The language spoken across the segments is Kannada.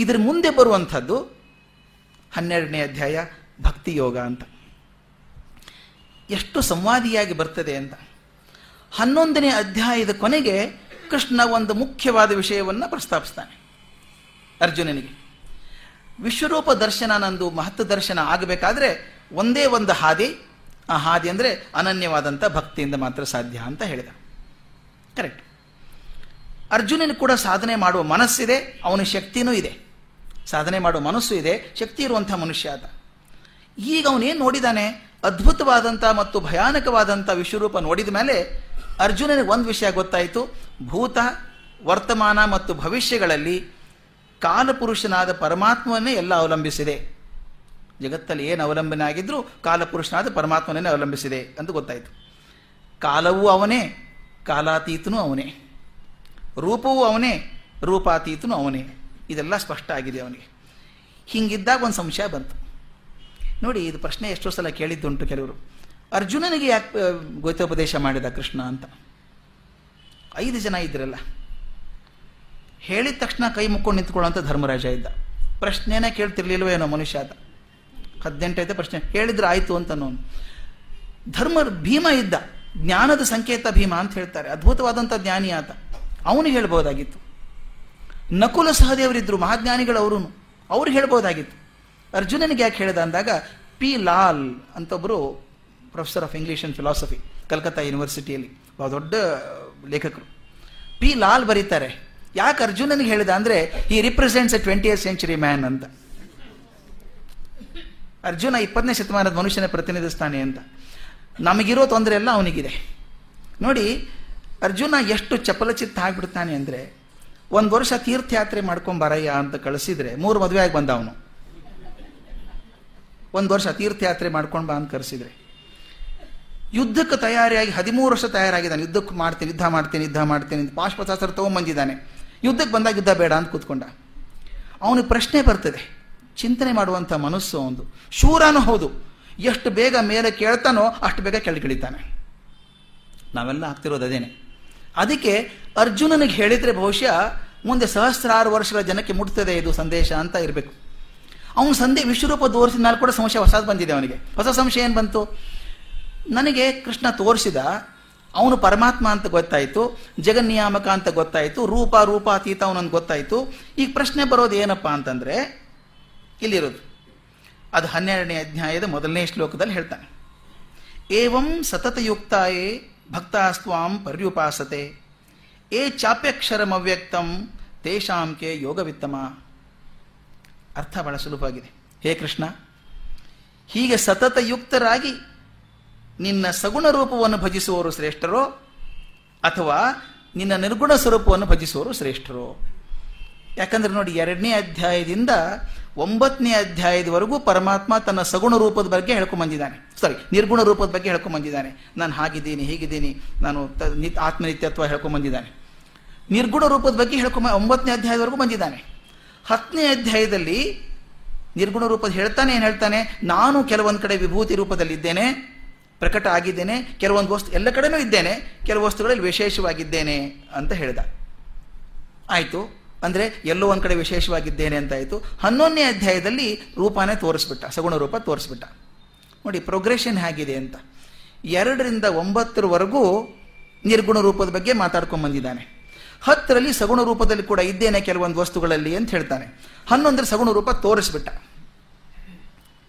ಇದರ ಮುಂದೆ ಬರುವಂಥದ್ದು ಹನ್ನೆರಡನೇ ಅಧ್ಯಾಯ ಭಕ್ತಿ ಯೋಗ ಅಂತ. ಎಷ್ಟು ಸಂವಾದಿಯಾಗಿ ಬರ್ತದೆ ಅಂತ. ಹನ್ನೊಂದನೇ ಅಧ್ಯಾಯದ ಕೊನೆಗೆ ಕೃಷ್ಣ ಒಂದು ಮುಖ್ಯವಾದ ವಿಷಯವನ್ನು ಪ್ರಸ್ತಾಪಿಸ್ತಾನೆ. ಅರ್ಜುನನಿಗೆ. ವಿಶ್ವರೂಪ ದರ್ಶನ ನಂದು ಮಹತ್ವ ದರ್ಶನ ಆಗಬೇಕಾದ್ರೆ ಒಂದೇ ಒಂದು ಹಾದಿ, ಆ ಹಾದಿ ಅಂದರೆ ಅನನ್ಯವಾದಂಥ ಭಕ್ತಿಯಿಂದ ಮಾತ್ರ ಸಾಧ್ಯ ಅಂತ ಹೇಳಿದ. ಕರೆಕ್ಟ್ ಅರ್ಜುನನು ಕೂಡ ಸಾಧನೆ ಮಾಡುವ ಮನಸ್ಸಿದೆ, ಅವನ ಶಕ್ತಿನೂ ಇದೆ. ಸಾಧನೆ ಮಾಡುವ ಮನಸ್ಸು ಇದೆ, ಶಕ್ತಿ ಇರುವಂಥ ಮನುಷ್ಯ ಆತ ಈಗ ಅವನೇನು ನೋಡಿದಾನೆ? ಅದ್ಭುತವಾದಂಥ ಮತ್ತು ಭಯಾನಕವಾದಂಥ ವಿಶ್ವರೂಪ ನೋಡಿದ ಮೇಲೆ ಅರ್ಜುನನಿಗೆ ಒಂದು ವಿಷಯ ಗೊತ್ತಾಯಿತು. ಭೂತ, ವರ್ತಮಾನ ಮತ್ತು ಭವಿಷ್ಯಗಳಲ್ಲಿ ಕಾಲಪುರುಷನಾದ ಪರಮಾತ್ಮವನ್ನೇ ಎಲ್ಲ ಅವಲಂಬಿಸಿದೆ. ಜಗತ್ತಲ್ಲಿ ಏನು ಅವಲಂಬನೆ ಆಗಿದ್ರೂ ಕಾಲಪುರುಷನಾದ ಪರಮಾತ್ಮನೇ ಅವಲಂಬಿಸಿದೆ ಅಂತ ಗೊತ್ತಾಯಿತು. ಕಾಲವೂ ಅವನೇ, ಕಾಲಾತೀತನೂ ಅವನೇ. ರೂಪವೂ ಅವನೇ, ರೂಪಾತೀತನೂ ಅವನೇ. ಇದೆಲ್ಲ ಸ್ಪಷ್ಟ ಆಗಿದೆ ಅವನಿಗೆ. ಹಿಂಗಿದ್ದಾಗ ಒಂದು ಸಂಶಯ ಬಂತು. ನೋಡಿ, ಇದು ಪ್ರಶ್ನೆ ಎಷ್ಟೋ ಸಲ ಕೇಳಿದ್ದುಂಟು ಕೆಲವರು. ಅರ್ಜುನನಿಗೆ ಯಾಕೆ ಗೋತೋಪದೇಶ ಮಾಡಿದ ಕೃಷ್ಣ ಅಂತ. ಐದು ಜನ ಇದ್ರಲ್ಲ. ಹೇಳಿದ ತಕ್ಷಣ ಕೈ ಮುಕ್ಕೊಂಡು ನಿಂತ್ಕೊಳ್ಳೋಂಥ ಧರ್ಮರಾಜ ಇದ್ದ. ಪ್ರಶ್ನೆನೇ ಕೇಳ್ತಿರ್ಲಿಲ್ವೋ ಏನೋ ಮನುಷ್ಯ ಆತ ಹದಿನೆಂಟೈತೆ ಪ್ರಶ್ನೆ. ಹೇಳಿದ್ರೆ ಆಯಿತು ಅಂತ ಧರ್ಮ, ಭೀಮ ಇದ್ದ. ಜ್ಞಾನದ ಸಂಕೇತ ಭೀಮ ಅಂತ ಹೇಳ್ತಾರೆ. ಅದ್ಭುತವಾದಂಥ ಜ್ಞಾನಿ ಆತ. ಅವನು ಹೇಳ್ಬೋದಾಗಿತ್ತು ನಕುಲ ಸಹದೇವರಿದ್ದರು ಮಹಾಜ್ಞಾನಿಗಳು ಅವರು ಅವ್ರು ಹೇಳ್ಬೋದಾಗಿತ್ತು. ಅರ್ಜುನನಿಗೆ ಯಾಕೆ ಹೇಳಿದ ಅಂದಾಗ, ಪಿ ಲಾಲ್ ಅಂತ ಒಬ್ಬರು professor of English and philosophy, Calcutta ಯೂನಿವರ್ಸಿಟಿಯಲ್ಲಿ, ಬಹಳ ದೊಡ್ಡ ಲೇಖಕರು. ಪಿ ಲಾಲ್ ಬರೀತಾರೆ, ಯಾಕೆ ಅರ್ಜುನನಿಗೆ ಹೇಳಿದ ಅಂದರೆ ಈ represents a twenty century man ಅಂತ. ಅರ್ಜುನ ಇಪ್ಪತ್ತನೇ ಶತಮಾನದ ಮನುಷ್ಯನ ಪ್ರತಿನಿಧಿಸ್ತಾನೆ ಅಂತ. ನಮಗಿರೋ ತೊಂದರೆ ಎಲ್ಲ ಅವನಿಗಿದೆ. ನೋಡಿ, ಅರ್ಜುನ ಎಷ್ಟು ಚಪಲಚಿತ್ತ ಆಗಿಬಿಡ್ತಾನೆ ಅಂದರೆ ಒಂದು ವರ್ಷ ತೀರ್ಥಯಾತ್ರೆ ಮಾಡ್ಕೊಂಬರಯ್ಯ ಅಂತ ಕಳಿಸಿದ್ರೆ ಮೂರು ಮದುವೆ ಆಗಿ ಬಂದ ಅವನು. ಒಂದು ವರ್ಷ ತೀರ್ಥಯಾತ್ರೆ ಮಾಡ್ಕೊಂಡು ಬಾ ಅಂತ ಕರೆಸಿದ್ರೆ. ಯುದ್ಧಕ್ಕೆ ತಯಾರಿಯಾಗಿ ಹದಿಮೂರು ವರ್ಷ ತಯಾರಾಗಿದ್ದಾನೆ. ಯುದ್ಧಕ್ಕೆ ಮಾಡ್ತೀನಿ, ಯುದ್ಧ ಮಾಡ್ತೀನಿ ಯುದ್ಧ ಮಾಡ್ತೀನಿ ಅಂತ ಪಾಶ್ಪಶಾಸ್ತ್ರ ತೊಗೊಂಬಂದಿದ್ದಾನೆ. ಯುದ್ಧಕ್ಕೆ ಬಂದಾಗ ಯುದ್ಧ ಬೇಡ ಅಂತ ಕೂತ್ಕೊಂಡ. ಅವನಿಗೆ ಪ್ರಶ್ನೆ ಬರ್ತದೆ. ಚಿಂತನೆ ಮಾಡುವಂಥ ಮನಸ್ಸು ಒಂದು ಶೂರನೂ ಹೌದು. ಎಷ್ಟು ಬೇಗ ಮೇಲೆ ಕೇಳ್ತಾನೋ ಅಷ್ಟು ಬೇಗ ಕೆಳಗಿಳಿತಾನೆ. ನಾವೆಲ್ಲ ಆಗ್ತಿರೋದು ಅದೇನೆ. ಅದಕ್ಕೆ ಅರ್ಜುನನಿಗೆ ಹೇಳಿದರೆ ಬಹುಶಃ ಮುಂದೆ ಸಹಸ್ರಾರು ವರ್ಷಗಳ ಜನಕ್ಕೆ ಮುಟ್ತದೆ ಇದು ಸಂದೇಶ ಅಂತ ಇರಬೇಕು. ಅವನು ಸಂದೇ ವಿಶ್ವರೂಪ ತೋರಿಸಿದ ಮೇಲೆ ಕೂಡ ಸಂಶಯ ಹೊಸದು ಬಂದಿದೆ ಅವನಿಗೆ. ಹೊಸ ಸಂಶಯ ಏನು ಬಂತು? ನನಗೆ ಕೃಷ್ಣ ತೋರಿಸಿದ, ಅವನು ಪರಮಾತ್ಮ ಅಂತ ಗೊತ್ತಾಯಿತು, ಜಗನ್ನಿಯಾಮಕ ಅಂತ ಗೊತ್ತಾಯಿತು, ರೂಪ, ರೂಪಾತೀತ ಅವನೊಂದು ಗೊತ್ತಾಯಿತು. ಈಗ ಪ್ರಶ್ನೆ ಬರೋದು ಏನಪ್ಪ ಅಂತಂದರೆ, ಇಲ್ಲಿರೋದು. ಅದು ಹನ್ನೆರಡನೇ ಅಧ್ಯಾಯದ ಮೊದಲನೇ ಶ್ಲೋಕದಲ್ಲಿ ಹೇಳ್ತಾನೆ. ಏವಂ ಸತತಯುಕ್ತಾಯೇ ಭಕ್ತಾಸ್ತ್ವಾಂ ಪರ್ಯುಪಾಸತೆ. ಏ ಚಾಪ್ಯಕ್ಷರಮವ್ಯಕ್ತಂ ತೇಷಾಂಕೆ ಯೋಗವಿತ್ತಮ. ಅರ್ಥ ಬಹಳ ಸುಲಭವಾಗಿದೆ. ಹೇ ಕೃಷ್ಣ, ಹೀಗೆ ಸತತ ಯುಕ್ತರಾಗಿ ನಿನ್ನ ಸಗುಣ ರೂಪವನ್ನು ಭಜಿಸುವವರು ಶ್ರೇಷ್ಠರೋ ಅಥವಾ ನಿನ್ನ ನಿರ್ಗುಣ ಸ್ವರೂಪವನ್ನು ಭಜಿಸುವವರು ಶ್ರೇಷ್ಠರೋ? ಯಾಕಂದ್ರೆ ನೋಡಿ, ಎರಡನೇ ಅಧ್ಯಾಯದಿಂದ ಒಂಬತ್ತನೇ ಅಧ್ಯಾಯದವರೆಗೂ ಪರಮಾತ್ಮ ತನ್ನ ಸಗುಣ ರೂಪದ ಬಗ್ಗೆ ಹೇಳ್ಕೊಂಬಂದಿದ್ದಾನೆ. ಸಾರಿ ನಿರ್ಗುಣ ರೂಪದ ಬಗ್ಗೆ ಹೇಳ್ಕೊಂಬಂದಿದ್ದಾನೆ. ನಾನು ಹಾಗಿದ್ದೀನಿ, ಹೀಗಿದ್ದೀನಿ, ನಾನು ಆತ್ಮನಿತ್ಯತ್ವ ಹೇಳ್ಕೊಂಬಂದಿದ್ದಾನೆ. ನಿರ್ಗುಣ ರೂಪದ ಬಗ್ಗೆ ಹೇಳ್ಕೊಂಬ ಒಂಬತ್ತನೇ ಅಧ್ಯಾಯದವರೆಗೂ ಬಂದಿದ್ದಾನೆ. ಹತ್ತನೇ ಅಧ್ಯಾಯದಲ್ಲಿ ನಿರ್ಗುಣ ರೂಪದ ಹೇಳ್ತಾನೆ, ಏನು ಹೇಳ್ತಾನೆ? ನಾನು ಕೆಲವೊಂದು ಕಡೆ ವಿಭೂತಿ ರೂಪದಲ್ಲಿ ಇದ್ದೇನೆ ಪ್ರಕಟ ಆಗಿದ್ದೇನೆ, ಕೆಲವೊಂದು ವಸ್ತು ಎಲ್ಲ ಕಡೆನೂ ಇದ್ದೇನೆ, ಕೆಲವು ವಸ್ತುಗಳಲ್ಲಿ ವಿಶೇಷವಾಗಿದ್ದೇನೆ ಅಂತ ಹೇಳ್ದ. ಆಯಿತು, ಅಂದರೆ ಎಲ್ಲೋ ಒಂದು ಕಡೆ ವಿಶೇಷವಾಗಿದ್ದೇನೆ ಅಂತಾಯಿತು ಹನ್ನೊಂದನೇ ಅಧ್ಯಾಯದಲ್ಲಿ ರೂಪಾನೇ ತೋರಿಸ್ಬಿಟ್ಟ, ಸಗುಣ ರೂಪ ತೋರಿಸ್ಬಿಟ್ಟ. ನೋಡಿ ಪ್ರೋಗ್ರೆಷನ್ ಹೇಗಿದೆ ಅಂತ. ಎರಡರಿಂದ ಒಂಬತ್ತರವರೆಗೂ ನಿರ್ಗುಣ ರೂಪದ ಬಗ್ಗೆ ಮಾತಾಡ್ಕೊಂಡು ಬಂದಿದ್ದಾನೆ. ಹತ್ತರಲ್ಲಿ ಸಗುಣ ರೂಪದಲ್ಲಿ ಕೂಡ ಇದ್ದೇನೆ ಕೆಲವೊಂದು ವಸ್ತುಗಳಲ್ಲಿ ಅಂತ ಹೇಳ್ತಾನೆ. ಹನ್ನೊಂದರ ಸಗುಣ ರೂಪ ತೋರಿಸ್ಬಿಟ್ಟ.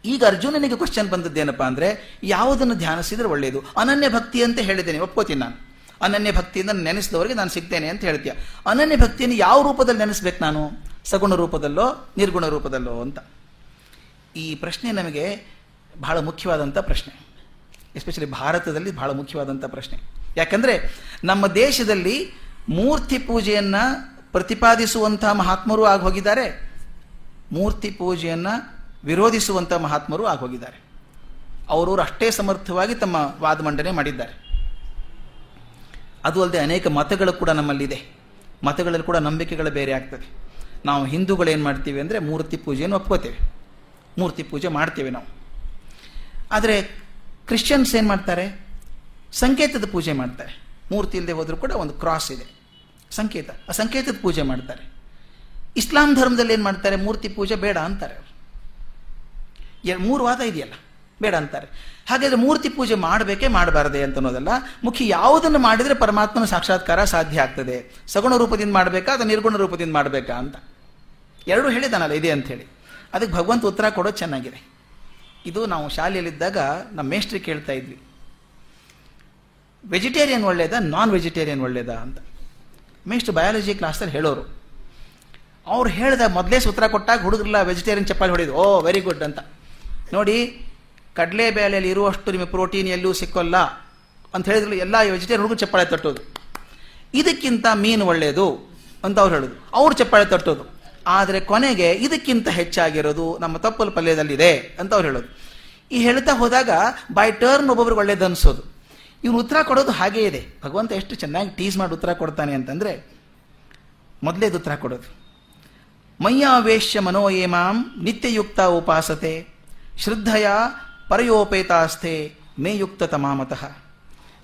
ಈಗ ಅರ್ಜುನನಿಗೆ ಕ್ವಶನ್ ಬಂದದ್ದೇನಪ್ಪ ಅಂದರೆ, ಯಾವುದನ್ನು ಧ್ಯಾನಿಸಿದ್ರೆ ಒಳ್ಳೆಯದು ಅನನ್ಯ ಭಕ್ತಿ ಅಂತ ಹೇಳಿದ್ದೇನೆ, ಒಪ್ಕೋತೀನಿ ನಾನು. ಅನನ್ಯ ಭಕ್ತಿಯಿಂದ ನೆನೆಸಿದವರಿಗೆ ನಾನು ಸಿಗ್ತೇನೆ ಅಂತ ಹೇಳ್ತೀಯ. ಅನನ್ಯ ಭಕ್ತಿಯನ್ನು ಯಾವ ರೂಪದಲ್ಲಿ ನೆನೆಸ್ಬೇಕು ನಾನು? ಸಗುಣ ರೂಪದಲ್ಲೋ, ನಿರ್ಗುಣ ರೂಪದಲ್ಲೋ ಅಂತ. ಈ ಪ್ರಶ್ನೆ ನಮಗೆ ಬಹಳ ಮುಖ್ಯವಾದಂಥ ಪ್ರಶ್ನೆ. ಎಸ್ಪೆಷಲಿ ಭಾರತದಲ್ಲಿ ಬಹಳ ಮುಖ್ಯವಾದಂಥ ಪ್ರಶ್ನೆ. ಯಾಕಂದರೆ ನಮ್ಮ ದೇಶದಲ್ಲಿ ಮೂರ್ತಿ ಪೂಜೆಯನ್ನು ಪ್ರತಿಪಾದಿಸುವಂಥ ಮಹಾತ್ಮರು ಆಗಿ ಹೋಗಿದ್ದಾರೆ. ಮೂರ್ತಿ ಪೂಜೆಯನ್ನು ವಿರೋಧಿಸುವಂಥ ಮಹಾತ್ಮರು ಆಗಿ ಹೋಗಿದ್ದಾರೆ. ಅವರವರು ಅಷ್ಟೇ ಸಮರ್ಥವಾಗಿ ತಮ್ಮ ವಾದ ಮಂಡನೆ ಮಾಡಿದ್ದಾರೆ. ಅದು ಅಲ್ಲದೆ ಅನೇಕ ಮತಗಳು ಕೂಡ ನಮ್ಮಲ್ಲಿದೆ. ಮತಗಳಲ್ಲಿ ಕೂಡ ನಂಬಿಕೆಗಳು ಬೇರೆ ಆಗ್ತದೆ. ನಾವು ಹಿಂದೂಗಳು ಏನು ಮಾಡ್ತೀವಿ ಅಂದರೆ ಮೂರ್ತಿ ಪೂಜೆಯನ್ನು ಒಪ್ಕೋತೇವೆ. ಮೂರ್ತಿ ಪೂಜೆ ಮಾಡ್ತೇವೆ ನಾವು. ಆದರೆ ಕ್ರಿಶ್ಚಿಯನ್ಸ್ ಏನು ಮಾಡ್ತಾರೆ? ಸಂಕೇತದ ಪೂಜೆ ಮಾಡ್ತಾರೆ. ಮೂರ್ತಿ ಇಲ್ಲದೆ ಹೋದರೂ ಕೂಡ ಒಂದು ಕ್ರಾಸ್ ಇದೆ. ಸಂಕೇತ. ಆ ಸಂಕೇತದ ಪೂಜೆ ಮಾಡ್ತಾರೆ. ಇಸ್ಲಾಂ ಧರ್ಮದಲ್ಲಿ ಏನು ಮಾಡ್ತಾರೆ? ಮೂರ್ತಿ ಪೂಜೆ ಬೇಡ ಅಂತಾರೆ ಎರಡು ಮೂರು ವಾದ ಇದೆಯಲ್ಲ? ಬೇಡ ಅಂತಾರೆ. ಹಾಗಾದ್ರೆ ಮೂರ್ತಿ ಪೂಜೆ ಮಾಡಬೇಕೇ ಮಾಡಬಾರದೆ ಅಂತ ಅನ್ನೋದಲ್ಲ ಮುಖ್ಯ ಯಾವುದನ್ನು ಮಾಡಿದರೆ ಪರಮಾತ್ಮನ ಸಾಕ್ಷಾತ್ಕಾರ ಸಾಧ್ಯ ಆಗ್ತದೆ? ಸಗುಣ ರೂಪದಿಂದ ಮಾಡಬೇಕಾ ಅಥವಾ ನಿರ್ಗುಣ ರೂಪದಿಂದ ಮಾಡಬೇಕಾ ಅಂತ? ಎರಡು ಹೇಳಿದಾನಲ್ಲ, ಇದೆ ಅಂಥೇಳಿ ಅದಕ್ಕೆ ಭಗವಂತ ಉತ್ತರ ಕೊಡೋದು ಚೆನ್ನಾಗಿದೆ. ಇದು ನಾವು ಶಾಲೆಯಲ್ಲಿದ್ದಾಗ ನಮ್ಮ ಮೇಸ್ಟ್ರಿ ಕೇಳ್ತಾ ಇದ್ವಿ. ವೆಜಿಟೇರಿಯನ್ ಒಳ್ಳೆಯದಾ ನಾನ್ ವೆಜಿಟೇರಿಯನ್ ಒಳ್ಳೆಯದಾ ಅಂತ. ಮೇಸ್ಟ್ ಬಯಾಲಜಿ ಕ್ಲಾಸಲ್ಲಿ ಹೇಳೋರು. ಅವ್ರು ಹೇಳಿದ ಮೊದಲೇ ಸೂತ್ರ ಕೊಟ್ಟಾಗ ಹುಡುಗರೆಲ್ಲ ವೆಜಿಟೇರಿಯನ್ ಚಪ್ಪಾಳಿ ಹೊಡೆದು ಓ ವೆರಿ ಗುಡ್ ಅಂತ. ನೋಡಿ, ಕಡಲೆ ಬೇಳೆಯಲ್ಲಿ ಇರುವಷ್ಟು ನಿಮಗೆ ಪ್ರೋಟೀನ್ ಎಲ್ಲೂ ಸಿಕ್ಕೋಲ್ಲ ಅಂತ ಹೇಳಿದ್ರು ಎಲ್ಲ ವೆಜಿಟೇರಿಯನ್ ಹುಡುಗರು ಚಪ್ಪಾಳೆ ತಟ್ಟೋದು. ಇದಕ್ಕಿಂತ ಮೀನು ಒಳ್ಳೆಯದು ಅಂತ ಅವ್ರು ಹೇಳೋದು. ಅವ್ರು ಚಪ್ಪಾಳೆ ತಟ್ಟೋದು. ಆದರೆ ಕೊನೆಗೆ ಇದಕ್ಕಿಂತ ಹೆಚ್ಚಾಗಿರೋದು ನಮ್ಮ ತಪ್ಪಲು ಪಲ್ಯದಲ್ಲಿದೆ ಅಂತ ಅವ್ರು ಹೇಳೋದು. ಈ ಹೇಳ್ತಾ ಹೋದಾಗ ಬೈ ಟರ್ನ್ ಒಬ್ಬೊಬ್ರಿಗೆ ಒಳ್ಳೇದು ಅನಿಸೋದು. ಇವ್ನು ಉತ್ತರ ಕೊಡೋದು ಹಾಗೇ ಇದೆ. ಭಗವಂತ ಎಷ್ಟು ಚೆನ್ನಾಗಿ ಟೀಸ್ ಮಾಡಿ ಉತ್ತರ ಕೊಡ್ತಾನೆ ಅಂತಂದರೆ, ಮೊದಲೇದು ಉತ್ತರ ಕೊಡೋದು. ಮಯ್ಯಾವೇಶ್ಯ ಮನೋಯೇಮಾಂ ನಿತ್ಯಯುಕ್ತ ಉಪಾಸತೆ, ಶ್ರದ್ಧೆಯ ಪರಯೋಪೇತಾಸ್ಥೆ ಮೇಯುಕ್ತ ತಮಾಮತಃ.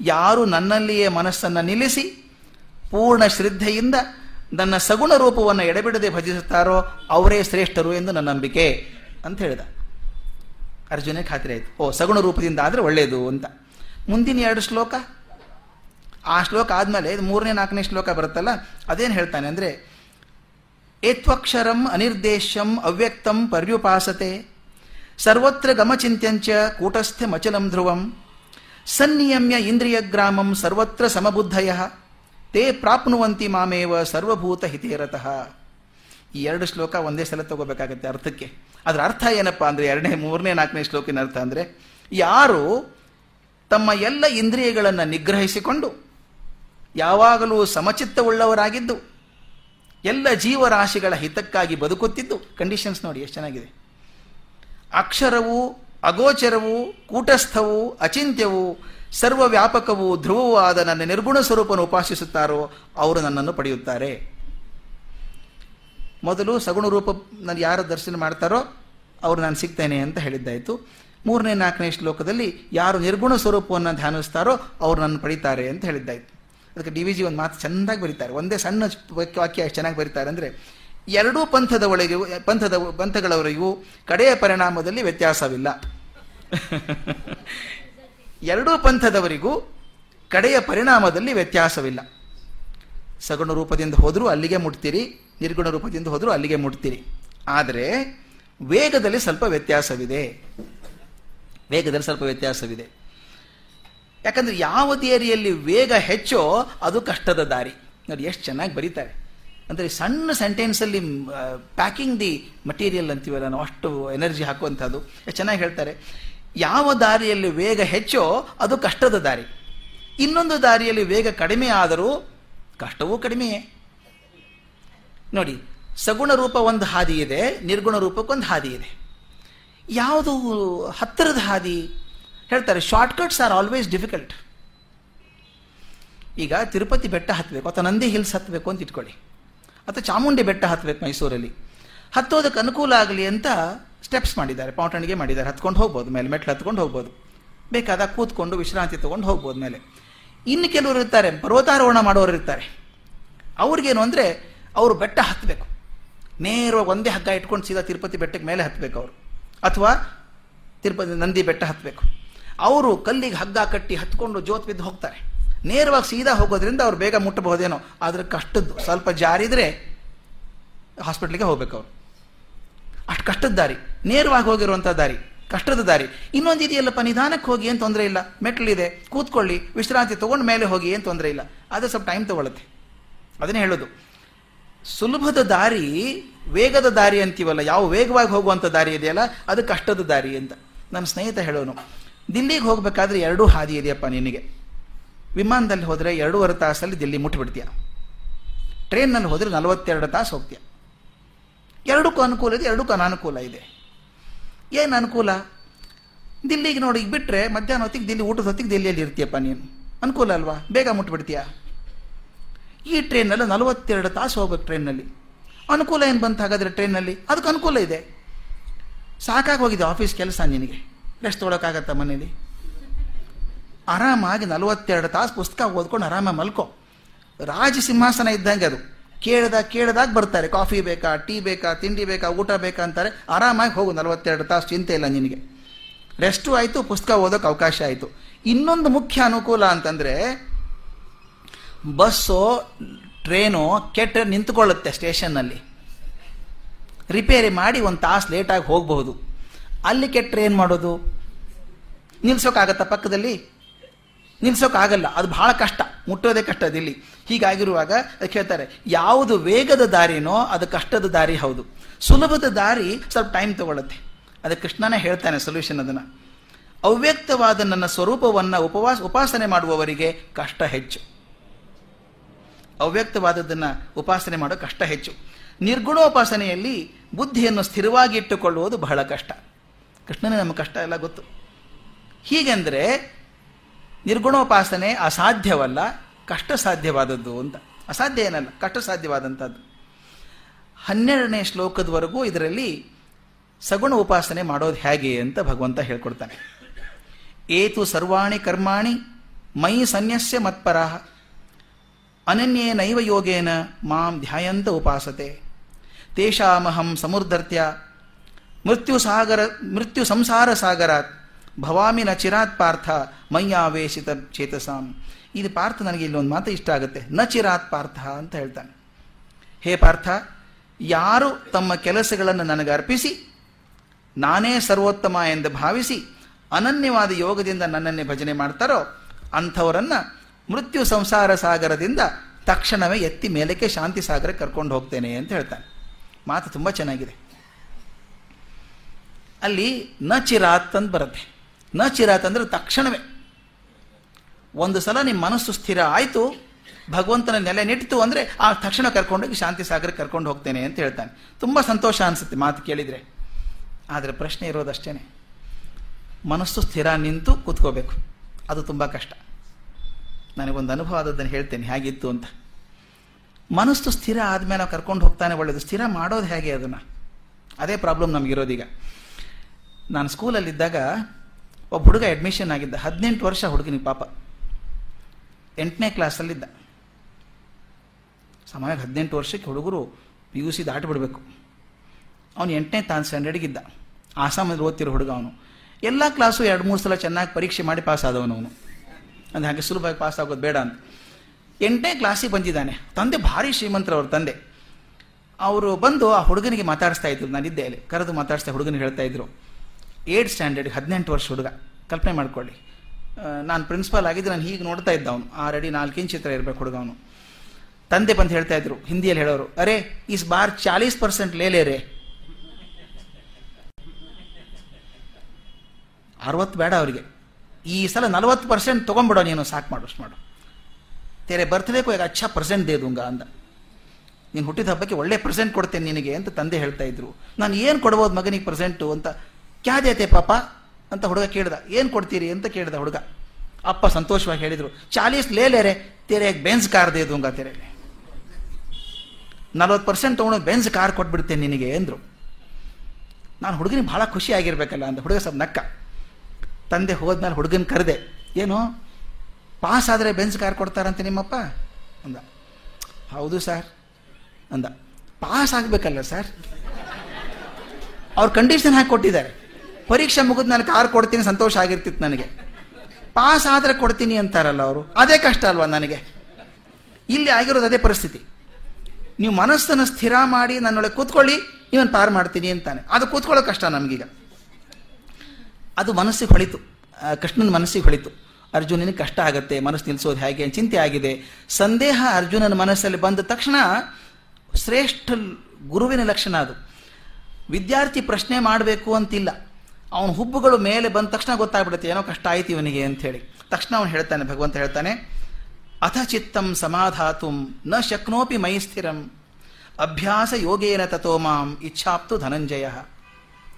ಯಾರು ನನ್ನಲ್ಲಿಯೇ ಮನಸ್ಸನ್ನು ನಿಲ್ಲಿಸಿ, ಪೂರ್ಣ ಶ್ರದ್ಧೆಯಿಂದ ನನ್ನ ಸಗುಣ ರೂಪವನ್ನು ಎಡೆಬಿಡದೆ ಭಜಿಸುತ್ತಾರೋ ಅವರೇ ಶ್ರೇಷ್ಠರು ಎಂದು ನನ್ನ ನಂಬಿಕೆ ಅಂತ ಹೇಳಿದ. ಅರ್ಜುನೇ ಖಾತ್ರಿ ಆಯಿತು. ಓ, ಸಗುಣ ರೂಪದಿಂದ ಆದರೆ ಒಳ್ಳೆಯದು ಅಂತ. ಮುಂದಿನ ಎರಡು ಶ್ಲೋಕ? ಆ ಶ್ಲೋಕ ಆದಮೇಲೆ ಇದು ಮೂರನೇ, ನಾಲ್ಕನೇ ಶ್ಲೋಕ ಬರುತ್ತಲ್ಲ, ಅದೇನು ಹೇಳ್ತಾನೆ ಅಂದರೆ, ಏತ್ವಕ್ಷರಂ ಅನಿರ್ದೇಶ್ಯಂ ಅವ್ಯಕ್ತಂ ಪರ್ಯುಪಾಸತೆ, ಸರ್ವತ್ರ ಗಮಚಿಂತ್ಯಂಚ ಕೂಟಸ್ಥೆ ಮಚಲಂ ಧ್ರುವಂ, ಸನ್ನಿಯಮ್ಯ ಇಂದ್ರಿಯಗ್ರಾಮಂ ಸರ್ವತ್ರ ಸಮಬುದ್ಧಯ, ತೇ ಪ್ರಾಪ್ನುವಂತಿ ಮಾಮೇವ ಸರ್ವಭೂತ ಹಿತೇರತಃ. ಈ ಎರಡು ಶ್ಲೋಕ ಒಂದೇ ಸಲ ತಗೋಬೇಕಾಗತ್ತೆ ಅರ್ಥಕ್ಕೆ. ಅದರ ಅರ್ಥ ಏನಪ್ಪ ಅಂದರೆ ಎರಡನೇ, ಮೂರನೇ, ನಾಲ್ಕನೇ ಶ್ಲೋಕಿನ ಅರ್ಥ ಅಂದರೆ, ಯಾರು ತಮ್ಮ ಎಲ್ಲ ಇಂದ್ರಿಯಗಳನ್ನು ನಿಗ್ರಹಿಸಿಕೊಂಡು ಯಾವಾಗಲೂ ಸಮಚಿತ್ತವುಳ್ಳವರಾಗಿದ್ದು, ಎಲ್ಲ ಜೀವರಾಶಿಗಳ ಹಿತಕ್ಕಾಗಿ ಬದುಕುತ್ತಿದ್ದು ಕಂಡೀಷನ್ಸ್ ನೋಡಿ ಎಷ್ಟು ಚೆನ್ನಾಗಿದೆ. ಅಕ್ಷರವು, ಅಗೋಚರವು, ಕೂಟಸ್ಥವು, ಅಚಿಂತ್ಯವು, ಸರ್ವವ್ಯಾಪಕವು, ಧ್ರುವವೂ ಆದ ನನ್ನ ನಿರ್ಗುಣ ಸ್ವರೂಪವನ್ನು ಉಪಾಸಿಸುತ್ತಾರೋ ಅವರು ನನ್ನನ್ನು ಪಡೆಯುತ್ತಾರೆ. ಮೊದಲು ಸಗುಣ ರೂಪ ನಾನು ಯಾರು ದರ್ಶನ ಮಾಡ್ತಾರೋ, ಅವರು ನಾನು ಸಿಗ್ತೇನೆ ಅಂತ ಹೇಳಿದ್ದಾಯಿತು. ಮೂರನೇ, ನಾಲ್ಕನೇ ಶ್ಲೋಕದಲ್ಲಿ ಯಾರು ನಿರ್ಗುಣ ಸ್ವರೂಪವನ್ನು ಧ್ಯಾನಿಸ್ತಾರೋ ಅವರು ನನ್ನ ಪಡಿತಾರೆ ಅಂತ ಹೇಳಿದ್ದಾಯಿತು. ಅದಕ್ಕೆ ಡಿ ವಿ ಜಿ ಒಂದು ಮಾತು ಚೆಂದಾಗಿ ಬರೀತಾರೆ. ಒಂದೇ ಸಣ್ಣ ವಾಕ್ಯ ಎಷ್ಟು ಚೆನ್ನಾಗಿ ಬರೀತಾರೆ ಅಂದರೆ, ಎರಡೂ ಪಂಥದ ಒಳಗೆ ಪಂಥದ ಪಂಥಗಳವರೆಗೂ ಕಡೆಯ ಪರಿಣಾಮದಲ್ಲಿ ವ್ಯತ್ಯಾಸವಿಲ್ಲ. ಎರಡೂ ಪಂಥದವರಿಗೂ ಕಡೆಯ ಪರಿಣಾಮದಲ್ಲಿ ವ್ಯತ್ಯಾಸವಿಲ್ಲ. ಸಗುಣ ರೂಪದಿಂದ ಹೋದರೂ ಅಲ್ಲಿಗೆ ಮುಟ್ತೀರಿ, ನಿರ್ಗುಣ ರೂಪದಿಂದ ಹೋದರೂ ಅಲ್ಲಿಗೆ ಮುಟ್ತೀರಿ. ಆದರೆ, ವೇಗದಲ್ಲಿ ಸ್ವಲ್ಪ ವ್ಯತ್ಯಾಸವಿದೆ. ವೇಗದಲ್ಲಿ ಸ್ವಲ್ಪ ವ್ಯತ್ಯಾಸವಿದೆ. ಯಾಕಂದ್ರೆ ಯಾವ ದೇರಿಯಲ್ಲಿ ವೇಗ ಹೆಚ್ಚೋ ಅದು ಕಷ್ಟದ ದಾರಿ. ನೋಡಿ, ಎಷ್ಟು ಚೆನ್ನಾಗಿ ಬರೀತಾರೆ. ಅಂದರೆ ಸಣ್ಣ ಸೆಂಟೆನ್ಸಲ್ಲಿ ಪ್ಯಾಕಿಂಗ್ ದಿ ಮಟೀರಿಯಲ್ ಅಂತೀವಲ್ಲ, ನಾವು ಅಷ್ಟು ಎನರ್ಜಿ ಹಾಕುವಂಥದ್ದು. ಎಷ್ಟು ಚೆನ್ನಾಗಿ ಹೇಳ್ತಾರೆ. ಯಾವ ದಾರಿಯಲ್ಲಿ ವೇಗ ಹೆಚ್ಚೋ ಅದು ಕಷ್ಟದ ದಾರಿ. ಇನ್ನೊಂದು ದಾರಿಯಲ್ಲಿ ವೇಗ ಕಡಿಮೆ ಆದರೂ ಕಷ್ಟವೂ ಕಡಿಮೆಯೇ. ನೋಡಿ, ಸಗುಣ ರೂಪ ಒಂದು ಹಾದಿ ಇದೆ, ನಿರ್ಗುಣ ರೂಪಕ್ಕೊಂದು ಹಾದಿ ಇದೆ. ಯಾವುದು ಹತ್ತಿರದ ಹಾದಿ? ಹೇಳ್ತಾರೆ ಶಾರ್ಟ್ಕಟ್ಸ್ ಆರ್ ಆಲ್ವೇಸ್ ಡಿಫಿಕಲ್ಟ್ ಈಗ ತಿರುಪತಿ ಬೆಟ್ಟ ಹತ್ತಬೇಕು ಅಥವಾ ನಂದಿ ಹಿಲ್ಸ್ ಹತ್ತಬೇಕು ಅಂತ ಇಟ್ಕೊಳ್ಳಿ. ಅಥವಾ ಚಾಮುಂಡಿ ಬೆಟ್ಟ ಹತ್ತಬೇಕು ಮೈಸೂರಲ್ಲಿ. ಹತ್ತೋದಕ್ಕೆ ಅನುಕೂಲ ಆಗಲಿ ಅಂತ ಸ್ಟೆಪ್ಸ್ ಮಾಡಿದ್ದಾರೆ ಪಾವಟಣಿಗೆ ಮಾಡಿದ್ದಾರೆ. ಹತ್ಕೊಂಡು ಹೋಗ್ಬೋದು, ಮೇಲೆ ಮೆಟ್ಲು ಹತ್ಕೊಂಡು ಹೋಗ್ಬೋದು. ಬೇಕಾದಾಗ ಕೂತ್ಕೊಂಡು ವಿಶ್ರಾಂತಿ ತೊಗೊಂಡು ಹೋಗ್ಬೋದು ಮೇಲೆ. ಇನ್ನು ಕೆಲವರು ಇರ್ತಾರೆ, ಪರ್ವತಾರೋಹಣ ಮಾಡೋರು ಇರ್ತಾರೆ. ಅವ್ರಿಗೇನು ಅಂದರೆ, ಅವರು ಬೆಟ್ಟ ಹತ್ತಬೇಕು ನೇರವಾಗಿ ಒಂದೇ ಹಗ್ಗ ಇಟ್ಕೊಂಡು ಸೀದಾ ತಿರುಪತಿ ಬೆಟ್ಟಕ್ಕೆ ಮೇಲೆ ಹತ್ತಬೇಕು ಅವರು. ಅಥವಾ ತಿರುಪತಿ ನಂದಿ ಬೆಟ್ಟ ಹತ್ತಬೇಕು ಅವರು ಕಲ್ಲಿಗೆ ಹಗ್ಗ ಕಟ್ಟಿ ಹತ್ಕೊಂಡು ಜೋತ್ ಬಿದ್ದು ಹೋಗ್ತಾರೆ. ನೇರವಾಗಿ ಸೀದಾ ಹೋಗೋದ್ರಿಂದ ಅವ್ರು ಬೇಗ ಮುಟ್ಟಬಹುದೇನೋ. ಆದರೆ ಕಷ್ಟದ್ದು. ಸ್ವಲ್ಪ ಜಾರಿದರೆ ಹಾಸ್ಪಿಟ್ಲಿಗೆ ಹೋಗ್ಬೇಕು ಅವರು. ಅಷ್ಟು ಕಷ್ಟದ ದಾರಿ. ನೇರವಾಗಿ ಹೋಗಿರುವಂಥ ದಾರಿ. ಕಷ್ಟದ ದಾರಿ. ಇನ್ನೊಂದು ಇದೆಯಲ್ಲಪ್ಪ ನಿಧಾನಕ್ಕೆ ಹೋಗಿ ಏನು ತೊಂದರೆ ಇಲ್ಲ. ಮೆಟ್ಲಿದೆ, ಕೂತ್ಕೊಳ್ಳಿ, ವಿಶ್ರಾಂತಿ ತೊಗೊಂಡು ಮೇಲೆ ಹೋಗಿ ಏನು ತೊಂದರೆ ಇಲ್ಲ. ಅದು ಸ್ವಲ್ಪ ಟೈಮ್ ತೊಗೊಳುತ್ತೆ. ಅದನ್ನೇ ಹೇಳೋದು. ಸುಲಭದ ದಾರಿ ವೇಗದ ದಾರಿ ಅಂತೀವಲ್ಲ, ಯಾವ ವೇಗವಾಗಿ ಹೋಗುವಂಥ ದಾರಿ ಇದೆಯಲ್ಲ, ಅದು ಕಷ್ಟದ ದಾರಿ ಅಂತ. ನನ್ನ ಸ್ನೇಹಿತ ಹೇಳೋನು, ದಿಲ್ಲಿಗೆ ಹೋಗಬೇಕಾದ್ರೆ ಎರಡೂ ಹಾದಿ ಇದೆಯಪ್ಪ ನಿನಗೆ ವಿಮಾನದಲ್ಲಿ ಹೋದರೆ ಎರಡೂವರೆ ತಾಸಲ್ಲಿ ದಿಲ್ಲಿ ಮುಟ್ಟಿಬಿಡ್ತೀಯ ಟ್ರೈನ್ನಲ್ಲಿ ಹೋದರೆ ನಲವತ್ತೆರಡು ತಾಸು ಹೋಗ್ತೀಯ. ಎರಡಕ್ಕೂ ಅನುಕೂಲ ಇದೆ, ಎರಡಕ್ಕೂ ಅನಾನುಕೂಲ ಇದೆ. ಏನು ಅನುಕೂಲ? ದಿಲ್ಲಿಗೆ ನೋಡಿ ಬಿಟ್ಟರೆ ಮಧ್ಯಾಹ್ನ ಹೊತ್ತಿಗೆ ದಿಲ್ಲಿ, ಊಟದ ಹೊತ್ತಿಗೆ ದಿಲ್ಲಿಯಲ್ಲಿ ಇರ್ತೀಯಪ್ಪ ನೀನು. ಅನುಕೂಲ ಅಲ್ವಾ? ಬೇಗ ಮುಟ್ಬಿಡ್ತೀಯ? ಈ ಟ್ರೈನಲ್ಲಿ ನಲವತ್ತೆರಡು ತಾಸು ಹೋಗ್ಬೇಕು ಟ್ರೈನ್ನಲ್ಲಿ. ಅನುಕೂಲ ಏನು ಬಂತು ಹಾಗಾದರೆ ಟ್ರೈನಲ್ಲಿ ಅದಕ್ಕೆ ಅನುಕೂಲ ಇದೆ. ಸಾಕಾಗಿ ಹೋಗಿದೆ ಆಫೀಸ್ ಕೆಲಸ ನಿನಗೆ. ರೆಸ್ಟ್ ತೊಗೊಳಕ್ಕಾಗತ್ತ ಮನೇಲಿ? ಆರಾಮಾಗಿ ನಲವತ್ತೆರಡು ತಾಸು ಪುಸ್ತಕ ಓದ್ಕೊಂಡು ಆರಾಮಾಗಿ ಮಲ್ಕೋ. ರಾಜ ಸಿಂಹಾಸನ ಇದ್ದಂಗೆ ಅದು. ಕೇಳ್ದಾಗ ಕೇಳ್ದಾಗ ಬರ್ತಾರೆ. ಕಾಫಿ ಬೇಕಾ ಟೀ ಬೇಕಾ, ತಿಂಡಿ ಬೇಕಾ, ಊಟ ಬೇಕಾ ಅಂತಾರೆ. ಆರಾಮಾಗಿ ಹೋಗು, ನಲವತ್ತೆರಡು ತಾಸು ಚಿಂತೆ ಇಲ್ಲ ನಿನಗೆ. ರೆಸ್ಟು ಆಯಿತು, ಪುಸ್ತಕ ಓದೋಕೆ ಅವಕಾಶ ಆಯಿತು. ಇನ್ನೊಂದು ಮುಖ್ಯ ಅನುಕೂಲ ಅಂತಂದರೆ, ಬಸ್ಸು ಟ್ರೇನು ಕೆಟ್ಟ ನಿಂತುಕೊಳ್ಳುತ್ತೆ ಸ್ಟೇಷನ್ನಲ್ಲಿ. ರಿಪೇರಿ ಮಾಡಿ ಒಂದು ತಾಸು ಲೇಟಾಗಿ ಹೋಗಬಹುದು. ಅಲ್ಲಿ ಕೆಟ್ಟರೆ ಏನು ಮಾಡೋದು? ನಿಲ್ಸೋಕ್ಕಾಗತ್ತಾ ಪಕ್ಕದಲ್ಲಿ? ನಿಲ್ಸೋಕ್ಕಾಗಲ್ಲ ಅದು ಬಹಳ ಕಷ್ಟ, ಮುಟ್ಟೋದೇ ಕಷ್ಟ ಅದಿಲ್ಲಿ. ಹೀಗಾಗಿರುವಾಗ ಅದಕ್ಕೆ ಹೇಳ್ತಾರೆ, ಯಾವುದು ವೇಗದ ದಾರಿನೋ ಅದು ಕಷ್ಟದ ದಾರಿ ಹೌದು. ಸುಲಭದ ದಾರಿ ಸ್ವಲ್ಪ ಟೈಮ್ ತಗೊಳ್ಳುತ್ತೆ ಅದಕ್ಕೆ ಕೃಷ್ಣನೇ ಹೇಳ್ತಾನೆ ಸೊಲ್ಯೂಷನ್ ಅದನ್ನು. ಅವ್ಯಕ್ತವಾದ ನನ್ನ ಸ್ವರೂಪವನ್ನು ಉಪವಾಸ, ಉಪಾಸನೆ ಮಾಡುವವರಿಗೆ ಕಷ್ಟ ಹೆಚ್ಚು. ಅವ್ಯಕ್ತವಾದದ್ದನ್ನು ಉಪಾಸನೆ ಮಾಡೋ ಕಷ್ಟ ಹೆಚ್ಚು. ನಿರ್ಗುಣೋಪಾಸನೆಯಲ್ಲಿ ಬುದ್ಧಿಯನ್ನು ಸ್ಥಿರವಾಗಿ ಇಟ್ಟುಕೊಳ್ಳುವುದು ಬಹಳ ಕಷ್ಟ. ಕೃಷ್ಣನೇ ನಮ್ಮ ಕಷ್ಟ ಎಲ್ಲ ಗೊತ್ತು. ಹೀಗೆಂದರೆ ನಿರ್ಗುಣೋಪಾಸನೆ ಅಸಾಧ್ಯವಲ್ಲ ಕಷ್ಟ ಸಾಧ್ಯವಾದದ್ದು ಅಂತ. ಅಸಾಧ್ಯ ಏನಲ್ಲ ಕಷ್ಟ ಸಾಧ್ಯವಾದಂಥದ್ದು ಹನ್ನೆರಡನೇ ಶ್ಲೋಕದವರೆಗೂ ಇದರಲ್ಲಿ ಸಗುಣ ಉಪಾಸನೆ ಮಾಡೋದು ಹೇಗೆ ಅಂತ ಭಗವಂತ ಹೇಳ್ಕೊಡ್ತಾನೆ. ಏತು ಸರ್ವಾಣಿ ಕರ್ಮಾಣಿ ಮೈ ಸನ್ಯಸ್ಯ ಮತ್ಪರಾಹ. ಅನನ್ಯೇನೈವ ಯೋಗೇನ ಮಾಂ ಧ್ಯಾಯಂತ ಉಪಾಸತೆ. ತೇಷಾಮಹಂ ಸಮುರ್ಧರ್ತ್ಯ. ಮೃತ್ಯು ಸಾಗರ, ಮೃತ್ಯು ಸಂಸಾರ ಸಾಗರಾತ್. ಭವಾಮಿ ನ ಚಿರಾತ್ ಪಾರ್ಥ ಮಯ್ಯಾವೇಶಿತ ಚೇತಸಾಂ. ಇದು ಪಾರ್ಥ ನನಗೆ ಇಲ್ಲೊಂದು ಮಾತು ಇಷ್ಟ ಆಗುತ್ತೆ. ನ ಚಿರಾತ್ ಪಾರ್ಥ ಅಂತ ಹೇಳ್ತಾನೆ. ಹೇ ಪಾರ್ಥ, ಯಾರು ತಮ್ಮ ಕೆಲಸಗಳನ್ನು ನನಗೆ ಅರ್ಪಿಸಿ, ನಾನೇ ಸರ್ವೋತ್ತಮ ಎಂದು ಭಾವಿಸಿ, ಅನನ್ಯವಾದ ಯೋಗದಿಂದ ನನ್ನನ್ನೇ ಭಜನೆ ಮಾಡ್ತಾರೋ, ಅಂಥವರನ್ನ ಮೃತ್ಯು ಸಂಸಾರ ಸಾಗರದಿಂದ ತಕ್ಷಣವೇ ಎತ್ತಿ ಮೇಲಕ್ಕೆ ಶಾಂತಿ ಸಾಗರಕ್ಕೆ ಕರ್ಕೊಂಡು ಹೋಗ್ತೇನೆ ಅಂತ ಹೇಳ್ತಾನೆ. ಮಾತು ತುಂಬ ಚೆನ್ನಾಗಿದೆ. ಅಲ್ಲಿ ನ ಚಿರಾತ್ ಅಂತ ಬರುತ್ತೆ. ನ ಚಿರಾತ್ ಅಂದರೆ ತಕ್ಷಣವೇ. ಒಂದು ಸಲ ನಿಮ್ಮ ಮನಸ್ಸು ಸ್ಥಿರ ಆಯಿತು, ಭಗವಂತನ ನೆಲೆ ನಿಟ್ಟಿತು ಅಂದರೆ ಆ ತಕ್ಷಣ ಕರ್ಕೊಂಡೋಗಿ ಶಾಂತಿ ಸಾಗರಕ್ಕೆ ಕರ್ಕೊಂಡು ಹೋಗ್ತೇನೆ ಅಂತ ಹೇಳ್ತಾನೆ. ತುಂಬ ಸಂತೋಷ ಅನಿಸುತ್ತೆ ಮಾತು ಕೇಳಿದರೆ. ಆದರೆ ಪ್ರಶ್ನೆ ಇರೋದಷ್ಟೇ ಮನಸ್ಸು ಸ್ಥಿರ ನಿಂತು ಕೂತ್ಕೋಬೇಕು. ಅದು ತುಂಬ ಕಷ್ಟ. ನನಗೊಂದು ಅನುಭವ ಆದದ್ದನ್ನು ಹೇಳ್ತೇನೆ, ಹೇಗಿತ್ತು ಅಂತ. ಮನಸ್ಸು ಸ್ಥಿರ ಆದಮೇಲೆ ನಾವು ಕರ್ಕೊಂಡು ಹೋಗ್ತಾನೆ ಒಳ್ಳೆಯದು ಸ್ಥಿರ ಮಾಡೋದು ಹೇಗೆ ಅದನ್ನು? ಅದೇ ಪ್ರಾಬ್ಲಮ್ ನಮಗಿರೋದೀಗ. ನಾನು ಸ್ಕೂಲಲ್ಲಿದ್ದಾಗ ಒಬ್ಬ ಹುಡುಗ ಅಡ್ಮಿಷನ್ ಆಗಿದ್ದ. ಹದಿನೆಂಟು ವರ್ಷ ಹುಡುಗನಿಗೆ ಪಾಪ. ಎಂಟನೇ ಕ್ಲಾಸಲ್ಲಿದ್ದ ಸಮಯ ಹದಿನೆಂಟು ವರ್ಷಕ್ಕೆ ಹುಡುಗರು ಪಿ ಯು ಸಿ ದಾಟಿಬಿಡ್ಬೇಕು. ಅವನು ಎಂಟನೇ ತಾನು ಸ್ಟ್ಯಾಂಡರ್ಡಿಗಿದ್ದ ಆಸಾಮಲ್ಲಿ ಓದ್ತಿರೋ ಹುಡುಗ ಅವನು. ಎಲ್ಲ ಕ್ಲಾಸು ಎರಡು ಮೂರು ಸಲ ಚೆನ್ನಾಗಿ ಪರೀಕ್ಷೆ ಮಾಡಿ ಪಾಸ್ ಆದವನು ಅವನು. ಅಂದರೆ ಹಾಗೆ ಸುಲಭವಾಗಿ ಪಾಸ್ ಆಗೋದು ಬೇಡ ಅಂತ. ಎಂಟನೇ ಕ್ಲಾಸಿಗೆ ಬಂದಿದ್ದಾನೆ. ತಂದೆ ಭಾರಿ ಶ್ರೀಮಂತರವ್ರ ತಂದೆ. ಅವರು ಬಂದು ಆ ಹುಡುಗನಿಗೆ ಮಾತಾಡಿಸ್ತಾ ಇದ್ರು. ನಾನಿದ್ದೆ ಅಲ್ಲಿ. ಕರೆದು ಮಾತಾಡಿಸ್ತಾ ಹುಡುಗನಿಗೆ ಹೇಳ್ತಾ ಇದ್ರು. ಏಟ್ ಸ್ಟ್ಯಾಂಡರ್ಡ್ ಹದಿನೆಂಟು ವರ್ಷ ಹುಡುಗ. ಕಲ್ಪನೆ ಮಾಡ್ಕೊಳ್ಳಿ. ನಾನು ಪ್ರಿನ್ಸಿಪಾಲ್ ಆಗಿದ್ದು ನಾನು ಹೀಗೆ ನೋಡ್ತಾ ಇದ್ದ ಅವನು. ಆಲ್ರೆಡಿ ನಾಲ್ಕು ಇಂಚ್ ಚಿತ್ರ ಇರಬೇಕು ಹುಡುಗ ಅವನು. ತಂದೆ ಬಂದು ಹೇಳ್ತಾ ಇದ್ರು, ಹಿಂದಿಯಲ್ಲಿ ಹೇಳೋರು, ಅರೆ ಇಸ್ ಬಾರ್ ಚಾಲೀಸ್ ಪರ್ಸೆಂಟ್ ಲೇಲೆ ರೇ? ಅರವತ್ತು ಬೇಡ ಅವರಿಗೆ. ಈ ಸಲ ನಲವತ್ತು ಪರ್ಸೆಂಟ್ ತೊಗೊಂಬಿಡೋ ನೀನು, ಸಾಕು ಮಾಡು ಮಾಡು. ತೆರೆ ಬರ್ತ್ಡೇ ಕೋ ಅಚ್ಚ ಪರ್ಸೆಂಟ್ ದೇ ದುಂಗ ಅಂದ. ನೀನು ಹುಟ್ಟಿದ ಹಬ್ಬಕ್ಕೆ ಒಳ್ಳೆ ಪ್ರೆಸೆಂಟ್ ಕೊಡ್ತೇನೆ ನಿನಗೆ ಅಂತ ತಂದೆ ಹೇಳ್ತಾ ಇದ್ರು. ನಾನು ಏನು ಕೊಡ್ಬೋದು ಮಗನಿಗೆ ಪ್ರೆಸೆಂಟು ಅಂತ. ಕ್ಯಾ ದೇತೆ ಪಾಪ? ಅಂತ ಹುಡುಗ ಕೇಳ್ದ. ಏನು ಕೊಡ್ತೀರಿ ಅಂತ ಕೇಳ್ದ ಹುಡುಗ. ಅಪ್ಪ ಸಂತೋಷವಾಗಿ ಹೇಳಿದರು. ಚಾಲೀಸ್ ಲೇಲೇರೆ ತೆರೆ ಬೆನ್ಸ್ ಕಾರ್ ದೇ ದುಂಗ ತೆರೆ? ನಲ್ವತ್ತು ಪರ್ಸೆಂಟ್ ತೊಗೊಂಡು ಬೆನ್ಸ್ ಕಾರ್ ಕೊಟ್ಬಿಡ್ತೇನೆ ನಿನಗೆ ಅಂದರು. ನಾನು ಹುಡುಗನಿಗೆ ಭಾಳ ಖುಷಿ ಆಗಿರ್ಬೇಕಲ್ಲ ಅಂತ ಹುಡುಗ ಸ್ವಲ್ಪ ನಕ್ಕ. ತಂದೆ ಹೋದ್ಮೇಲೆ ಹುಡುಗನ ಕರೆದೆ, ಏನು? ಪಾಸ್ ಆದರೆ ಬೆನ್ಸ್ ಕಾರ್ ಕೊಡ್ತಾರಂತೆ ನಿಮ್ಮಪ್ಪ? ಅಂದ. ಹೌದು ಸರ್. ಅಂದ. ಪಾಸ್ ಆಗಬೇಕಲ್ಲ ಸರ್? ಅವ್ರು ಕಂಡೀಷನ್ ಹಾಕಿ ಕೊಟ್ಟಿದ್ದಾರೆ. ಪರೀಕ್ಷೆ ಮುಗಿದು ನಾನು ಕಾರ್ ಕೊಡ್ತೀನಿ, ಸಂತೋಷ ಆಗಿರ್ತಿತ್ತು ನನಗೆ. ಪಾಸ್ ಆದರೆ ಕೊಡ್ತೀನಿ ಅಂತಾರಲ್ಲ ಅವರು. ಅದೇ ಕಷ್ಟ ಅಲ್ವಾ ನನಗೆ? ಇಲ್ಲಿ ಆಗಿರೋದು ಅದೇ ಪರಿಸ್ಥಿತಿ. ನೀವು ಮನಸ್ಸನ್ನು ಸ್ಥಿರ ಮಾಡಿ ನನ್ನೊಳಗೆ ಕೂತ್ಕೊಳ್ಳಿ ಇವನು ಪಾರು ಮಾಡ್ತೀನಿ ಅಂತಾನೆ. ಅದು ಕೂತ್ಕೊಳ್ಳೋ ಕಷ್ಟ ನಮಗೀಗ. ಅದು ಮನಸ್ಸಿಗೆ ಹೊಳಿತು. ಕೃಷ್ಣನ ಮನಸ್ಸಿಗೆ ಹೊಳಿತು. ಅರ್ಜುನನಿಗೆ ಕಷ್ಟ ಆಗುತ್ತೆ, ಮನಸ್ಸು ನಿಲ್ಲಿಸೋದು ಹೇಗೆ ಚಿಂತೆ ಆಗಿದೆ. ಸಂದೇಹ ಅರ್ಜುನನ ಮನಸ್ಸಲ್ಲಿ ಬಂದ ತಕ್ಷಣ ಶ್ರೇಷ್ಠ ಗುರುವಿನ ಲಕ್ಷಣ ಅದು. ವಿದ್ಯಾರ್ಥಿ ಪ್ರಶ್ನೆ ಮಾಡಬೇಕು ಅಂತಿಲ್ಲ. ಅವನ ಹುಬ್ಬುಗಳು ಮೇಲೆ ಬಂದ ತಕ್ಷಣ ಗೊತ್ತಾಗ್ಬಿಡುತ್ತೆ, ಏನೋ ಕಷ್ಟ ಆಯ್ತು ಇವನಿಗೆ ಅಂಥೇಳಿ ತಕ್ಷಣ ಅವನು ಹೇಳ್ತಾನೆ, ಭಗವಂತ ಹೇಳ್ತಾನೆ, ಅಥ ಚಿತ್ತಂ ಸಮಾಧಾತುಂ, ನ ಶಕ್ನೋಪಿ ಮೈ ಸ್ಥಿರಂ, ಅಭ್ಯಾಸ ಯೋಗೇನ ತಥೋ ಮಾಂ, ಇಚ್ಛಾಪ್ತು ಧನಂಜಯ.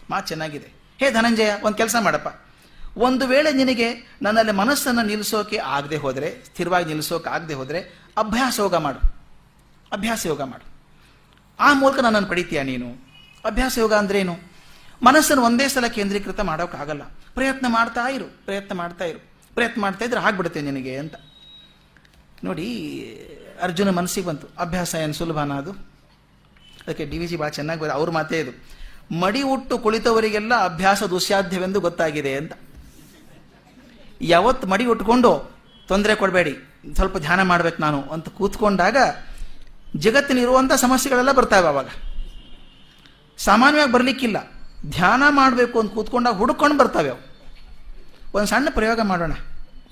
ಮಾ ಚೆನ್ನಾಗಿದೆ. ಹೇ ಧನಂಜಯ, ಒಂದು ಕೆಲಸ ಮಾಡಪ್ಪ. ಒಂದು ವೇಳೆ ನಿನಗೆ ನನ್ನಲ್ಲಿ ಮನಸ್ಸನ್ನು ನಿಲ್ಲಿಸೋಕೆ ಆಗದೆ ಹೋದರೆ, ಸ್ಥಿರವಾಗಿ ನಿಲ್ಲಿಸೋಕೆ ಆಗದೆ ಹೋದರೆ, ಅಭ್ಯಾಸ ಯೋಗ ಮಾಡು. ಅಭ್ಯಾಸ ಯೋಗ ಮಾಡು. ಆ ಮೂಲಕ ನನ್ನನ್ನು ಪಡಿತೀಯ ನೀನು? ಅಭ್ಯಾಸ ಯೋಗ ಅಂದ್ರೇನು? ಮನಸ್ಸನ್ನು ಒಂದೇ ಸಲ ಕೇಂದ್ರೀಕೃತ ಮಾಡೋಕ್ಕಾಗಲ್ಲ. ಪ್ರಯತ್ನ ಮಾಡ್ತಾ ಇರು, ಪ್ರಯತ್ನ ಮಾಡ್ತಾ ಇರು. ಪ್ರಯತ್ನ ಮಾಡ್ತಾ ಇದ್ರೆ ಆಗ್ಬಿಡುತ್ತೆ ನಿನಗೆ ಅಂತ. ನೋಡಿ, ಅರ್ಜುನ ಮನಸ್ಸಿಗೆ ಬಂತು. ಅಭ್ಯಾಸ ಏನು ಸುಲಭನ ಅದು? ಅದಕ್ಕೆ ಡಿ ವಿ ಜಿ ಭಾಳ ಚೆನ್ನಾಗಿ ಬರೋ ಅವ್ರ ಮಾತೇ ಇದು. ಮಡಿ ಉಟ್ಟು ಕುಳಿತವರಿಗೆಲ್ಲ ಅಭ್ಯಾಸ ದುಸ್ಸಾಧ್ಯವೆಂದು ಗೊತ್ತಾಗಿದೆ ಅಂತ. ಯಾವತ್ತು ಮಡಿ ಉಟ್ಕೊಂಡು ತೊಂದರೆ ಕೊಡಬೇಡಿ, ಸ್ವಲ್ಪ ಧ್ಯಾನ ಮಾಡ್ಬೇಕು ನಾನು ಅಂತ ಕೂತ್ಕೊಂಡಾಗ ಜಗತ್ತಿನಿರುವಂಥ ಸಮಸ್ಯೆಗಳೆಲ್ಲ ಬರ್ತಾವೆ ಅವಾಗ. ಸಾಮಾನ್ಯವಾಗಿ ಬರಲಿಕ್ಕಿಲ್ಲ. ಧ್ಯಾನ ಮಾಡಬೇಕು ಅಂತ ಕೂತ್ಕೊಂಡಾಗ ಹುಡುಕೊಂಡು ಬರ್ತಾವೆ ಅವು. ಒಂದು ಸಣ್ಣ ಪ್ರಯೋಗ ಮಾಡೋಣ.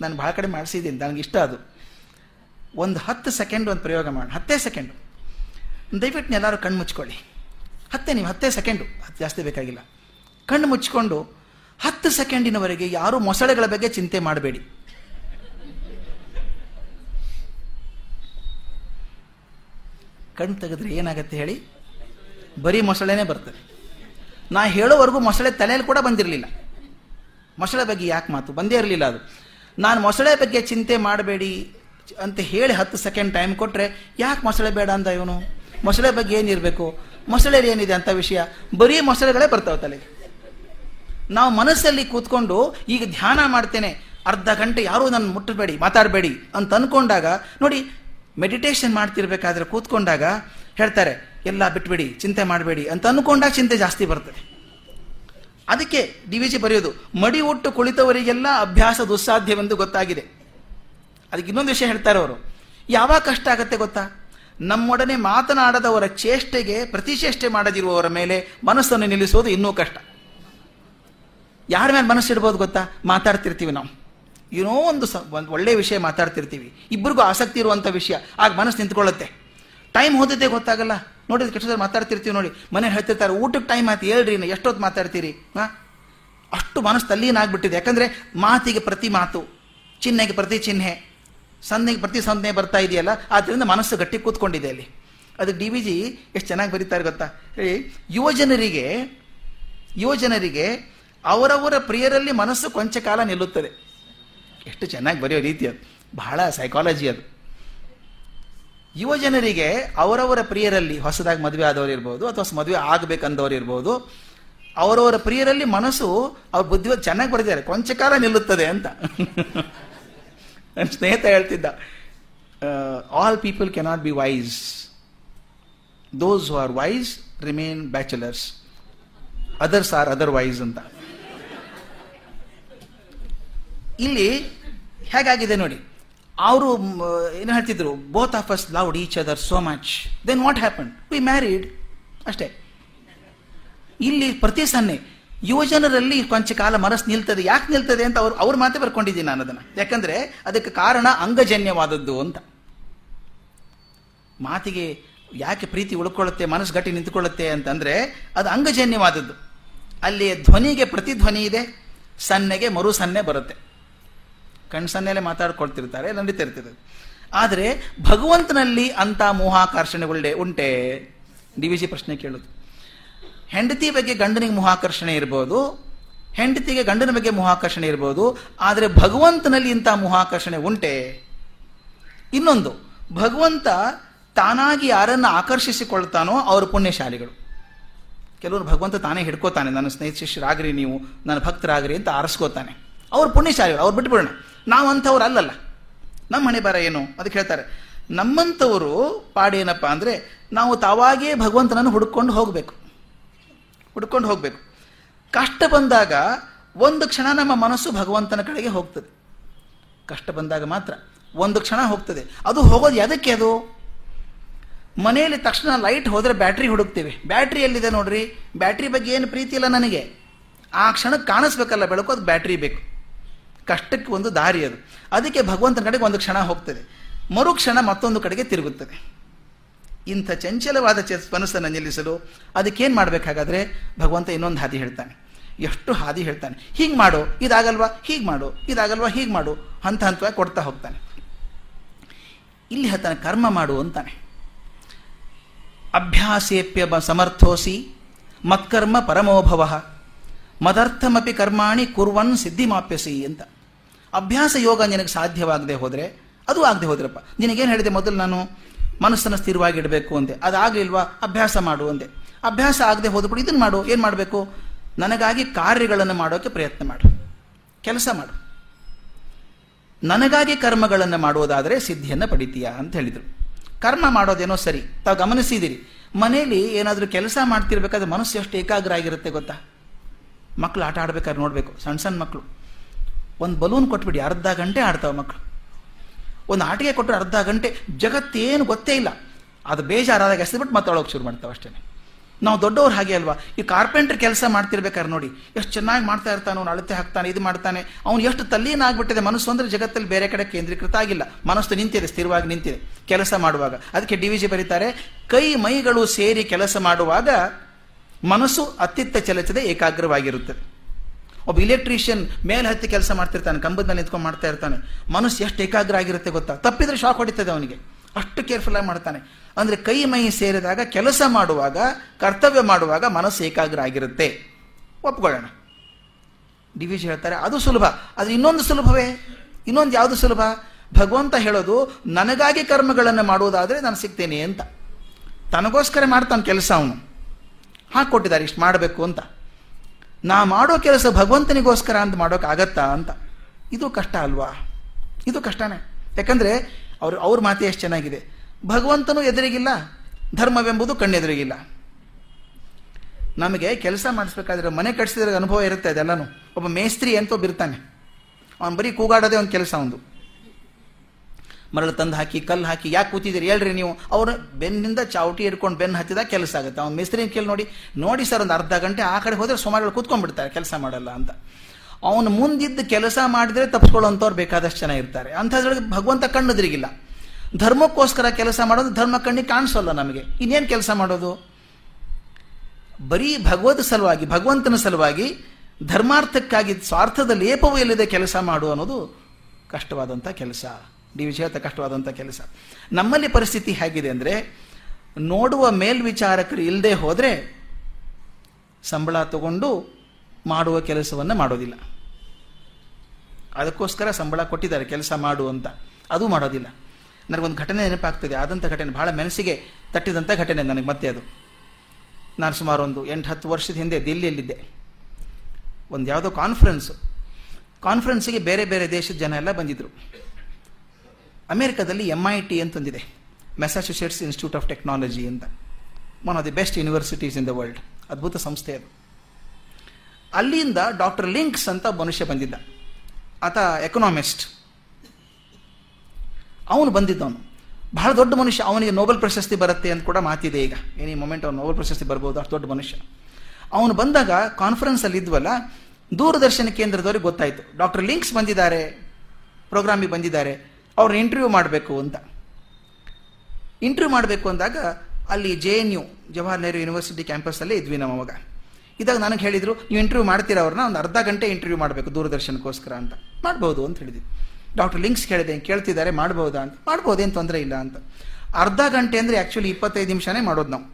ನಾನು ಭಾಳ ಕಡೆ ಮಾಡಿಸಿದ್ದೀನಿ, ನನಗೆ ಇಷ್ಟ ಅದು. ಒಂದು ಹತ್ತು ಸೆಕೆಂಡ್ ಒಂದು ಪ್ರಯೋಗ ಮಾಡೋಣ. ಹತ್ತೇ ಸೆಕೆಂಡು. ದಯವಿಟ್ಟು ಎಲ್ಲರೂ ಕಣ್ಣು ಮುಚ್ಕೊಳ್ಳಿ. ಹತ್ತೇ ನೀವು, ಹತ್ತೇ ಸೆಕೆಂಡು. ಜಾಸ್ತಿ ಬೇಕಾಗಿಲ್ಲ. ಕಣ್ಣು ಮುಚ್ಚಿಕೊಂಡು ಹತ್ತು ಸೆಕೆಂಡಿನವರೆಗೆ ಯಾರೂ ಮೊಸಳೆಗಳ ಬಗ್ಗೆ ಚಿಂತೆ ಮಾಡಬೇಡಿ. ಕಣ್ಣು ತೆಗೆದ್ರೆ ಏನಾಗತ್ತೆ ಹೇಳಿ? ಬರೀ ಮೊಸಳೆನೇ ಬರ್ತದೆ. ನಾ ಹೇಳೋವರೆಗೂ ಮೊಸಳೆ ತಲೆಯಲ್ಲಿ ಕೂಡ ಬಂದಿರಲಿಲ್ಲ. ಮೊಸಳೆ ಬಗ್ಗೆ ಯಾಕೆ ಮಾತು? ಬಂದೇ ಇರಲಿಲ್ಲ ಅದು. ನಾನು ಮೊಸಳೆ ಬಗ್ಗೆ ಚಿಂತೆ ಮಾಡಬೇಡಿ ಅಂತ ಹೇಳಿ ಹತ್ತು ಸೆಕೆಂಡ್ ಟೈಮ್ ಕೊಟ್ಟರೆ ಯಾಕೆ ಮೊಸಳೆ ಬೇಡ ಅಂದ ಇವನು? ಮೊಸಳೆ ಬಗ್ಗೆ ಏನಿರಬೇಕು ಮೊಸಳೆ ಏನಿದೆ ಅಂತ ವಿಷಯ. ಬರೀ ಮೊಸಳೆಗಳೇ ಬರ್ತಾವೆ ತಲೆಗೆ. ನಾವು ಮನಸ್ಸಲ್ಲಿ ಕೂತ್ಕೊಂಡು ಈಗ ಧ್ಯಾನ ಮಾಡ್ತೇನೆ. ಅರ್ಧ ಗಂಟೆ ಯಾರೂ ನನ್ನ ಮುಟ್ಟಬೇಡಿ ಮಾತಾಡಬೇಡಿ ಅಂತ ಅಂದ್ಕೊಂಡಾಗ ನೋಡಿ ಮೆಡಿಟೇಷನ್ ಮಾಡ್ತಿರ್ಬೇಕಾದ್ರೆ ಕೂತ್ಕೊಂಡಾಗ ಹೇಳ್ತಾರೆ, ಎಲ್ಲ ಬಿಟ್ಬಿಡಿ, ಚಿಂತೆ ಮಾಡಬೇಡಿ ಅಂತ ಅಂದ್ಕೊಂಡಾಗ ಚಿಂತೆ ಜಾಸ್ತಿ ಬರ್ತದೆ. ಅದಕ್ಕೆ ಡಿ ವಿ ಜಿ ಬರೆಯೋದು, ಮಡಿ ಒಟ್ಟು ಕುಳಿತವರಿಗೆಲ್ಲ ಅಭ್ಯಾಸ ದುಸ್ಸಾಧ್ಯವೆಂದು ಗೊತ್ತಾಗಿದೆ. ಅದಕ್ಕೆ ಇನ್ನೊಂದು ವಿಷಯ ಹೇಳ್ತಾರೆ ಅವರು, ಯಾವಾಗ ಕಷ್ಟ ಆಗುತ್ತೆ ಗೊತ್ತಾ? ನಮ್ಮೊಡನೆ ಮಾತನಾಡದವರ ಚೇಷ್ಟೆಗೆ ಪ್ರತಿಚೇಷ್ಟೆ ಮಾಡದಿರುವವರ ಮೇಲೆ ಮನಸ್ಸನ್ನು ನಿಲ್ಲಿಸೋದು ಇನ್ನೂ ಕಷ್ಟ. ಯಾರ ಮೇಲೆ ಮನಸ್ಸಿಡ್ಬೋದು ಗೊತ್ತಾ? ಮಾತಾಡ್ತಿರ್ತೀವಿ ನಾವು. ಏನೋ ಒಂದು ಒಂದು ಒಳ್ಳೆಯ ವಿಷಯ ಮಾತಾಡ್ತಿರ್ತೀವಿ. ಇಬ್ಬರಿಗೂ ಆಸಕ್ತಿ ಇರುವಂಥ ವಿಷಯ. ಆಗ ಮನಸ್ಸು ನಿಂತ್ಕೊಳ್ಳುತ್ತೆ. ಟೈಮ್ ಹೋದದ್ದೇ ಗೊತ್ತಾಗಲ್ಲ. ನೋಡಿದ್ರೆ ಕೆಟ್ಟದಾಗ ಮಾತಾಡ್ತಿರ್ತೀವಿ ನೋಡಿ. ಮನೆ ಹೇಳ್ತಿರ್ತಾರೆ, ಊಟಕ್ಕೆ ಟೈಮ್ ಆಯ್ತು, ಹೇಳ್ರಿ ಇನ್ನು ಎಷ್ಟೊತ್ತು ಮಾತಾಡ್ತೀರಿ? ಹಾಂ? ಅಷ್ಟು ಮನಸ್ಸು ತಲ್ಲೀನಾಗ್ಬಿಟ್ಟಿದೆ. ಯಾಕಂದರೆ ಮಾತಿಗೆ ಪ್ರತಿ ಮಾತು, ಚಿಹ್ನೆಗೆ ಪ್ರತಿ ಚಿಹ್ನೆ. ಸಂಧಿಗೆ ಪ್ರತಿ ಸಂಜ್ಞೆ ಬರ್ತಾ ಇದೆಯಲ್ಲ ಆದ್ದರಿಂದ ಮನಸ್ಸು ಗಟ್ಟಿ ಕೂತ್ಕೊಂಡಿದೆ ಅಲ್ಲಿ. ಅದು ಡಿ ವಿ ಜಿ ಎಷ್ಟು ಚೆನ್ನಾಗಿ ಬರೀತಾರೆ ಗೊತ್ತಾ? ಹೇಳಿ, ಯುವಜನರಿಗೆ ಯುವಜನರಿಗೆ ಅವರವರ ಪ್ರಿಯರಲ್ಲಿ ಮನಸ್ಸು ಕೊಂಚ ಕಾಲ ನಿಲ್ಲುತ್ತದೆ. ಎಷ್ಟು ಚೆನ್ನಾಗಿ ಬರೆಯೋ ರೀತಿ ಅದು. ಬಹಳ ಸೈಕಾಲಜಿ ಅದು. ಯುವ ಜನರಿಗೆ ಅವರವರ ಪ್ರಿಯರಲ್ಲಿ ಹೊಸದಾಗಿ ಮದುವೆ ಆದವರು ಇರ್ಬೋದು, ಅಥವಾ ಮದುವೆ ಆಗಬೇಕಂದವರು ಇರ್ಬೋದು, ಅವರವರ ಪ್ರಿಯರಲ್ಲಿ ಮನಸ್ಸು, ಅವ್ರ ಬುದ್ಧಿವಂತ ಚೆನ್ನಾಗಿ ಬರೆದಿದ್ದಾರೆ. ಕೊಂಚ ಕಾಲ ನಿಲ್ಲುತ್ತದೆ ಅಂತ. ನನ್ನ ಸ್ನೇಹಿತ ಹೇಳ್ತಿದ್ದ all people cannot be wise those who are wise remain bachelors others are otherwise ಅಂತ. ಇಲ್ಲಿ ಹೇಗಾಗಿದೆ ನೋಡಿ, ಅವರು, ಏನು ಹೇಳ್ತಿದ್ರು both of us loved each other so much then what happen we married ಅಷ್ಟೇ. ಇಲ್ಲಿ ಪ್ರತಿ ಸನ್ನೆ ಯುವಜನರಲ್ಲಿ ಕೊಂಚ ಕಾಲ ಮನಸ್ಸು ನಿಲ್ತದೆ. ಯಾಕೆ ನಿಲ್ತದೆ ಅಂತ ಅವ್ರು ಅವ್ರ ಮಾತೇ ಬರ್ಕೊಂಡಿದ್ದೀನಿ ನಾನು ಅದನ್ನು. ಯಾಕಂದ್ರೆ ಅದಕ್ಕೆ ಕಾರಣ ಅಂಗಜನ್ಯವಾದದ್ದು ಅಂತ. ಮಾತಿಗೆ ಯಾಕೆ ಪ್ರೀತಿ ಉಳ್ಕೊಳ್ಳುತ್ತೆ, ಮನಸ್ಸು ಗಟ್ಟಿ ನಿಂತ್ಕೊಳ್ಳುತ್ತೆ ಅಂತಂದ್ರೆ ಅದು ಅಂಗಜನ್ಯವಾದದ್ದು. ಅಲ್ಲಿ ಧ್ವನಿಗೆ ಪ್ರತಿಧ್ವನಿ ಇದೆ, ಸನ್ನೆಗೆ ಮರು ಸನ್ನೆ ಬರುತ್ತೆ. ಕಣ್ ಸನ್ನೆಲೆ ಮಾತಾಡ್ಕೊಳ್ತಿರ್ತಾರೆ ನಂಬಿತಿರ್ತದೆ ಆದರೆ ಭಗವಂತನಲ್ಲಿ ಅಂಥ ಮೋಹಾಕರ್ಷಣೆಗಳೇ ಉಂಟೆ? ಡಿ ವಿ ಜಿ ಪ್ರಶ್ನೆ ಕೇಳೋದು. ಹೆಂಡತಿ ಬಗ್ಗೆ ಗಂಡನಿಗೆ ಮೋಹಾಕರ್ಷಣೆ ಇರ್ಬೋದು, ಹೆಂಡತಿಗೆ ಗಂಡನ ಬಗ್ಗೆ ಮೋಹಾಕರ್ಷಣೆ ಇರ್ಬೋದು, ಆದರೆ ಭಗವಂತನಲ್ಲಿ ಇಂಥ ಮೋಹಾಕರ್ಷಣೆ ಉಂಟೆ? ಇನ್ನೊಂದು, ಭಗವಂತ ತಾನಾಗಿ ಯಾರನ್ನು ಆಕರ್ಷಿಸಿಕೊಳ್ತಾನೋ ಅವರ ಪುಣ್ಯಶಾಲಿಗಳು. ಕೆಲವರು ಭಗವಂತ ತಾನೇ ಹಿಡ್ಕೋತಾನೆ, ನನ್ನ ಸ್ನೇಹಿತ ಶಿಷ್ಯರಾಗ್ರಿ ನೀವು, ನನ್ನ ಭಕ್ತರಾಗ್ರಿ ಅಂತ ಆರಿಸ್ಕೋತಾನೆ. ಅವ್ರು ಪುಣ್ಯಶಾಲಿಗಳು, ಅವ್ರು ಬಿಟ್ಬಿಡೋಣ. ನಾವು ಅಂಥವ್ರು ಅಲ್ಲಲ್ಲ. ನಮ್ಮ ಮನೆ ಬರ ಏನು? ಅದಕ್ಕೆ ಹೇಳ್ತಾರೆ, ನಮ್ಮಂಥವರು ಪಾಡೇನಪ್ಪ ಅಂದರೆ ನಾವು ತಾವಾಗೇ ಭಗವಂತನನ್ನು ಹುಡುಕೊಂಡು ಹೋಗಬೇಕು. ಹುಡ್ಕೊಂಡು ಹೋಗಬೇಕು. ಕಷ್ಟ ಬಂದಾಗ ಒಂದು ಕ್ಷಣ ನಮ್ಮ ಮನಸ್ಸು ಭಗವಂತನ ಕಡೆಗೆ ಹೋಗ್ತದೆ. ಕಷ್ಟ ಬಂದಾಗ ಮಾತ್ರ ಒಂದು ಕ್ಷಣ ಹೋಗ್ತದೆ. ಅದು ಹೋಗೋದು ಯಾವುದಕ್ಕೆ ಅದು? ಮನೆಯಲ್ಲಿ ತಕ್ಷಣ ಲೈಟ್ ಹೋದರೆ ಬ್ಯಾಟ್ರಿ ಹುಡುಕ್ತೀವಿ. ಬ್ಯಾಟ್ರಿ ಎಲ್ಲಿದೆ ನೋಡ್ರಿ? ಬ್ಯಾಟ್ರಿ ಬಗ್ಗೆ ಏನು ಪ್ರೀತಿ ಇಲ್ಲ ನನಗೆ. ಆ ಕ್ಷಣಕ್ಕೆ ಕಾಣಿಸ್ಬೇಕಲ್ಲ ಬೆಳಕು ಅದು ಬ್ಯಾಟ್ರಿ ಬೇಕು. ಕಷ್ಟಕ್ಕೆ ಒಂದು ದಾರಿ ಅದು. ಅದಕ್ಕೆ ಭಗವಂತನ ಕಡೆಗೆ ಒಂದು ಕ್ಷಣ ಹೋಗ್ತದೆ. ಮರು ಕ್ಷಣ ಮತ್ತೊಂದು ಕಡೆಗೆ ತಿರುಗುತ್ತದೆ. ಇಂಥ ಚಂಚಲವಾದ ಚ ಮನಸ್ಸನ್ನು ನಿಲ್ಲಿಸಲು ಅದಕ್ಕೇನು ಮಾಡಬೇಕಾಗಾದ್ರೆ ಭಗವಂತ ಇನ್ನೊಂದು ಹಾದಿ ಹೇಳ್ತಾನೆ. ಎಷ್ಟು ಹಾದಿ ಹೇಳ್ತಾನೆ. ಹೀಗೆ ಮಾಡು, ಇದಾಗಲ್ವಾ? ಹೀಗೆ ಮಾಡು, ಇದಾಗಲ್ವಾ? ಹೀಗೆ ಮಾಡು ಹಂತ ಹಂತವಾಗಿ ಕೊಡ್ತಾ ಹೋಗ್ತಾನೆ. ಇಲ್ಲಿ ಹೇಳ್ತಾನೆ, ಕರ್ಮ ಮಾಡು ಅಂತಾನೆ. ಅಭ್ಯಾಸೇಪ್ಯ ಬ ಸಮರ್ಥೋಸಿ ಮತ್ಕರ್ಮ ಪರಮೋಭವ ಮದರ್ಥಮಪಿ ಕರ್ಮಾಣಿ ಕುರ್ವನ್ ಸಿದ್ಧಿಮಾಪ್ಯಸಿ ಅಂತ. ಅಭ್ಯಾಸ ಯೋಗ ನಿನಗೆ ಸಾಧ್ಯವಾಗದೆ ಹೋದರೆ, ಅದು ಆಗದೆ ಹೋದ್ರಪ್ಪ. ನಿನಗೇನು ಹೇಳಿದೆ ಮೊದಲು ನಾನು? ಮನಸ್ಸನ್ನು ಸ್ಥಿರವಾಗಿ ಇಡಬೇಕು ಅಂದೆ. ಅದಾಗಲಿಲ್ವಾ? ಅಭ್ಯಾಸ ಮಾಡು ಅಂದೆ. ಅಭ್ಯಾಸ ಆಗದೆ ಹೋದ್ಬಿಟ್ಟು ಇದನ್ನು ಮಾಡು, ಏನು ಮಾಡಬೇಕು? ನನಗಾಗಿ ಕಾರ್ಯಗಳನ್ನು ಮಾಡೋಕ್ಕೆ ಪ್ರಯತ್ನ ಮಾಡು. ಕೆಲಸ ಮಾಡು. ನನಗಾಗಿ ಕರ್ಮಗಳನ್ನು ಮಾಡುವುದಾದರೆ ಸಿದ್ಧಿಯನ್ನು ಪಡಿತೀಯ ಅಂತ ಹೇಳಿದರು. ಕರ್ಮ ಮಾಡೋದೇನೋ ಸರಿ. ತಾವು ಗಮನಿಸಿದಿರಿ. ಮನೆಯಲ್ಲಿ ಏನಾದರೂ ಕೆಲಸ ಮಾಡ್ತಿರ್ಬೇಕಾದ್ರೆ ಮನಸ್ಸು ಎಷ್ಟು ಏಕಾಗ್ರ ಆಗಿರುತ್ತೆ ಗೊತ್ತಾ? ಮಕ್ಕಳು ಆಟ ಆಡ್ಬೇಕಾದ್ರೆ ನೋಡಬೇಕು. ಸಣ್ಣ ಸಣ್ಣ ಮಕ್ಕಳು ಒಂದು ಬಲೂನ್ ಕೊಟ್ಬಿಡಿ, ಅರ್ಧ ಗಂಟೆ ಆಡ್ತಾವೆ ಮಕ್ಕಳು ಒಂದು ಆಟಿಕೆ ಕೊಟ್ಟರೆ ಅರ್ಧ ಗಂಟೆ ಜಗತ್ತೇನು ಗೊತ್ತೇ ಇಲ್ಲ. ಅದು ಬೇಜಾರಾದಾಗ ಎಸೆದ್ಬಿಟ್ಟು ಮಾತಾಡೋಕೆ ಶುರು ಮಾಡ್ತಾವೆ ಅಷ್ಟೇ. ನಾವು ದೊಡ್ಡವ್ರು ಹಾಗೆ ಅಲ್ವಾ? ಈ ಕಾರ್ಪೆಂಟರ್ ಕೆಲಸ ಮಾಡ್ತಿರ್ಬೇಕಾದ್ರೆ ನೋಡಿ, ಎಷ್ಟು ಚೆನ್ನಾಗಿ ಮಾಡ್ತಾ ಇರ್ತಾನೆ, ಅವ್ನು ಅಳತೆ ಹಾಕ್ತಾನೆ, ಇದು ಮಾಡ್ತಾನೆ. ಅವ್ನು ಎಷ್ಟು ತಲ್ಲೀನ ಆಗ್ಬಿಟ್ಟಿದೆ, ಮನಸ್ಸು ಅಂದರೆ ಜಗತ್ತಲ್ಲಿ ಬೇರೆ ಕಡೆ ಕೇಂದ್ರೀಕೃತ ಆಗಿಲ್ಲ. ಮನಸ್ಸು ನಿಂತಿದೆ, ಸ್ಥಿರವಾಗಿ ನಿಂತಿದೆ ಕೆಲಸ ಮಾಡುವಾಗ. ಅದಕ್ಕೆ ಡಿ ವಿಜಿ ಬರೀತಾರೆ, ಕೈ ಮೈಗಳು ಸೇರಿ ಕೆಲಸ ಮಾಡುವಾಗ ಮನಸ್ಸು ಅತ್ತಿತ್ತ ಚಲಿಸದೆ ಏಕಾಗ್ರವಾಗಿರುತ್ತದೆ ಒಬ್ಬ ಇಲೆಕ್ಟ್ರಿಷಿಯನ್ ಮೇಲೆ ಹತ್ತಿ ಕೆಲಸ ಮಾಡ್ತಿರ್ತಾನೆ ಕಂಬದ ಮೇಲೆ ನಿಂತ್ಕೊಂಡು ಮಾಡ್ತಾ ಇರ್ತಾನೆ. ಮನಸ್ಸು ಎಷ್ಟು ಏಕಾಗ್ರ ಆಗಿರುತ್ತೆ ಗೊತ್ತಾ? ತಪ್ಪಿದ್ರೆ ಶಾಕ್ ಹೊಡಿತದೆ ಅವನಿಗೆ. ಅಷ್ಟು ಕೇರ್ಫುಲ್ ಆಗಿ ಮಾಡ್ತಾನೆ. ಅಂದ್ರೆ ಕೈ, ಮೈ ಸೇರಿದಾಗ ಕೆಲಸ ಮಾಡುವಾಗ, ಕರ್ತವ್ಯ ಮಾಡುವಾಗ ಮನಸ್ಸು ಏಕಾಗ್ರ ಆಗಿರುತ್ತೆ ಒಪ್ಕೊಳ್ಳೋಣ. ಡಿ ವಿ ಹೇಳ್ತಾರೆ, ಅದು ಸುಲಭ. ಅದು ಇನ್ನೊಂದು ಸುಲಭವೇ? ಇನ್ನೊಂದು ಯಾವುದು ಸುಲಭ? ಭಗವಂತ ಹೇಳೋದು, ನನಗಾಗಿ ಕರ್ಮಗಳನ್ನು ಮಾಡುವುದಾದರೆ ನಾನು ಸಿಗ್ತೇನೆ ಅಂತ. ತನಗೋಸ್ಕರ ಮಾಡ್ತಾನೆ ಕೆಲಸ ಅವನು. ಹಾಕೊಟ್ಟಿದ್ದಾರೆ ಇಷ್ಟು ಮಾಡಬೇಕು ಅಂತ. ನಾ ಮಾಡೋ ಕೆಲಸ ಭಗವಂತನಿಗೋಸ್ಕರ ಅಂತ ಮಾಡೋಕ್ಕಾಗತ್ತಾ ಅಂತ. ಇದು ಕಷ್ಟ ಅಲ್ವಾ? ಇದು ಕಷ್ಟನೇ. ಯಾಕಂದ್ರೆ ಅವರು, ಅವ್ರ ಮಾತೆ ಎಷ್ಟು ಚೆನ್ನಾಗಿದೆ. ಭಗವಂತನೂ ಎದುರಿಗಿಲ್ಲ, ಧರ್ಮವೆಂಬುದು ಕಣ್ಣೆದುರಿಗಿಲ್ಲ. ನಮಗೆ ಕೆಲಸ ಮಾಡಿಸ್ಬೇಕಾದ್ರೆ ಮನೆ ಕಟ್ಸಿದ್ರೆ ಅನುಭವ ಇರುತ್ತೆ ಅದೆಲ್ಲನೂ. ಒಬ್ಬ ಮೇಸ್ತ್ರಿ ಅಂತ ಒಬ್ಬ ಇರ್ತಾನೆ ಅವನು ಬರೀ ಕೂಗಾಡೋದೇ ಒಂದು ಕೆಲಸ ಒಂದು. ಮರಳು ತಂದು ಹಾಕಿ, ಕಲ್ಲು ಹಾಕಿ, ಯಾಕೆ ಕೂತಿದ್ದೀರಿ? ಹೇಳ್ರಿ ನೀವು. ಅವ್ರು ಬೆನ್ನಿಂದ ಚಾವಟಿ ಹಿಡ್ಕೊಂಡು ಬೆನ್ನು ಹತ್ತಿದಾಗ ಕೆಲಸ ಆಗುತ್ತೆ. ಅವ್ನು ಮಿಸ್ತ್ರಿನ ಕೇಳಿ ನೋಡಿ ನೋಡಿ ಸರ್ ಒಂದು ಅರ್ಧ ಗಂಟೆ ಆ ಕಡೆ ಹೋದರೆ ಸುಮಾರು ಕೂತ್ಕೊಂಡ್ಬಿಡ್ತಾರೆ, ಕೆಲಸ ಮಾಡಲ್ಲ ಅಂತ. ಅವನು ಮುಂದಿದ್ದು ಕೆಲಸ ಮಾಡಿದ್ರೆ ತಪ್ಪಿಸ್ಕೊಳ್ಳೋಂಥವ್ರು ಬೇಕಾದಷ್ಟು ಜನ ಇರ್ತಾರೆ. ಅಂಥದ್ರೊಳಗೆ ಭಗವಂತ ಕಣ್ಣುದ್ರಿಗಿಲ್ಲ ಧರ್ಮಕ್ಕೋಸ್ಕರ ಕೆಲಸ ಮಾಡೋದು ಧರ್ಮ ಕಣ್ಣಿಗೆ ಕಾಣಿಸೋಲ್ಲ ನಮಗೆ. ಇನ್ನೇನು ಕೆಲಸ ಮಾಡೋದು? ಬರೀ ಭಗವದ್ ಸಲುವಾಗಿ, ಭಗವಂತನ ಸಲುವಾಗಿ ಧರ್ಮಾರ್ಥಕ್ಕಾಗಿ ಸ್ವಾರ್ಥದ ಲೇಪವೂ ಎಲ್ಲಿದೆ ಕೆಲಸ ಮಾಡು ಅನ್ನೋದು ಕಷ್ಟವಾದಂಥ ಕೆಲಸ. ಡಿ ವಿಜಯತ ಕಷ್ಟವಾದಂಥ ಕೆಲಸ. ನಮ್ಮಲ್ಲಿ ಪರಿಸ್ಥಿತಿ ಹೇಗಿದೆ ಅಂದರೆ, ನೋಡುವ ಮೇಲ್ವಿಚಾರಕರು ಇಲ್ಲದೆ ಹೋದರೆ, ಸಂಬಳ ತಗೊಂಡು ಮಾಡುವ ಕೆಲಸವನ್ನು ಮಾಡೋದಿಲ್ಲ. ಅದಕ್ಕೋಸ್ಕರ ಸಂಬಳ ಕೊಟ್ಟಿದ್ದಾರೆ, ಕೆಲಸ ಮಾಡು ಅಂತ. ಅದು ಮಾಡೋದಿಲ್ಲ. ನನಗೊಂದು ಘಟನೆ ನೆನಪಾಗ್ತದೆ. ಆದಂಥ ಘಟನೆ ಬಹಳ ಮನಸ್ಸಿಗೆ ತಟ್ಟಿದಂಥ ಘಟನೆ ನನಗೆ ಮತ್ತೆ ಅದು. ನಾನು ಸುಮಾರು ಒಂದು ಎಂಟು ಹತ್ತು ವರ್ಷದ ಹಿಂದೆ ದಿಲ್ಲಿಯಲ್ಲಿದ್ದೆ. ಒಂದು ಯಾವುದೋ ಕಾನ್ಫರೆನ್ಸು ಕಾನ್ಫರೆನ್ಸಿಗೆ ಬೇರೆ ಬೇರೆ ದೇಶದ ಜನ ಎಲ್ಲ ಬಂದಿದ್ದರು ಅಮೆರಿಕದಲ್ಲಿ ಎಂ ಐ ಟಿ ಅಂತಂದಿದೆ ಮೆಸಾಚುಸೆಟ್ಸ್ ಇನ್ಸ್ಟಿಟ್ಯೂಟ್ ಆಫ್ ಟೆಕ್ನಾಲಜಿ ಅಂತ. One of the best universities in the world ಅದ್ಭುತ ಸಂಸ್ಥೆ ಅದು. ಅಲ್ಲಿಂದ ಡಾಕ್ಟರ್ ಲಿಂಕ್ಸ್ ಅಂತ ಮನುಷ್ಯ ಬಂದಿದ್ದ. ಆತ ಎಕನಾಮಿಸ್ಟ್ ಅವನು ಬಂದಿದ್ದವನು. ಬಹಳ ದೊಡ್ಡ ಮನುಷ್ಯ. ಅವನಿಗೆ ನೋಬೆಲ್ ಪ್ರಶಸ್ತಿ ಬರುತ್ತೆ ಅಂತ ಕೂಡ ಮಾತಿದೆ ಈಗ. ಏನಿ ಮೊಮೆಂಟ್ ಅವನು ನೋಬೆಲ್ ಪ್ರಶಸ್ತಿ ಬರ್ಬೋದು. ಅಷ್ಟು ದೊಡ್ಡ ಮನುಷ್ಯ. ಅವನು ಬಂದಾಗ ಕಾನ್ಫರೆನ್ಸ್ ಅಲ್ಲಿ ಇದ್ವಲ್ಲ, ದೂರದರ್ಶನ ಕೇಂದ್ರದವರಿಗೆ ಗೊತ್ತಾಯಿತು. ಡಾಕ್ಟರ್ ಲಿಂಕ್ಸ್ ಬಂದಿದ್ದಾರೆ. ಪ್ರೋಗ್ರಾಮಿಗೆ ಬಂದಿದ್ದಾರೆ. ಅವ್ರನ್ನ ಇಂಟರ್ವ್ಯೂ ಮಾಡಬೇಕು ಅಂತ. ಇಂಟರ್ವ್ಯೂ ಮಾಡಬೇಕು ಅಂದಾಗ ಅಲ್ಲಿ J N U Jawahar Nehru university ಕ್ಯಾಂಪಸ್ಸಲ್ಲೇ ಇದ್ವಿ ನಾವು ಅವಾಗ ಇದಾಗ ನನಗೆ ಹೇಳಿದರು, ನೀವು ಇಂಟರ್ವ್ಯೂ ಮಾಡ್ತೀರಾ ಅವ್ರನ್ನ? ಒಂದು ಅರ್ಧ ಗಂಟೆ ಇಂಟರ್ವ್ಯೂ ಮಾಡಬೇಕು ದೂರದರ್ಶನಕ್ಕೋಸ್ಕರ ಅಂತ. ಮಾಡ್ಬೋದು ಅಂತ ಹೇಳಿದ್ವಿ. ಡಾಕ್ಟರ್ ಲಿಂಕ್ಸ್ ಕೇಳಿದೆ, ಕೇಳ್ತಿದ್ದಾರೆ, ಮಾಡ್ಬೋದಾ? ಅಂತ. ಮಾಡ್ಬೋದೇನು ತೊಂದರೆ ಇಲ್ಲ ಅಂತ. ಅರ್ಧ ಗಂಟೆ ಅಂದರೆ ಆ್ಯಕ್ಚುಲಿ ಇಪ್ಪತ್ತೈದು ನಿಮಿಷನೇ ಮಾಡೋದು ನಾವು.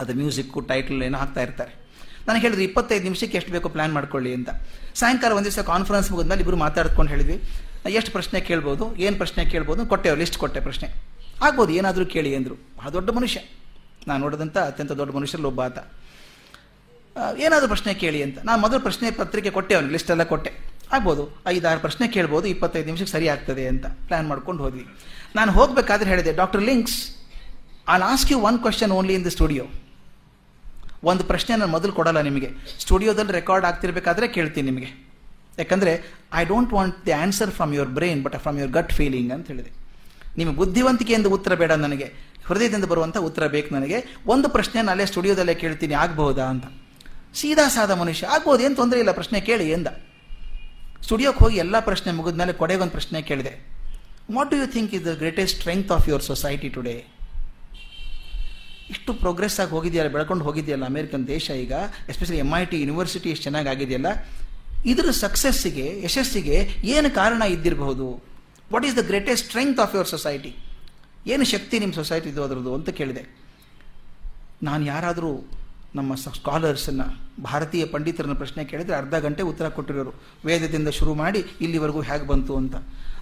ಅದು ಮ್ಯೂಸಿಕ್ಕು ಟೈಟಲ್ ಏನೋ ಹಾಕ್ತಾ ಇರ್ತಾರೆ. ನನಗೆ ಹೇಳಿದ್ರು, ಇಪ್ಪತ್ತೈದು ನಿಮಿಷಕ್ಕೆ ಎಷ್ಟು ಬೇಕೋ ಪ್ಲ್ಯಾನ್ ಮಾಡ್ಕೊಳ್ಳಿ ಅಂತ. ಸಾಯಂಕಾಲ ಒಂದು ದಿವಸ ಕಾನ್ಫರೆನ್ಸ್ ಮುಗಿದ್ಮೇಲೆ ಇಬ್ಬರು ಮಾತಾಡ್ಕೊಂಡು ಹೇಳಿದ್ವಿ. ಎಷ್ಟು ಪ್ರಶ್ನೆ ಕೇಳ್ಬೋದು, ಏನು ಪ್ರಶ್ನೆ ಕೇಳ್ಬೋದು ಕೊಟ್ಟೆವು ಲಿಸ್ಟ್ ಕೊಟ್ಟೆ ಪ್ರಶ್ನೆ. ಆಗ್ಬೋದು, ಏನಾದರೂ ಕೇಳಿ ಅಂದರು. ಬಹಳ ದೊಡ್ಡ ಮನುಷ್ಯ. ನಾನು ನೋಡಿದಂಥ ಅತ್ಯಂತ ದೊಡ್ಡ ಮನುಷ್ಯರಲ್ಲಿ ಒಬ್ಬ ಆತ. ಏನಾದರೂ ಪ್ರಶ್ನೆ ಕೇಳಿ ಅಂತ. ನಾನು ಮೊದಲು ಪ್ರಶ್ನೆ ಪತ್ರಿಕೆ ಕೊಟ್ಟೆ ಅವನಿಗೆ ಲಿಸ್ಟ್ ಎಲ್ಲ ಕೊಟ್ಟೆ. ಆಗ್ಬೋದು, ಐದಾರು ಪ್ರಶ್ನೆ ಕೇಳ್ಬೋದು, ಇಪ್ಪತ್ತೈದು ನಿಮಿಷಕ್ಕೆ ಸರಿ ಆಗ್ತದೆ ಅಂತ ಪ್ಲ್ಯಾನ್ ಮಾಡ್ಕೊಂಡು ಹೋದ್ವಿ. ನಾನು ಹೋಗಬೇಕಾದ್ರೆ ಹೇಳಿದೆ doctor Links I ask you one question only in the studio ಒಂದು ಪ್ರಶ್ನೆ ನಾನು ಮೊದಲು ಕೊಡಲ್ಲ ನಿಮಗೆ. ಸ್ಟುಡಿಯೋದಲ್ಲಿ ರೆಕಾರ್ಡ್ ಆಗ್ತಿರ್ಬೇಕಾದ್ರೆ ಕೇಳ್ತೀನಿ ನಿಮಗೆ. ಯಾಕಂದರೆ I don't want the answer from your brain but from your gut feeling ಅಂತ ಹೇಳಿದೆ. ನಿಮ್ಮ ಬುದ್ಧಿವಂತಿಕೆಯಿಂದ ಉತ್ತರ ಬೇಡ ನನಗೆ. ಹೃದಯದಿಂದ ಬರುವಂಥ ಉತ್ತರ ಬೇಕು ನನಗೆ. ಒಂದು ಪ್ರಶ್ನೆ ಅಲ್ಲೇ ಸ್ಟುಡಿಯೋದಲ್ಲೇ ಕೇಳ್ತೀನಿ, ಆಗಬಹುದಾ ಅಂತ. ಸೀದಾ ಸಾದ ಮನುಷ್ಯ, ಆಗ್ಬೋದು, ಏನು ತೊಂದರೆ ಇಲ್ಲ, ಪ್ರಶ್ನೆ ಕೇಳಿ ಎಂದ. ಸ್ಟುಡಿಯೋಕ್ಕೆ ಹೋಗಿ ಎಲ್ಲ ಪ್ರಶ್ನೆ ಮುಗಿದ್ಮೇಲೆ ಒಂದು ಪ್ರಶ್ನೆ ಕೇಳಿದೆ. What do you think is the greatest strength of your society today ಇಷ್ಟು ಪ್ರೋಗ್ರೆಸ್ ಆಗಿ ಹೋಗಿದೆಯಲ್ಲ, ಬೆಳ್ಕೊಂಡು ಹೋಗಿದೆಯಲ್ಲ ಅಮೇರಿಕನ್ ದೇಶ ಈಗ especially M I T university ಎಷ್ಟು ಚೆನ್ನಾಗಿ ಆಗಿದೆಯಲ್ಲ. ಇದರ ಸಕ್ಸಸ್ಸಿಗೆ ಯಶಸ್ಸಿಗೆ ಏನು ಕಾರಣ ಇದ್ದಿರಬಹುದು? What is the greatest strength of your society ಏನು ಶಕ್ತಿ ನಿಮ್ಮ ಸೊಸೈಟಿದು ಅದರದ್ದು ಅಂತ ಕೇಳಿದೆ. ನಾನು ಯಾರಾದರೂ ನಮ್ಮ ಸ್ಕಾಲರ್ಸನ್ನು ಭಾರತೀಯ ಪಂಡಿತರನ್ನ ಪ್ರಶ್ನೆ ಕೇಳಿದರೆ ಅರ್ಧ ಗಂಟೆ ಉತ್ತರ ಕೊಟ್ಟಿರೋರು. ವೇದದಿಂದ ಶುರು ಮಾಡಿ ಇಲ್ಲಿವರೆಗೂ ಹೇಗೆ ಬಂತು ಅಂತ.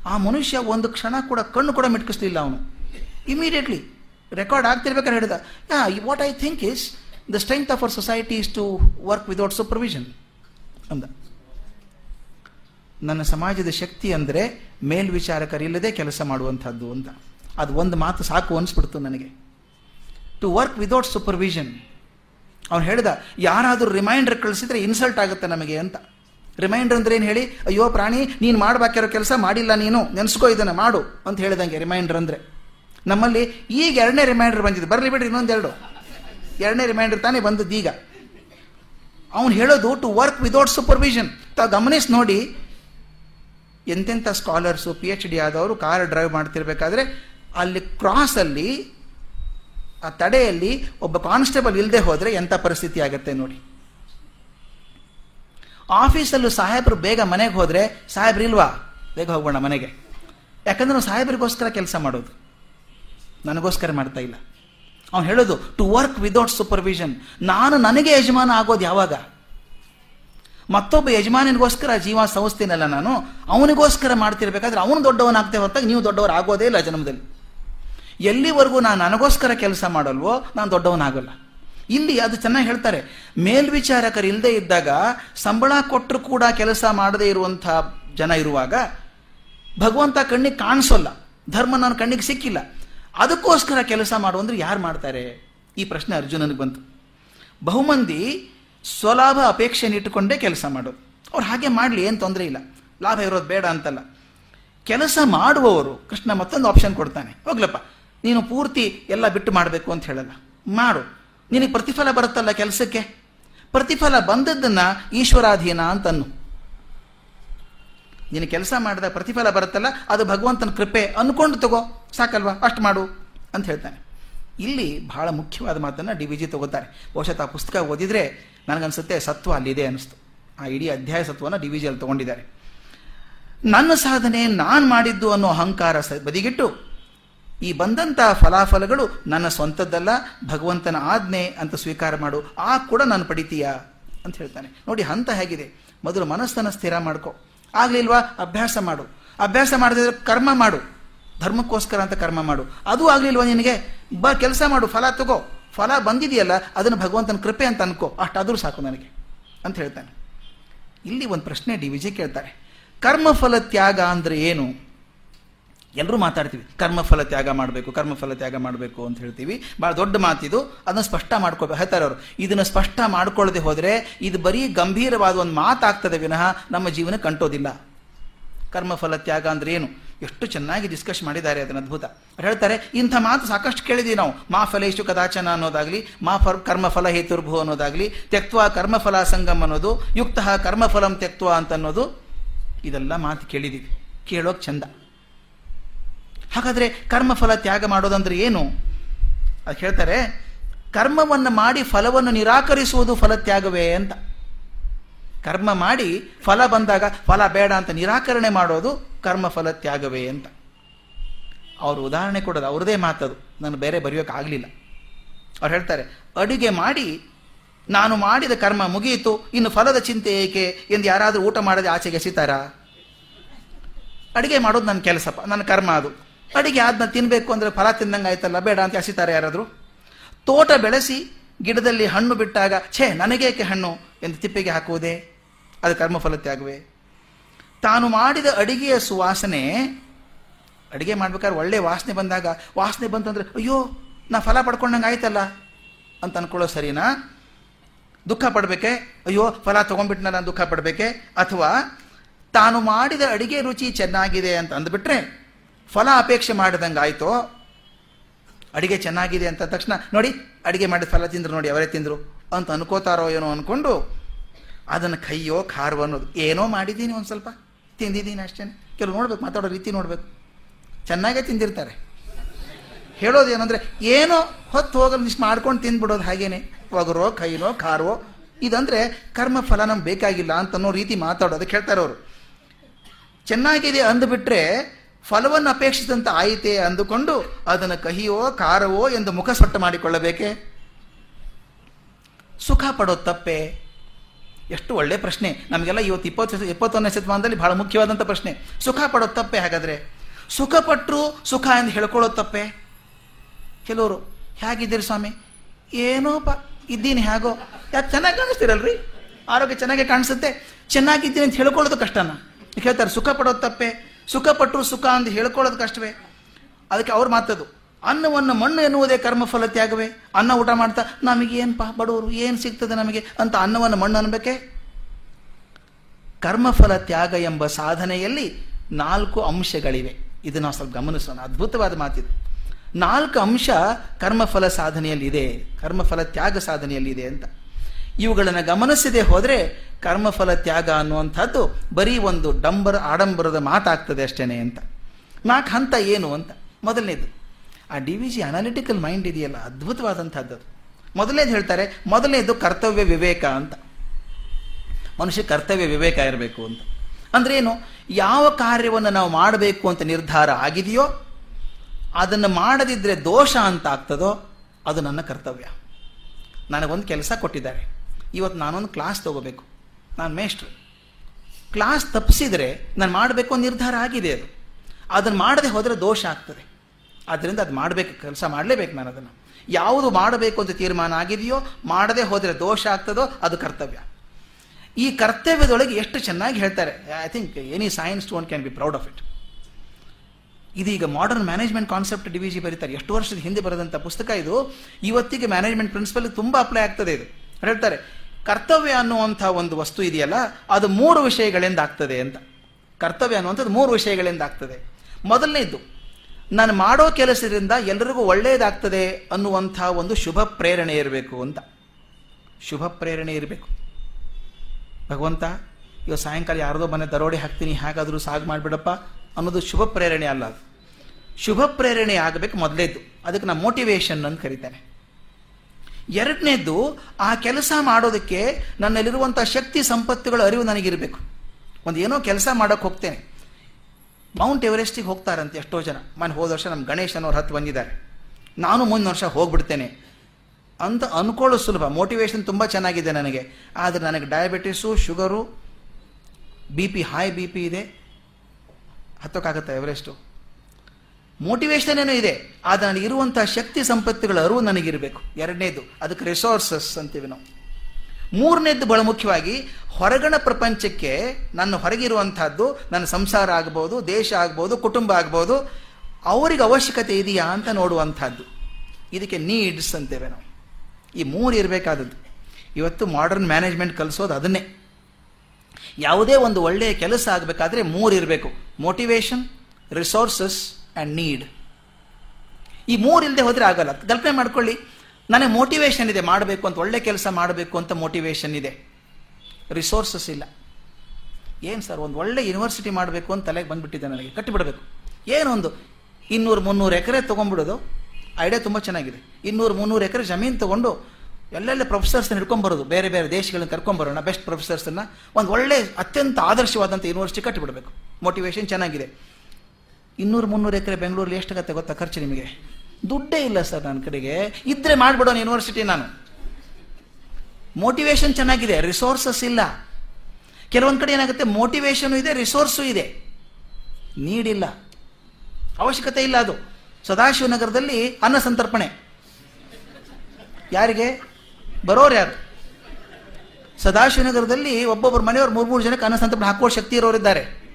ಆ ಮನುಷ್ಯ ಒಂದು ಕ್ಷಣ ಕೂಡ ಕಣ್ಣು ಕೂಡ ಮಿಟ್ಕಿಸ್ಲಿಲ್ಲ ಅವನು. ಇಮಿಡಿಯೇಟ್ಲಿ ರೆಕಾರ್ಡ್ ಆಗ್ತಿರ್ಬೇಕಾದ್ರೆ ಹೇಳಿದ. Yeah what I think is the strength of our society is to work without supervision ಅಂದ. ನನ್ನ ಸಮಾಜದ ಶಕ್ತಿ ಅಂದರೆ ಮೇಲ್ವಿಚಾರಕರಿಲ್ಲದೆ ಕೆಲಸ ಮಾಡುವಂಥದ್ದು ಅಂತ. ಅದು ಒಂದು ಮಾತು ಸಾಕು ಅನಿಸ್ಬಿಡ್ತು ನನಗೆ. ಟು ವರ್ಕ್ ವಿದೌಟ್ ಸೂಪರ್ವಿಷನ್ ಅವ್ನು ಹೇಳ್ದ, ಯಾರಾದರೂ ರಿಮೈಂಡರ್ ಕಳಿಸಿದ್ರೆ ಇನ್ಸಲ್ಟ್ ಆಗುತ್ತೆ ನಮಗೆ ಅಂತ. ರಿಮೈಂಡರ್ ಅಂದ್ರೆ ಏನು ಹೇಳಿ, ಅಯ್ಯೋ ಪ್ರಾಣಿ, ನೀನು ಮಾಡಬೇಕಿರೋ ಕೆಲಸ ಮಾಡಿಲ್ಲ ನೀನು, ನೆನೆಸ್ಕೋ ಇದನ್ನು ಮಾಡು ಅಂತ ಹೇಳಿದಂಗೆ ರಿಮೈಂಡರ್ ಅಂದರೆ. ನಮ್ಮಲ್ಲಿ ಈಗ ಎರಡನೇ ರಿಮೈಂಡರ್ ಬಂದಿದೆ. ಬರಲಿ ಬಿಡ್ರಿ ಇನ್ನೊಂದೆರಡು ಎರಡನೇ ರಿಮೈಂಡರ್ ತಾನೇ ಬಂದದ್ದು ಈಗ. ಅವನು ಹೇಳೋದು ಟು ವರ್ಕ್ ವಿದೌಟ್ ಸೂಪರ್ವಿಷನ್ ತಾವು ಗಮನಿಸಿ ನೋಡಿ ಎಂತೆಂಥ ಸ್ಕಾಲರ್ಸು ಪಿ ಎಚ್ ಡಿ ಆದವರು ಕಾರ್ ಡ್ರೈವ್ ಮಾಡ್ತಿರ್ಬೇಕಾದ್ರೆ ಅಲ್ಲಿ ಕ್ರಾಸಲ್ಲಿ ಆ ತಡೆಯಲ್ಲಿ ಒಬ್ಬ ಕಾನ್ಸ್ಟೇಬಲ್ ಇಲ್ಲದೆ ಹೋದರೆ ಎಂಥ ಪರಿಸ್ಥಿತಿ ಆಗುತ್ತೆ ನೋಡಿ. ಆಫೀಸಲ್ಲೂ ಸಾಹೇಬರು ಬೇಗ ಮನೆಗೆ ಹೋದರೆ, ಸಾಹೇಬ್ರು ಇಲ್ವಾ? ಬೇಗ ಹೋಗೋಣ ಮನೆಗೆ. ಯಾಕಂದ್ರೆ ನಾವು ಸಾಹೇಬರಿಗೋಸ್ಕರ ಕೆಲಸ ಮಾಡೋದು. ನನಗೋಸ್ಕರ ಮಾಡ್ತಾ ಇಲ್ಲ. ಅವನು ಹೇಳೋದು ಟು ವರ್ಕ್ ವಿದೌಟ್ ಸೂಪರ್ವಿಷನ್ ನಾನು ನನಗೆ ಯಜಮಾನ ಆಗೋದು ಯಾವಾಗ? ಮತ್ತೊಬ್ಬ ಯಜಮಾನಿಗೋಸ್ಕರ ಜೀವ ಸಂಸ್ಥೆನಲ್ಲ ನಾನು, ಅವನಿಗೋಸ್ಕರ ಮಾಡ್ತಿರ್ಬೇಕಾದ್ರೆ ಅವನು ದೊಡ್ಡವನಾಗ್ತೇ ಹೊತ್ತಾಗ ನೀವು ದೊಡ್ಡವರು ಆಗೋದೇ ಇಲ್ಲ ಜನ್ಮದಲ್ಲಿ. ಎಲ್ಲಿವರೆಗೂ ನಾನು ನನಗೋಸ್ಕರ ಕೆಲಸ ಮಾಡಲ್ವೋ, ನಾನು ದೊಡ್ಡವನಾಗಲ್ಲ. ಇಲ್ಲಿ ಅದು ಚೆನ್ನಾಗಿ ಹೇಳ್ತಾರೆ, ಮೇಲ್ವಿಚಾರಕರು ಇಲ್ಲದೆ ಇದ್ದಾಗ ಸಂಬಳ ಕೊಟ್ಟರು ಕೂಡ ಕೆಲಸ ಮಾಡದೇ ಇರುವಂಥ ಜನ ಇರುವಾಗ ಭಗವಂತ ಕಣ್ಣಿಗೆ ಕಾಣಿಸೋಲ್ಲ, ಧರ್ಮ ನನ್ನ ಕಣ್ಣಿಗೆ ಸಿಕ್ಕಿಲ್ಲ. ಅದಕ್ಕೋಸ್ಕರ ಕೆಲಸ ಮಾಡುವಂದ್ರೆ ಯಾರು ಮಾಡ್ತಾರೆ? ಈ ಪ್ರಶ್ನೆ ಅರ್ಜುನನಿಗೆ ಬಂತು. ಬಹುಮಂದಿ ಸ್ವಲಾಭ ಅಪೇಕ್ಷೆಯನ್ನು ಇಟ್ಟುಕೊಂಡೇ ಕೆಲಸ ಮಾಡೋದು ಅವ್ರು ಹಾಗೆ ಮಾಡಲಿ, ಏನು ತೊಂದರೆ ಇಲ್ಲ. ಲಾಭ ಇರೋದು ಬೇಡ ಅಂತಲ್ಲ. ಕೆಲಸ ಮಾಡುವವರು, ಕೃಷ್ಣ ಮತ್ತೊಂದು ಆಪ್ಷನ್ ಕೊಡ್ತಾನೆ. ಹೋಗ್ಲಪ್ಪ, ನೀನು ಪೂರ್ತಿ ಎಲ್ಲ ಬಿಟ್ಟು ಮಾಡಬೇಕು ಅಂತ ಹೇಳಲ್ಲ. ಮಾಡು. ನಿನಗೆ ಪ್ರತಿಫಲ ಬರುತ್ತಲ್ಲ ಕೆಲಸಕ್ಕೆ? ಪ್ರತಿಫಲ ಬಂದದ್ದನ್ನ ಈಶ್ವರಾಧೀನ ಅಂತನ್ನು. ನೀನು ಕೆಲಸ ಮಾಡಿದ ಪ್ರತಿಫಲ ಬರುತ್ತಲ್ಲ, ಅದು ಭಗವಂತನ ಕೃಪೆ ಅಂದ್ಕೊಂಡು ತಗೋ. ಸಾಕಲ್ವಾ? ಅಷ್ಟು ಮಾಡು ಅಂತ ಹೇಳ್ತಾನೆ. ಇಲ್ಲಿ ಬಹಳ ಮುಖ್ಯವಾದ ಮಾತನ್ನು ಡಿ ವಿ ಜಿ ತಗೋತಾರೆ. ಬಹುಶಃ ಆ ಪುಸ್ತಕ ಓದಿದರೆ ನನಗನ್ಸುತ್ತೆ ಸತ್ವ ಅಲ್ಲಿದೆ ಅನಿಸ್ತು ಆ ಇಡೀ ಅಧ್ಯಾಯ ಸತ್ವನ ಡಿ ವಿ ಜಿಯಲ್ಲಿ ತಗೊಂಡಿದ್ದಾರೆ. ನನ್ನ ಸಾಧನೆ ನಾನು ಮಾಡಿದ್ದು ಅನ್ನೋ ಅಹಂಕಾರ ಬದಿಗಿಟ್ಟು ಈ ಬಂದಂಥ ಫಲಾಫಲಗಳು ನನ್ನ ಸ್ವಂತದ್ದಲ್ಲ, ಭಗವಂತನ ಆಜ್ಞೆ ಅಂತ ಸ್ವೀಕಾರ ಮಾಡು, ಆ ಕೂಡ ನಾನು ಪಡಿತೀಯ ಅಂತ ಹೇಳ್ತಾನೆ. ನೋಡಿ ಹಂತ ಹೇಗಿದೆ. ಮೊದಲು ಮನಸ್ಸನ್ನು ಸ್ಥಿರ ಮಾಡ್ಕೊ. ಆಗಲಿಲ್ವಾ? ಅಭ್ಯಾಸ ಮಾಡು. ಅಭ್ಯಾಸ ಮಾಡದಿದ್ರೆ ಕರ್ಮ ಮಾಡು. ಧರ್ಮಕ್ಕೋಸ್ಕರ ಅಂತ ಕರ್ಮ ಮಾಡು. ಅದು ಆಗಲಿಲ್ವ ನಿನಗೆ? ಬ ಕೆಲಸ ಮಾಡು, ಫಲ ತಗೋ. ಫಲ ಬಂದಿದೆಯಲ್ಲ, ಅದನ್ನು ಭಗವಂತನ ಕೃಪೆ ಅಂತ ಅನ್ಕೋ. ಅಷ್ಟಾದರೂ ಸಾಕು ನನಗೆ, ಅಂತ ಹೇಳ್ತಾನೆ. ಇಲ್ಲಿ ಒಂದು ಪ್ರಶ್ನೆ ಡಿ ವಿಜಯ್ ಕೇಳ್ತಾರೆ. ಕರ್ಮಫಲ ತ್ಯಾಗ ಅಂದ್ರೆ ಏನು? ಎಲ್ಲರೂ ಮಾತಾಡ್ತೀವಿ, ಕರ್ಮಫಲ ತ್ಯಾಗ ಮಾಡಬೇಕು, ಕರ್ಮಫಲ ತ್ಯಾಗ ಮಾಡಬೇಕು ಅಂತ ಹೇಳ್ತೀವಿ. ಭಾಳ ದೊಡ್ಡ ಮಾತಿದು, ಅದನ್ನು ಸ್ಪಷ್ಟ ಮಾಡ್ಕೋಬೇಕು ಹೇಳ್ತಾರೆ ಅವರು. ಇದನ್ನು ಸ್ಪಷ್ಟ ಮಾಡ್ಕೊಳ್ಳದೆ ಹೋದರೆ, ಇದು ಬರೀ ಗಂಭೀರವಾದ ಒಂದು ಮಾತಾಗ್ತದೆ ವಿನಃ ನಮ್ಮ ಜೀವನ ಕಂಟೋದಿಲ್ಲ. ಕರ್ಮಫಲ ತ್ಯಾಗ ಅಂದ್ರೆ ಏನು? ಎಷ್ಟು ಚೆನ್ನಾಗಿ ಡಿಸ್ಕಸ್ ಮಾಡಿದ್ದಾರೆ ಅದನ್ನು ಅದ್ಭುತ. ಹೇಳ್ತಾರೆ, ಇಂಥ ಮಾತು ಸಾಕಷ್ಟು ಕೇಳಿದೀವಿ ನಾವು. ಮಾ ಫಲೇಶು ಕದಾಚನ ಅನ್ನೋದಾಗಲಿ, ಮಾ ಫರ್ ಕರ್ಮಫಲ ಹೇತುರ್ಭು ಅನ್ನೋದಾಗಲಿ, ತ್ಯಕ್ತ್ವ ಕರ್ಮಫಲ ಸಂಗಮ್ ಅನ್ನೋದು, ಯುಕ್ತ ಕರ್ಮಫಲಂ ತ್ಯಕ್ತ್ವ ಅಂತ ಅನ್ನೋದು, ಇದೆಲ್ಲ ಮಾತು ಕೇಳಿದೀವಿ. ಕೇಳೋಕೆ ಚಂದ. ಹಾಗಾದರೆ ಕರ್ಮಫಲ ತ್ಯಾಗ ಮಾಡೋದಂದ್ರೆ ಏನು? ಅದು ಹೇಳ್ತಾರೆ, ಕರ್ಮವನ್ನು ಮಾಡಿ ಫಲವನ್ನು ನಿರಾಕರಿಸುವುದು ಫಲತ್ಯಾಗವೇ ಅಂತ. ಕರ್ಮ ಮಾಡಿ ಫಲ ಬಂದಾಗ, ಫಲ ಬೇಡ ಅಂತ ನಿರಾಕರಣೆ ಮಾಡೋದು ಕರ್ಮಫಲ ತ್ಯಾಗವೇ ಅಂತ. ಅವರು ಉದಾಹರಣೆ ಕೊಡೋದು, ಅವ್ರದೇ ಮಾತದು. ನಾನು ಬೇರೆ ಬರೆಯೋಕ್ಕಾಗಲಿಲ್ಲ ಅವ್ರು ಹೇಳ್ತಾರೆ, ಅಡುಗೆ ಮಾಡಿ, ನಾನು ಮಾಡಿದ ಕರ್ಮ ಮುಗಿಯಿತು ಇನ್ನು ಫಲದ ಚಿಂತೆ ಏಕೆ? ಎಂದು ಯಾರಾದರೂ ಊಟ ಮಾಡದೆ ಆಚೆಗೆ ಎಸಿತಾರಾ? ಅಡುಗೆ ಮಾಡೋದು ನನ್ನ ಕೆಲಸಪ್ಪ, ನನ್ನ ಕರ್ಮ ಅದು. ಅಡುಗೆ ಆದ್ನ ತಿನ್ನಬೇಕು ಅಂದರೆ ಫಲ ತಿಂದಂಗೆ ಆಯ್ತಲ್ಲ, ಬೇಡ ಅಂತ ಹಸಿತಾರೆ ಯಾರಾದರೂ? ತೋಟ ಬೆಳೆಸಿ, ಗಿಡದಲ್ಲಿ ಹಣ್ಣು ಬಿಟ್ಟಾಗ, ಛೇ, ನನಗೇಕೆ ಹಣ್ಣು? ಎಂದು ತಿಪ್ಪಿಗೆ ಹಾಕುವುದೇ, ಅದು ಕರ್ಮಫಲ ತ್ಯಾಗವೇ. ತಾನು ಮಾಡಿದ ಅಡಿಗೆಯ ಸುವಾಸನೆ, ಅಡಿಗೆ ಮಾಡ್ಬೇಕಾದ್ರೆ ಒಳ್ಳೆ ವಾಸನೆ ಬಂದಾಗ, ವಾಸನೆ ಬಂತಂದ್ರೆ ಅಯ್ಯೋ, ನಾ ಫಲ ಪಡ್ಕೊಂಡಂಗೆ ಆಯ್ತಲ್ಲ? ಅಂತ ಅನ್ಕೊಳ್ಳೋ ಸರಿನಾ? ದುಃಖ ಪಡಬೇಕೆ? ಅಯ್ಯೋ, ಫಲ ತೊಗೊಂಡ್ಬಿಟ್ಟು ನಾನು ದುಃಖ ಪಡಬೇಕೆ? ಅಥವಾ, ತಾನು ಮಾಡಿದ ಅಡಿಗೆ ರುಚಿ ಚೆನ್ನಾಗಿದೆ ಅಂತ ಅಂದ್ಬಿಟ್ರೆ, ಫಲ ಅಪೇಕ್ಷೆ ಮಾಡಿದಂಗೆ ಆಯ್ತೋ? ಅಡಿಗೆ ಚೆನ್ನಾಗಿದೆ ಅಂತ ತಕ್ಷಣ, ನೋಡಿ, ಅಡಿಗೆ ಮಾಡಿದ ಫಲ ತಿಂದ್ರು ನೋಡಿ, ಅವರೇ ತಿಂದ್ರು. ಅಂತ ಅನ್ಕೋತಾರೋ ಏನೋ ಅನ್ಕೊಂಡು, ಅದನ್ನು ಕೈಯೋ ಖಾರವೋ ಅನ್ನೋದು ಏನೋ ಮಾಡಿದ್ದೀನಿ ಒಂದು ಸ್ವಲ್ಪ. ತಿಂದಿದ್ದೀನಿ ಅಷ್ಟೇ. ಕೆಲವು ನೋಡ್ಬೇಕು, ಮಾತಾಡೋ ರೀತಿ ನೋಡ್ಬೇಕು. ಚೆನ್ನಾಗೇ ತಿಂದಿರ್ತಾರೆ. ಏನಂದ್ರೆ ಏನೋ ಹೊತ್ತು ಹೋಗಲು ಇಷ್ಟು ಮಾಡ್ಕೊಂಡು ತಿಂದ್ಬಿಡೋದು ಹಾಗೇನೆ. ಒಗರೋ ಕೈನೋ, ಖಾರವೋ, ಇದಂದ್ರೆ ಕರ್ಮ ಫಲ ನಮ್ಗೆ ಬೇಕಾಗಿಲ್ಲ ಅಂತ ಅನ್ನೋ ರೀತಿ ಮಾತಾಡೋದು ಹೇಳ್ತಾರೆ ಅವರು. ಚೆನ್ನಾಗಿದೆ ಅಂದುಬಿಟ್ರೆ ಫಲವನ್ನು ಅಪೇಕ್ಷಿಸಿದಂತ ಆಯಿತೆ ಅಂದುಕೊಂಡು ಅದನ್ನು ಕಹಿಯೋ, ಖಾರವೋ ಎಂದು ಮುಖ ಸೊಟ್ಟ ಮಾಡಿಕೊಳ್ಳಬೇಕೆ? ಸುಖ ಪಡೋ ತಪ್ಪೆ? ಎಷ್ಟು ಒಳ್ಳೆ ಪ್ರಶ್ನೆ. ನಮಗೆಲ್ಲ ಇವತ್ತು ಇಪ್ಪತ್ತು ಇಪ್ಪತ್ತೊಂದನೇ ಶತಮಾನದಲ್ಲಿ ಬಹಳ ಮುಖ್ಯವಾದಂಥ ಪ್ರಶ್ನೆ. ಸುಖ ಪಡೋದು ತಪ್ಪೆ ಹಾಗಾದರೆ? ಸುಖ ಪಟ್ಟರು ಸುಖ ಎಂದು ಹೇಳ್ಕೊಳ್ಳೋದು ತಪ್ಪೆ? ಕೆಲವರು, ಹೇಗಿದ್ದೀರಿ ಸ್ವಾಮಿ? ಏನೋಪ್ಪ ಇದ್ದೀನಿ, ಹೇಗೋ? ಯಾಕೆ, ಚೆನ್ನಾಗಿ ಕಾಣಿಸ್ತೀರಲ್ರಿ? ಆರೋಗ್ಯ ಚೆನ್ನಾಗಿ ಕಾಣಿಸುತ್ತೆ. ಚೆನ್ನಾಗಿದ್ದೀನಿ ಅಂತ ಹೇಳ್ಕೊಳ್ಳೋದು ಕಷ್ಟನ? ಹೇಳ್ತಾರೆ, ಸುಖ ಪಡೋದು ತಪ್ಪೆ. ಸುಖ ಪಟ್ಟರು ಸುಖ ಅಂತ ಹೇಳ್ಕೊಳ್ಳೋದು ಕಷ್ಟವೇ. ಅದಕ್ಕೆ ಅವ್ರು ಮಾತದು. ಅನ್ನವನ್ನು ಮಣ್ಣು ಎನ್ನುವುದೇ ಕರ್ಮಫಲ ತ್ಯಾಗವೇ? ಅನ್ನ ಊಟ ಮಾಡ್ತಾ ನಮಗೇನಪ್ಪ ಬಡವರು, ಏನು ಸಿಗ್ತದೆ ನಮಗೆ? ಅಂತ ಅನ್ನವನ್ನು ಮಣ್ಣು ಅನ್ಬೇಕೆ? ಕರ್ಮಫಲ ತ್ಯಾಗ ಎಂಬ ಸಾಧನೆಯಲ್ಲಿ ನಾಲ್ಕು ಅಂಶಗಳಿವೆ. ಇದು ನಾವು ಸ್ವಲ್ಪ ಗಮನಿಸೋಣ. ಅದ್ಭುತವಾದ ಮಾತಿದೆ. ನಾಲ್ಕು ಅಂಶ ಕರ್ಮಫಲ ಸಾಧನೆಯಲ್ಲಿ ಇದೆ ಕರ್ಮಫಲ ತ್ಯಾಗ ಸಾಧನೆಯಲ್ಲಿ ಇದೆ ಅಂತ. ಇವುಗಳನ್ನು ಗಮನಿಸದೆ ಹೋದರೆ ಕರ್ಮಫಲ ತ್ಯಾಗ ಅನ್ನುವಂಥದ್ದು ಬರೀ ಒಂದು ಡಂಬರ ಆಡಂಬರದ ಮಾತಾಗ್ತದೆ ಅಷ್ಟೇನೆ ಅಂತ. ನಾಲ್ಕು ಹಂತ ಏನು ಅಂತ. ಮೊದಲನೇದು ಆ D V G analytical mind ಇದೆಯಲ್ಲ ಅದ್ಭುತವಾದಂಥದ್ದು ಅದು ಮೊದಲನೇದು ಹೇಳ್ತಾರೆ, ಮೊದಲನೇದು ಕರ್ತವ್ಯ ವಿವೇಕ ಅಂತ. ಮನುಷ್ಯ ಕರ್ತವ್ಯ ವಿವೇಕ ಇರಬೇಕು ಅಂತ. ಅಂದ್ರೆ ಏನು, ಯಾವ ಕಾರ್ಯವನ್ನು ನಾವು ಮಾಡಬೇಕು ಅಂತ ನಿರ್ಧಾರ ಆಗಿದೆಯೋ, ಅದನ್ನು ಮಾಡದಿದ್ರೆ ದೋಷ ಅಂತ ಆಗ್ತದೋ, ಅದು ನನ್ನ ಕರ್ತವ್ಯ. ನನಗೊಂದು ಕೆಲಸ ಕೊಟ್ಟಿದ್ದಾರೆ. ಇವತ್ತು ನಾನೊಂದು ಕ್ಲಾಸ್ ತಗೋಬೇಕು. ನಾನು ಮೇಷ್ಟ್ರು ಕ್ಲಾಸ್ ತಪ್ಪಿಸಿದರೆ ನಾನು ಮಾಡಬೇಕು ನಿರ್ಧಾರ ಆಗಿದೆ ಅದು. ಅದನ್ನು ಮಾಡದೆ ಹೋದರೆ ದೋಷ ಆಗ್ತದೆ. ಆದ್ದರಿಂದ ಅದು ಮಾಡಬೇಕು, ಕೆಲಸ ಮಾಡಲೇಬೇಕು ನಾನು ಅದನ್ನು. ಯಾವುದು ಮಾಡಬೇಕು ಅಂತ ತೀರ್ಮಾನ ಆಗಿದೆಯೋ, ಮಾಡದೆ ಹೋದರೆ ದೋಷ ಆಗ್ತದೋ, ಅದು ಕರ್ತವ್ಯ. ಈ ಕರ್ತವ್ಯದೊಳಗೆ ಎಷ್ಟು ಚೆನ್ನಾಗಿ ಹೇಳ್ತಾರೆ. I think any science student can be proud of it ಇದೀಗ modern management concept D V G ಬರೀತಾರೆ. ಎಷ್ಟು ವರ್ಷದ ಹಿಂದೆ ಬರೆದಂಥ ಪುಸ್ತಕ ಇದು. ಇವತ್ತಿಗೆ ಮ್ಯಾನೇಜ್ಮೆಂಟ್ ಪ್ರಿನ್ಸಿಪಲ್ ತುಂಬ ಅಪ್ಲೈ ಆಗ್ತದೆ ಇದು. ಹೇಳ್ತಾರೆ, ಕರ್ತವ್ಯ ಅನ್ನುವಂಥ ಒಂದು ವಸ್ತು ಇದೆಯಲ್ಲ, ಅದು ಮೂರು ವಿಷಯಗಳಿಂದ ಆಗ್ತದೆ ಅಂತ. ಕರ್ತವ್ಯ ಅನ್ನುವಂಥದ್ದು ಮೂರು ವಿಷಯಗಳಿಂದ ಆಗ್ತದೆ. ಮೊದಲನೇದು ನಾನು ಮಾಡೋ ಕೆಲಸದಿಂದ ಎಲ್ಲರಿಗೂ ಒಳ್ಳೆಯದಾಗ್ತದೆ ಅನ್ನುವಂಥ ಒಂದು ಶುಭ ಪ್ರೇರಣೆ ಇರಬೇಕು ಅಂತ. ಶುಭ ಪ್ರೇರಣೆ ಇರಬೇಕು. ಭಗವಂತ ಇವಾಗ ಸಾಯಂಕಾಲ ಯಾರದೋ ಮನೆ ದರೋಡೆ ಹಾಕ್ತೀನಿ, ಹೇಗಾದರೂ ಸಾಗ್ ಮಾಡಿಬಿಡಪ್ಪ ಅನ್ನೋದು ಶುಭ ಪ್ರೇರಣೆ ಅಲ್ಲ ಅದು. ಶುಭ ಪ್ರೇರಣೆ ಆಗಬೇಕು ಮೊದಲೇದ್ದು. ಅದಕ್ಕೆ ನಾನು ಮೋಟಿವೇಶನ್ ಅಂತ ಕರಿತೇನೆ. ಎರಡನೇದ್ದು, ಆ ಕೆಲಸ ಮಾಡೋದಕ್ಕೆ ನನ್ನಲ್ಲಿರುವಂಥ ಶಕ್ತಿ ಸಂಪತ್ತುಗಳ ಅರಿವು ನನಗಿರಬೇಕು. ಒಂದು ಏನೋ ಕೆಲಸ ಮಾಡೋಕ್ಕೆ ಹೋಗ್ತೇನೆ. ಮೌಂಟ್ ಎವರೆಸ್ಟಿಗೆ ಹೋಗ್ತಾರಂತೆ ಎಷ್ಟೋ ಜನ. ಮನೆ ಹೋದ ವರ್ಷ ನಮ್ಮ ಗಣೇಶನವ್ರು ಹತ್ತು ಬಂದಿದ್ದಾರೆ. ನಾನು ಮುಂದಿನ ವರ್ಷ ಹೋಗ್ಬಿಡ್ತೇನೆ. ಅಂತ ಅನ್ಕೊಳ್ಳೋ ಸುಲಭ. ಮೋಟಿವೇಶನ್ ತುಂಬ ಚೆನ್ನಾಗಿದೆ ನನಗೆ. ಆದರೆ ನನಗೆ diabetes sugar B P high B P ಇದೆ. ಹತ್ತೋಕ್ಕಾಗತ್ತೆ ಎವರೆಸ್ಟು ಮೋಟಿವೇಶನ್ ಏನೋ ಇದೆ. ಆದರೆ ಇರುವಂತಹ ಶಕ್ತಿ ಸಂಪತ್ತುಗಳ ಅರಿವು ನನಗಿರಬೇಕು. ಎರಡನೇದು. ಅದಕ್ಕೆ ರಿಸೋರ್ಸಸ್ ಅಂತೀವಿ ನಾವು. ಮೂರನೇದ್ದು ಬಹಳ ಮುಖ್ಯವಾಗಿ ಹೊರಗಣ ಪ್ರಪಂಚಕ್ಕೆ ನನ್ನ ಹೊರಗಿರುವಂತಹದ್ದು ನನ್ನ ಸಂಸಾರ ಆಗ್ಬೋದು, ದೇಶ ಆಗ್ಬೋದು, ಕುಟುಂಬ ಆಗ್ಬೋದು, ಅವರಿಗೆ ಅವಶ್ಯಕತೆ ಇದೆಯಾ ಅಂತ ನೋಡುವಂಥದ್ದು. ಇದಕ್ಕೆ ನೀಡ್ಸ್ ಅಂತೇವೆ ನಾವು. ಈ ಮೂರು ಇರಬೇಕಾದದ್ದು. ಇವತ್ತು ಮಾಡರ್ನ್ ಮ್ಯಾನೇಜ್ಮೆಂಟ್ ಕಲಿಸೋದು ಅದನ್ನೇ. ಯಾವುದೇ ಒಂದು ಒಳ್ಳೆಯ ಕೆಲಸ ಆಗಬೇಕಾದ್ರೆ ಮೂರು ಇರಬೇಕು. ಮೋಟಿವೇಶನ್ ರಿಸೋರ್ಸಸ್ ಆ್ಯಂಡ್ ನೀಡ್ ಈ ಮೂರು ಇಲ್ಲದೆ ಹೋದರೆ ಆಗಲ್ಲ. ಕಲ್ಪನೆ ಮಾಡ್ಕೊಳ್ಳಿ. ನನಗೆ ಮೋಟಿವೇಶನ್ ಇದೆ, ಮಾಡಬೇಕು ಅಂತ, ಒಳ್ಳೆ ಕೆಲಸ ಮಾಡಬೇಕು ಅಂತ ಮೋಟಿವೇಶನ್ ಇದೆ. ರಿಸೋರ್ಸಸ್ ಇಲ್ಲ. ಏನು ಸರ್, ಒಂದು ಒಳ್ಳೆ ಯೂನಿವರ್ಸಿಟಿ ಮಾಡಬೇಕು ಅಂತ ತಲೆಗೆ ಬಂದುಬಿಟ್ಟಿದೆ ನನಗೆ, ಕಟ್ಟಿಬಿಡಬೇಕು. ಏನೊಂದು ಇನ್ನೂರು ಮುನ್ನೂರು ಎಕರೆ ತೊಗೊಂಡ್ಬಿಡೋದು ಐಡಿಯಾ ತುಂಬ ಚೆನ್ನಾಗಿದೆ. ಇನ್ನೂರು ಮುನ್ನೂರು ಎಕರೆ ಜಮೀನು ತೊಗೊಂಡು ಎಲ್ಲೆಲ್ಲ ಪ್ರೊಫೆಸರ್ಸ್ನ ಹಿಡ್ಕೊಂಬರೋದು ಬೇರೆ ಬೇರೆ ದೇಶಗಳನ್ನ ಕರ್ಕೊಂಬರೋಣ ಬೆಸ್ಟ್ ಪ್ರೊಫೆಸರ್ಸನ್ನು ಒಂದು ಒಳ್ಳೆ ಅತ್ಯಂತ ಆದರ್ಶವಾದಂಥ ಯೂನಿವರ್ಸಿಟಿ ಕಟ್ಟಿಬಿಡಬೇಕು. ಮೋಟಿವೇಶನ್ ಚೆನ್ನಾಗಿದೆ. ಇನ್ನೂರು ಮುನ್ನೂರು ಎಕರೆ ಬೆಂಗಳೂರಲ್ಲಿ ಎಷ್ಟಾಗತ್ತೆ ಗೊತ್ತಾ ಖರ್ಚು ನಿಮಗೆ? ದುಡ್ಡೇ ಇಲ್ಲ ಸರ್ ನನ್ನ ಕಡೆಗೆ. ಇದ್ದರೆ ಮಾಡಿಬಿಡೋಣ ಯೂನಿವರ್ಸಿಟಿ ನಾನು. ಮೋಟಿವೇಶನ್ ಚೆನ್ನಾಗಿದೆ ರಿಸೋರ್ಸಸ್ ಇಲ್ಲ. ಕೆಲವೊಂದು ಕಡೆ ಏನಾಗುತ್ತೆ ಮೋಟಿವೇಶನ್ ಇದೆ ರಿಸೋರ್ಸು ಇದೆ. ನೀಡಿಲ್ಲ. ಅವಶ್ಯಕತೆ ಇಲ್ಲ ಅದು. ಸದಾಶಿವನಗರದಲ್ಲಿ ಅನ್ನ ಸಂತರ್ಪಣೆ. ಯಾರಿಗೆ? ಬರೋರು ಯಾರು? ಸದಾಶಿವನಗರದಲ್ಲಿ ಒಬ್ಬೊಬ್ಬರು ಮನೆಯವರು ಮೂರು ಮೂರು ಜನಕ್ಕೆ ಅನ್ನ ಸಂತರ್ಪಣೆ ಹಾಕೋ ಶಕ್ತಿ ಇರೋರಿದ್ದಾರೆ.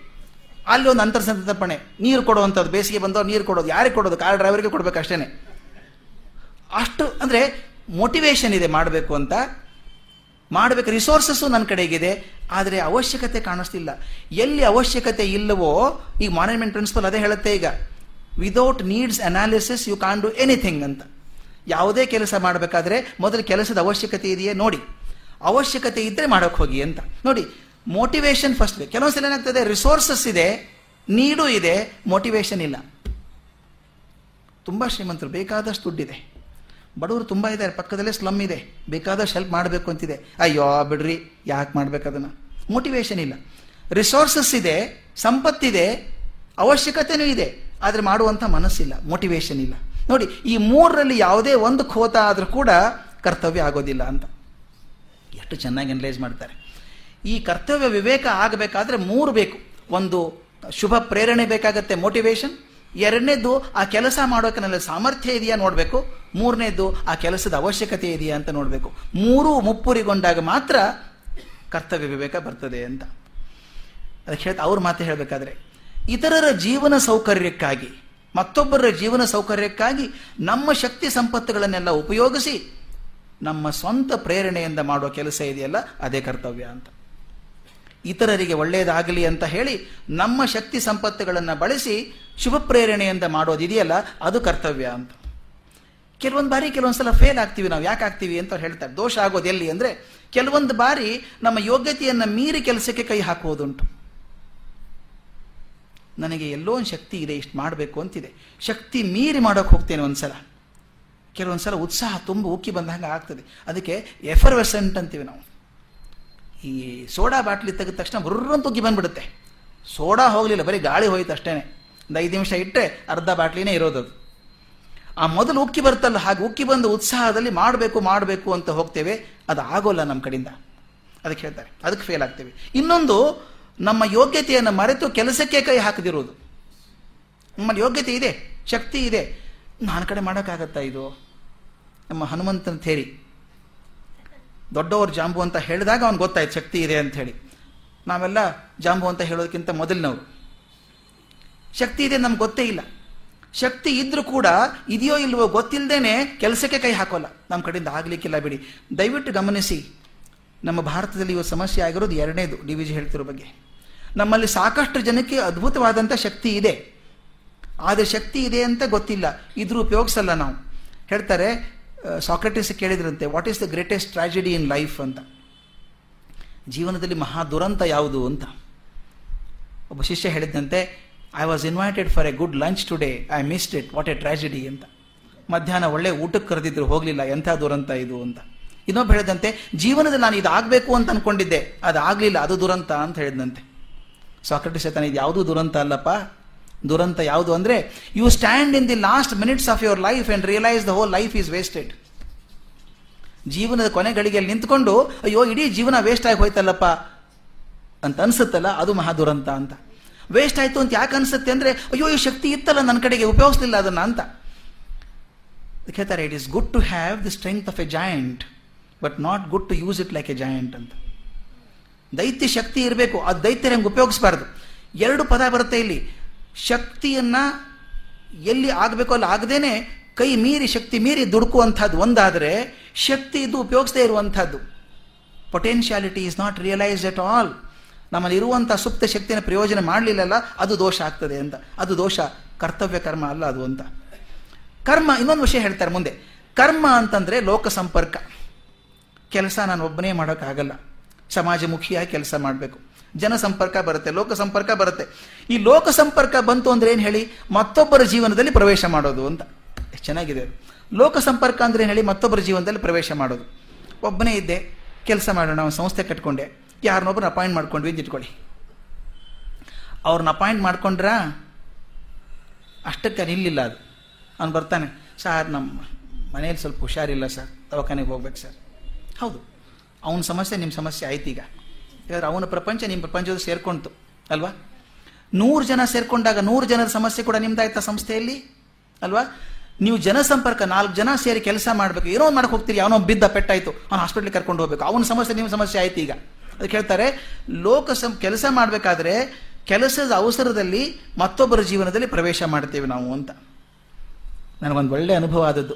ಅಲ್ಲಿ ಒಂದು ಅಂತರ್ ಸಂತರ್ಪಣೆ. ನೀರು ಕೊಡುವಂಥದ್ದು, ಬೇಸಿಗೆ ಬಂದವರು ನೀರು ಕೊಡೋದು, ಯಾರಿಗೆ ಕೊಡೋದು? ಕಾರ್ ಡ್ರೈವರ್ಗೆ ಕೊಡಬೇಕು ಅಷ್ಟೇ ಅಷ್ಟು ಅಂದರೆ ಮೋಟಿವೇಶನ್ ಇದೆ ಮಾಡಬೇಕು ಅಂತ. ಮಾಡಬೇಕು ರಿಸೋರ್ಸಸ್ಸು ನನ್ನ ಕಡೆಗಿದೆ, ಆದರೆ ಅವಶ್ಯಕತೆ ಕಾಣಿಸ್ತಿಲ್ಲ. ಎಲ್ಲಿ ಅವಶ್ಯಕತೆ ಇಲ್ಲವೋ, ಈಗ ಮ್ಯಾನೇಜ್ಮೆಂಟ್ ಪ್ರಿನ್ಸಿಪಲ್ ಅದೇ ಹೇಳುತ್ತೆ ಈಗ without needs analysis you can't do anything ಅಂತ. ಯಾವುದೇ ಕೆಲಸ ಮಾಡಬೇಕಾದ್ರೆ, ಮೊದಲು ಕೆಲಸದ ಅವಶ್ಯಕತೆ ಇದೆಯೇ? ನೋಡಿ. ಅವಶ್ಯಕತೆ ಇದ್ದರೆ ಮಾಡೋಕ್ಕೆ ಹೋಗಿ ಅಂತ. ನೋಡಿ ಮೋಟಿವೇಶನ್ ಫಸ್ಟ್ ಕೆಲವೊಂದ್ಸಲ ಏನಾಗ್ತದೆ ರಿಸೋರ್ಸಸ್ ಇದೆ ನೀಡು ಇದೆ ಮೋಟಿವೇಶನ್ ಇಲ್ಲ. ತುಂಬ ಶ್ರೀಮಂತರು, ಬೇಕಾದಷ್ಟು ದುಡ್ಡಿದೆ. ಬಡವರು ತುಂಬ ಇದ್ದಾರೆ, ಪಕ್ಕದಲ್ಲೇ ಸ್ಲಮ್ ಇದೆ. ಬೇಕಾದಷ್ಟು ಹೆಲ್ಪ್ ಮಾಡಬೇಕು ಅಂತಿದೆ. ಅಯ್ಯೋ, ಬಿಡ್ರಿ, ಯಾಕೆ ಮಾಡ್ಬೇಕು ಅದನ್ನು? ಮೋಟಿವೇಶನ್ ಇಲ್ಲ. ರಿಸೋರ್ಸಸ್ ಇದೆ ಸಂಪತ್ತಿದೆ ಅವಶ್ಯಕತೆಯೂ ಇದೆ, ಆದರೆ ಮಾಡುವಂಥ ಮನಸ್ಸಿಲ್ಲ ಮೋಟಿವೇಶನ್ ಇಲ್ಲ. ನೋಡಿ, ಈ ಮೂರರಲ್ಲಿ ಯಾವುದೇ ಒಂದು ಖೋತ ಆದರೂ ಕೂಡ ಕರ್ತವ್ಯ ಆಗೋದಿಲ್ಲ ಅಂತ. ಎಷ್ಟು ಚೆನ್ನಾಗಿ ಅನಲೈಸ್ ಮಾಡ್ತಾರೆ. ಈ ಕರ್ತವ್ಯ ವಿವೇಕ ಆಗಬೇಕಾದ್ರೆ ಮೂರು ಬೇಕು. ಒಂದು, ಶುಭ ಪ್ರೇರಣೆ ಬೇಕಾಗತ್ತೆ ಮೋಟಿವೇಶನ್ ಎರಡನೇದು, ಆ ಕೆಲಸ ಮಾಡೋಕೆ ನನ್ನ ಸಾಮರ್ಥ್ಯ ಇದೆಯಾ ನೋಡಬೇಕು. ಮೂರನೇದು ಆ ಕೆಲಸದ ಅವಶ್ಯಕತೆ ಇದೆಯಾ ಅಂತ ನೋಡಬೇಕು. ಮೂರು ಮುಪ್ಪುರಿಗೊಂಡಾಗ ಮಾತ್ರ ಕರ್ತವ್ಯ ವಿವೇಕ ಬರ್ತದೆ ಅಂತ. ಅದಕ್ಕೆ ಹೇಳ್ತಾ ಅವ್ರ ಮಾತು ಹೇಳಬೇಕಾದ್ರೆ, ಇತರರ ಜೀವನ ಸೌಕರ್ಯಕ್ಕಾಗಿ, ಮತ್ತೊಬ್ಬರ ಜೀವನ ಸೌಕರ್ಯಕ್ಕಾಗಿ ನಮ್ಮ ಶಕ್ತಿ ಸಂಪತ್ತುಗಳನ್ನೆಲ್ಲ ಉಪಯೋಗಿಸಿ ನಮ್ಮ ಸ್ವಂತ ಪ್ರೇರಣೆಯಿಂದ ಮಾಡುವ ಕೆಲಸ ಇದೆಯಲ್ಲ, ಅದೇ ಕರ್ತವ್ಯ ಅಂತ. ಇತರರಿಗೆ ಒಳ್ಳೆಯದಾಗಲಿ ಅಂತ ಹೇಳಿ ನಮ್ಮ ಶಕ್ತಿ ಸಂಪತ್ತುಗಳನ್ನು ಬಳಸಿ ಶುಭ ಪ್ರೇರಣೆಯಿಂದ ಮಾಡೋದಿದೆಯಲ್ಲ ಅದು ಕರ್ತವ್ಯ ಅಂತ. ಕೆಲವೊಂದು ಬಾರಿ ಕೆಲವೊಂದು ಸಲ ಫೇಲ್ ಆಗ್ತೀವಿ ನಾವು. ಯಾಕೆ ಆಗ್ತೀವಿ ಅಂತ ಅವ್ರು ಹೇಳ್ತಾರೆ. ದೋಷ ಆಗೋದು ಎಲ್ಲಿ ಅಂದರೆ ಕೆಲವೊಂದು ಬಾರಿ ನಮ್ಮ ಯೋಗ್ಯತೆಯನ್ನು ಮೀರಿ ಕೆಲಸಕ್ಕೆ ಕೈ ಹಾಕುವುದುಂಟು. ನನಗೆ ಎಲ್ಲೋ ಒಂದು ಶಕ್ತಿ ಇದೆ, ಇಷ್ಟು ಮಾಡಬೇಕು ಅಂತಿದೆ. ಶಕ್ತಿ ಮೀರಿ ಮಾಡೋಕೆ ಹೋಗ್ತೇನೆ ಒಂದ್ಸಲ. ಕೆಲವೊಂದು ಸಲ ಉತ್ಸಾಹ ತುಂಬ, ಉಕ್ಕಿ ಬಂದಂಗೆ ಆಗ್ತದೆ. ಅದಕ್ಕೆ ಎಫರ್ವೆಸೆಂಟ್ ಅಂತೀವಿ ನಾವು. ಈ ಸೋಡಾ ಬಾಟ್ಲಿ ತೆಗೆದ ತಕ್ಷಣ ಬುರ್ರಂತ ಉಕ್ಕಿ ಬಂದ್ಬಿಡುತ್ತೆ. ಸೋಡಾ ಹೋಗಲಿಲ್ಲ, ಬರೀ ಗಾಳಿ ಹೋಯ್ತು ಅಷ್ಟೇ ಒಂದು ಐದು ನಿಮಿಷ ಇಟ್ಟರೆ ಅರ್ಧ ಬಾಟ್ಲಿನೇ ಇರೋದದು. ಆ ಮೊದಲು ಉಕ್ಕಿ ಬರ್ತಲ್ಲ ಹಾಗೆ ಉಕ್ಕಿ ಬಂದ ಉತ್ಸಾಹದಲ್ಲಿ ಮಾಡಬೇಕು ಮಾಡಬೇಕು ಅಂತ ಹೋಗ್ತೇವೆ, ಅದು ಆಗೋಲ್ಲ ನಮ್ಮ ಕಡೆಯಿಂದ. ಅದಕ್ಕೆ ಹೇಳ್ತಾರೆ. ಅದಕ್ಕೆ ಫೇಲ್ ಆಗ್ತೇವೆ. ಇನ್ನೊಂದು, ನಮ್ಮ ಯೋಗ್ಯತೆಯನ್ನು ಮರೆತು ಕೆಲಸಕ್ಕೆ ಕೈ ಹಾಕದಿರುವುದು. ನಮ್ಮಲ್ಲಿ ಯೋಗ್ಯತೆ ಇದೆ, ಶಕ್ತಿ ಇದೆ. ನಾನು ಕಡೆ ಮಾಡೋಕ್ಕಾಗತ್ತಾ ಇದು? ನಮ್ಮ ಹನುಮಂತನ ಥೇರಿ. ದೊಡ್ಡವರು ಜಾಂಬು ಅಂತ ಹೇಳಿದಾಗ ಅವ್ನು ಗೊತ್ತಾಯ್ತು, ಶಕ್ತಿ ಇದೆ ಅಂತ ಹೇಳಿ. ನಾವೆಲ್ಲ ಜಾಂಬು ಅಂತ ಹೇಳೋದಕ್ಕಿಂತ ಮೊದಲಿನವರು. ಶಕ್ತಿ ಇದೆ ನಮ್ಗೆ ಗೊತ್ತೇ ಇಲ್ಲ. ಶಕ್ತಿ ಇದ್ರೂ ಕೂಡ ಇದೆಯೋ ಇಲ್ವೋ ಗೊತ್ತಿಲ್ಲದೇನೆ ಕೆಲಸಕ್ಕೆ ಕೈ ಹಾಕೋಲ್ಲ. ನಮ್ಮ ಕಡೆಯಿಂದ ಆಗಲಿಕ್ಕಿಲ್ಲ ಬಿಡಿ. ದಯವಿಟ್ಟು ಗಮನಿಸಿ, ನಮ್ಮ ಭಾರತದಲ್ಲಿ ಇವತ್ತು ಸಮಸ್ಯೆ ಆಗಿರೋದು ಎರಡನೇದು ಡಿ ವಿ ಹೇಳ್ತಿರೋ ಬಗ್ಗೆ. ನಮ್ಮಲ್ಲಿ ಸಾಕಷ್ಟು ಜನಕ್ಕೆ ಅದ್ಭುತವಾದಂಥ ಶಕ್ತಿ ಇದೆ. ಆದರೆ ಶಕ್ತಿ ಇದೆ ಅಂತ ಗೊತ್ತಿಲ್ಲ. ಇದ್ರೂ ಉಪಯೋಗಿಸಲ್ಲ ನಾವು. ಹೇಳ್ತಾರೆ ಸಾಕ್ರೆಟಿಸ್ ಕೇಳಿದ್ರಂತೆ what is the greatest tragedy in life ಅಂತ. ಜೀವನದಲ್ಲಿ ಮಹಾ ದುರಂತ ಯಾವುದು ಅಂತ. ಒಬ್ಬ ಶಿಷ್ಯ ಹೇಳಿದಂತೆ I was invited for a good lunch today I missed it what a tragedy ಅಂತ. ಮಧ್ಯಾಹ್ನ ಒಳ್ಳೆ ಊಟಕ್ಕೆ ಕರೆದಿದ್ರು, ಹೋಗಲಿಲ್ಲ ಎಂಥ ದುರಂತ ಇದು ಅಂತ. ಇನ್ನೊಬ್ಬ ಹೇಳಿದಂತೆ ಜೀವನದಲ್ಲಿ ನಾನು ಇದು ಆಗಬೇಕು ಅಂತ ಅನ್ಕೊಂಡಿದ್ದೆ. ಅದು ಆಗಲಿಲ್ಲ, ಅದು ದುರಂತ ಅಂತ ಹೇಳಿದಂತೆ ಸಾಕ್ರೆಟಿಸ್ ಹೇಳ್ತಾನೆ, ಇದು ಯಾವುದೂ ದುರಂತ ಅಲ್ಲಪ್ಪ? ದುರಂತ ಯಾವುದು ಅಂದರೆ you stand in the last minutes of your life and realise the whole life is wasted ಜೀವನದ ಕೊನೆ ಗಳಿಗೆಯಲ್ಲಿ ನಿಂತ್ಕೊಂಡು, ಅಯ್ಯೋ, ಇಡೀ ಜೀವನ ವೇಸ್ಟ್ ಆಗಿ ಹೋಯ್ತಲ್ಲಪ್ಪ? ಅಂತ ಅನ್ಸುತ್ತಲ್ಲ, ಅದು ಮಹಾ ದುರಂತ ಅಂತ. ವೇಸ್ಟ್ ಆಯಿತು ಅಂತ ಯಾಕೆ ಅನ್ಸುತ್ತೆ ಅಂದರೆ, ಅಯ್ಯೋ, ಈ ಶಕ್ತಿ ಇತ್ತಲ್ಲ ನನ್ನ ಕಡೆಗೆ ಉಪಯೋಗಿಸ್ಲಿಲ್ಲ ಅದನ್ನು ಅಂತ. ಹೇಳ್ತಾರೆ it is good to have the strength of a giant but not good to use it like a giant ಅಂತ. ದೈತ್ಯ ಶಕ್ತಿ ಇರಬೇಕು, ಆ ದೈತ್ಯ ಹೆಂಗೆ ಉಪಯೋಗಿಸ್ಬಾರ್ದು. ಎರಡು ಪದ ಬರುತ್ತೆ ಇಲ್ಲಿ. ಶಕ್ತಿಯನ್ನು ಎಲ್ಲಿ ಆಗಬೇಕು ಅಲ್ಲಿ ಆಗದೇನೆ, ಕೈ ಮೀರಿ, ಶಕ್ತಿ ಮೀರಿ ದುಡುಕುವಂಥದ್ದು ಒಂದಾದರೆ, ಶಕ್ತಿ ಇದು ಉಪಯೋಗಿಸದೇ ಇರುವಂಥದ್ದು. Potentiality is not realised at all ನಮ್ಮಲ್ಲಿ ಇರುವಂಥ ಸುಪ್ತ ಶಕ್ತಿಯನ್ನು ಪ್ರಯೋಜನ ಮಾಡಲಿಲ್ಲಲ್ಲ, ಅದು ದೋಷ ಆಗ್ತದೆ ಅಂತ. ಅದು ದೋಷ, ಕರ್ತವ್ಯ ಕರ್ಮ ಅಲ್ಲ ಅದು ಅಂತ. ಕರ್ಮ, ಇನ್ನೊಂದು ವಿಷಯ ಹೇಳ್ತಾರೆ ಮುಂದೆ. ಕರ್ಮ ಅಂತಂದ್ರೆ ಲೋಕ ಸಂಪರ್ಕ. ಕೆಲಸ ನಾನು ಒಬ್ಬನೇ ಮಾಡೋಕ್ಕಾಗಲ್ಲ. ಸಮಾಜಮುಖಿಯಾಗಿ ಕೆಲಸ ಮಾಡಬೇಕು. ಜನ ಸಂಪರ್ಕ ಬರುತ್ತೆ, ಲೋಕ ಸಂಪರ್ಕ ಬರುತ್ತೆ. ಈ ಲೋಕ ಸಂಪರ್ಕ ಬಂತು ಅಂದ್ರೆ ಏನು ಹೇಳಿ? ಮತ್ತೊಬ್ಬರ ಜೀವನದಲ್ಲಿ ಪ್ರವೇಶ ಮಾಡೋದು ಅಂತ. ಎಷ್ಟು ಚೆನ್ನಾಗಿದೆ ಲೋಕ ಸಂಪರ್ಕ ಅಂದ್ರೆ ಏನು ಹೇಳಿ? ಮತ್ತೊಬ್ಬರ ಜೀವನದಲ್ಲಿ ಪ್ರವೇಶ ಮಾಡೋದು. ಒಬ್ಬನೇ ಇದ್ದೆ, ಕೆಲಸ ಮಾಡೋಣ ಸಂಸ್ಥೆ ಕಟ್ಕೊಂಡೆ. ಯಾರನ್ನೊಬ್ಬರು ಅಪಾಯಿಂಟ್ ಮಾಡ್ಕೊಂಡ್ವಿ ಅಂತ ಇಟ್ಕೊಳ್ಳಿ. ಅವ್ರನ್ನ ಅಪಾಯಿಂಟ್ ಮಾಡ್ಕೊಂಡ್ರ ಅಷ್ಟಕ್ಕೆ ನಿಲ್ಲಿಲ್ಲ ಅದು. ಅವ್ನು ಬರ್ತಾನೆ, ಸರ್ ನಮ್ಮ ಮನೇಲಿ ಸ್ವಲ್ಪ ಹುಷಾರಿಲ್ಲ ಸರ್, ದವಾಖಾನೆಗೆ ಹೋಗ್ಬೇಕು ಸರ್. ಹೌದು, ಅವನ ಸಮಸ್ಯೆ ನಿಮ್ಮ ಸಮಸ್ಯೆ ಆಯ್ತು ಈಗ. ಯಾಕಂದ್ರೆ ಅವನ ಪ್ರಪಂಚ ನಿಮ್ಮ ಪ್ರಪಂಚದ ಸೇರ್ಕೊಂತು ಅಲ್ವಾ? ನೂರು ಜನ ಸೇರ್ಕೊಂಡಾಗ ನೂರು ಜನರ ಸಮಸ್ಯೆ ಕೂಡ ನಿಮ್ದಾಯ್ತಾ ಸಂಸ್ಥೆಯಲ್ಲಿ? ಅಲ್ವಾ? ನೀವು ಜನಸಂಪರ್ಕ ನಾಲ್ಕು ಜನ ಸೇರಿ ಕೆಲಸ ಮಾಡಬೇಕು, ಏನೋ ಒಂದು ಮಾಡಕ್ಕೆ ಹೋಗ್ತೀರಿ ಅವನೋ ಬಿದ್ದ ಪೆಟ್ಟಾಯ್ತು, ಅವ್ನು ಹಾಸ್ಪಿಟ್ಲಿಗೆ ಕರ್ಕೊಂಡು ಹೋಗ್ಬೇಕು. ಅವನ ಸಮಸ್ಯೆ ನಿಮ್ಮ ಸಮಸ್ಯೆ ಆಯ್ತು ಈಗ. ಅದಕ್ಕೆ ಹೇಳ್ತಾರೆ ಲೋಕ ಕೆಲಸ ಮಾಡಬೇಕಾದ್ರೆ ಕೆಲಸದ ಅವಸರದಲ್ಲಿ ಮತ್ತೊಬ್ಬರ ಜೀವನದಲ್ಲಿ ಪ್ರವೇಶ ಮಾಡ್ತೇವೆ ನಾವು ಅಂತ. ನನಗೊಂದು ಒಳ್ಳೆ ಅನುಭವ ಆದದ್ದು.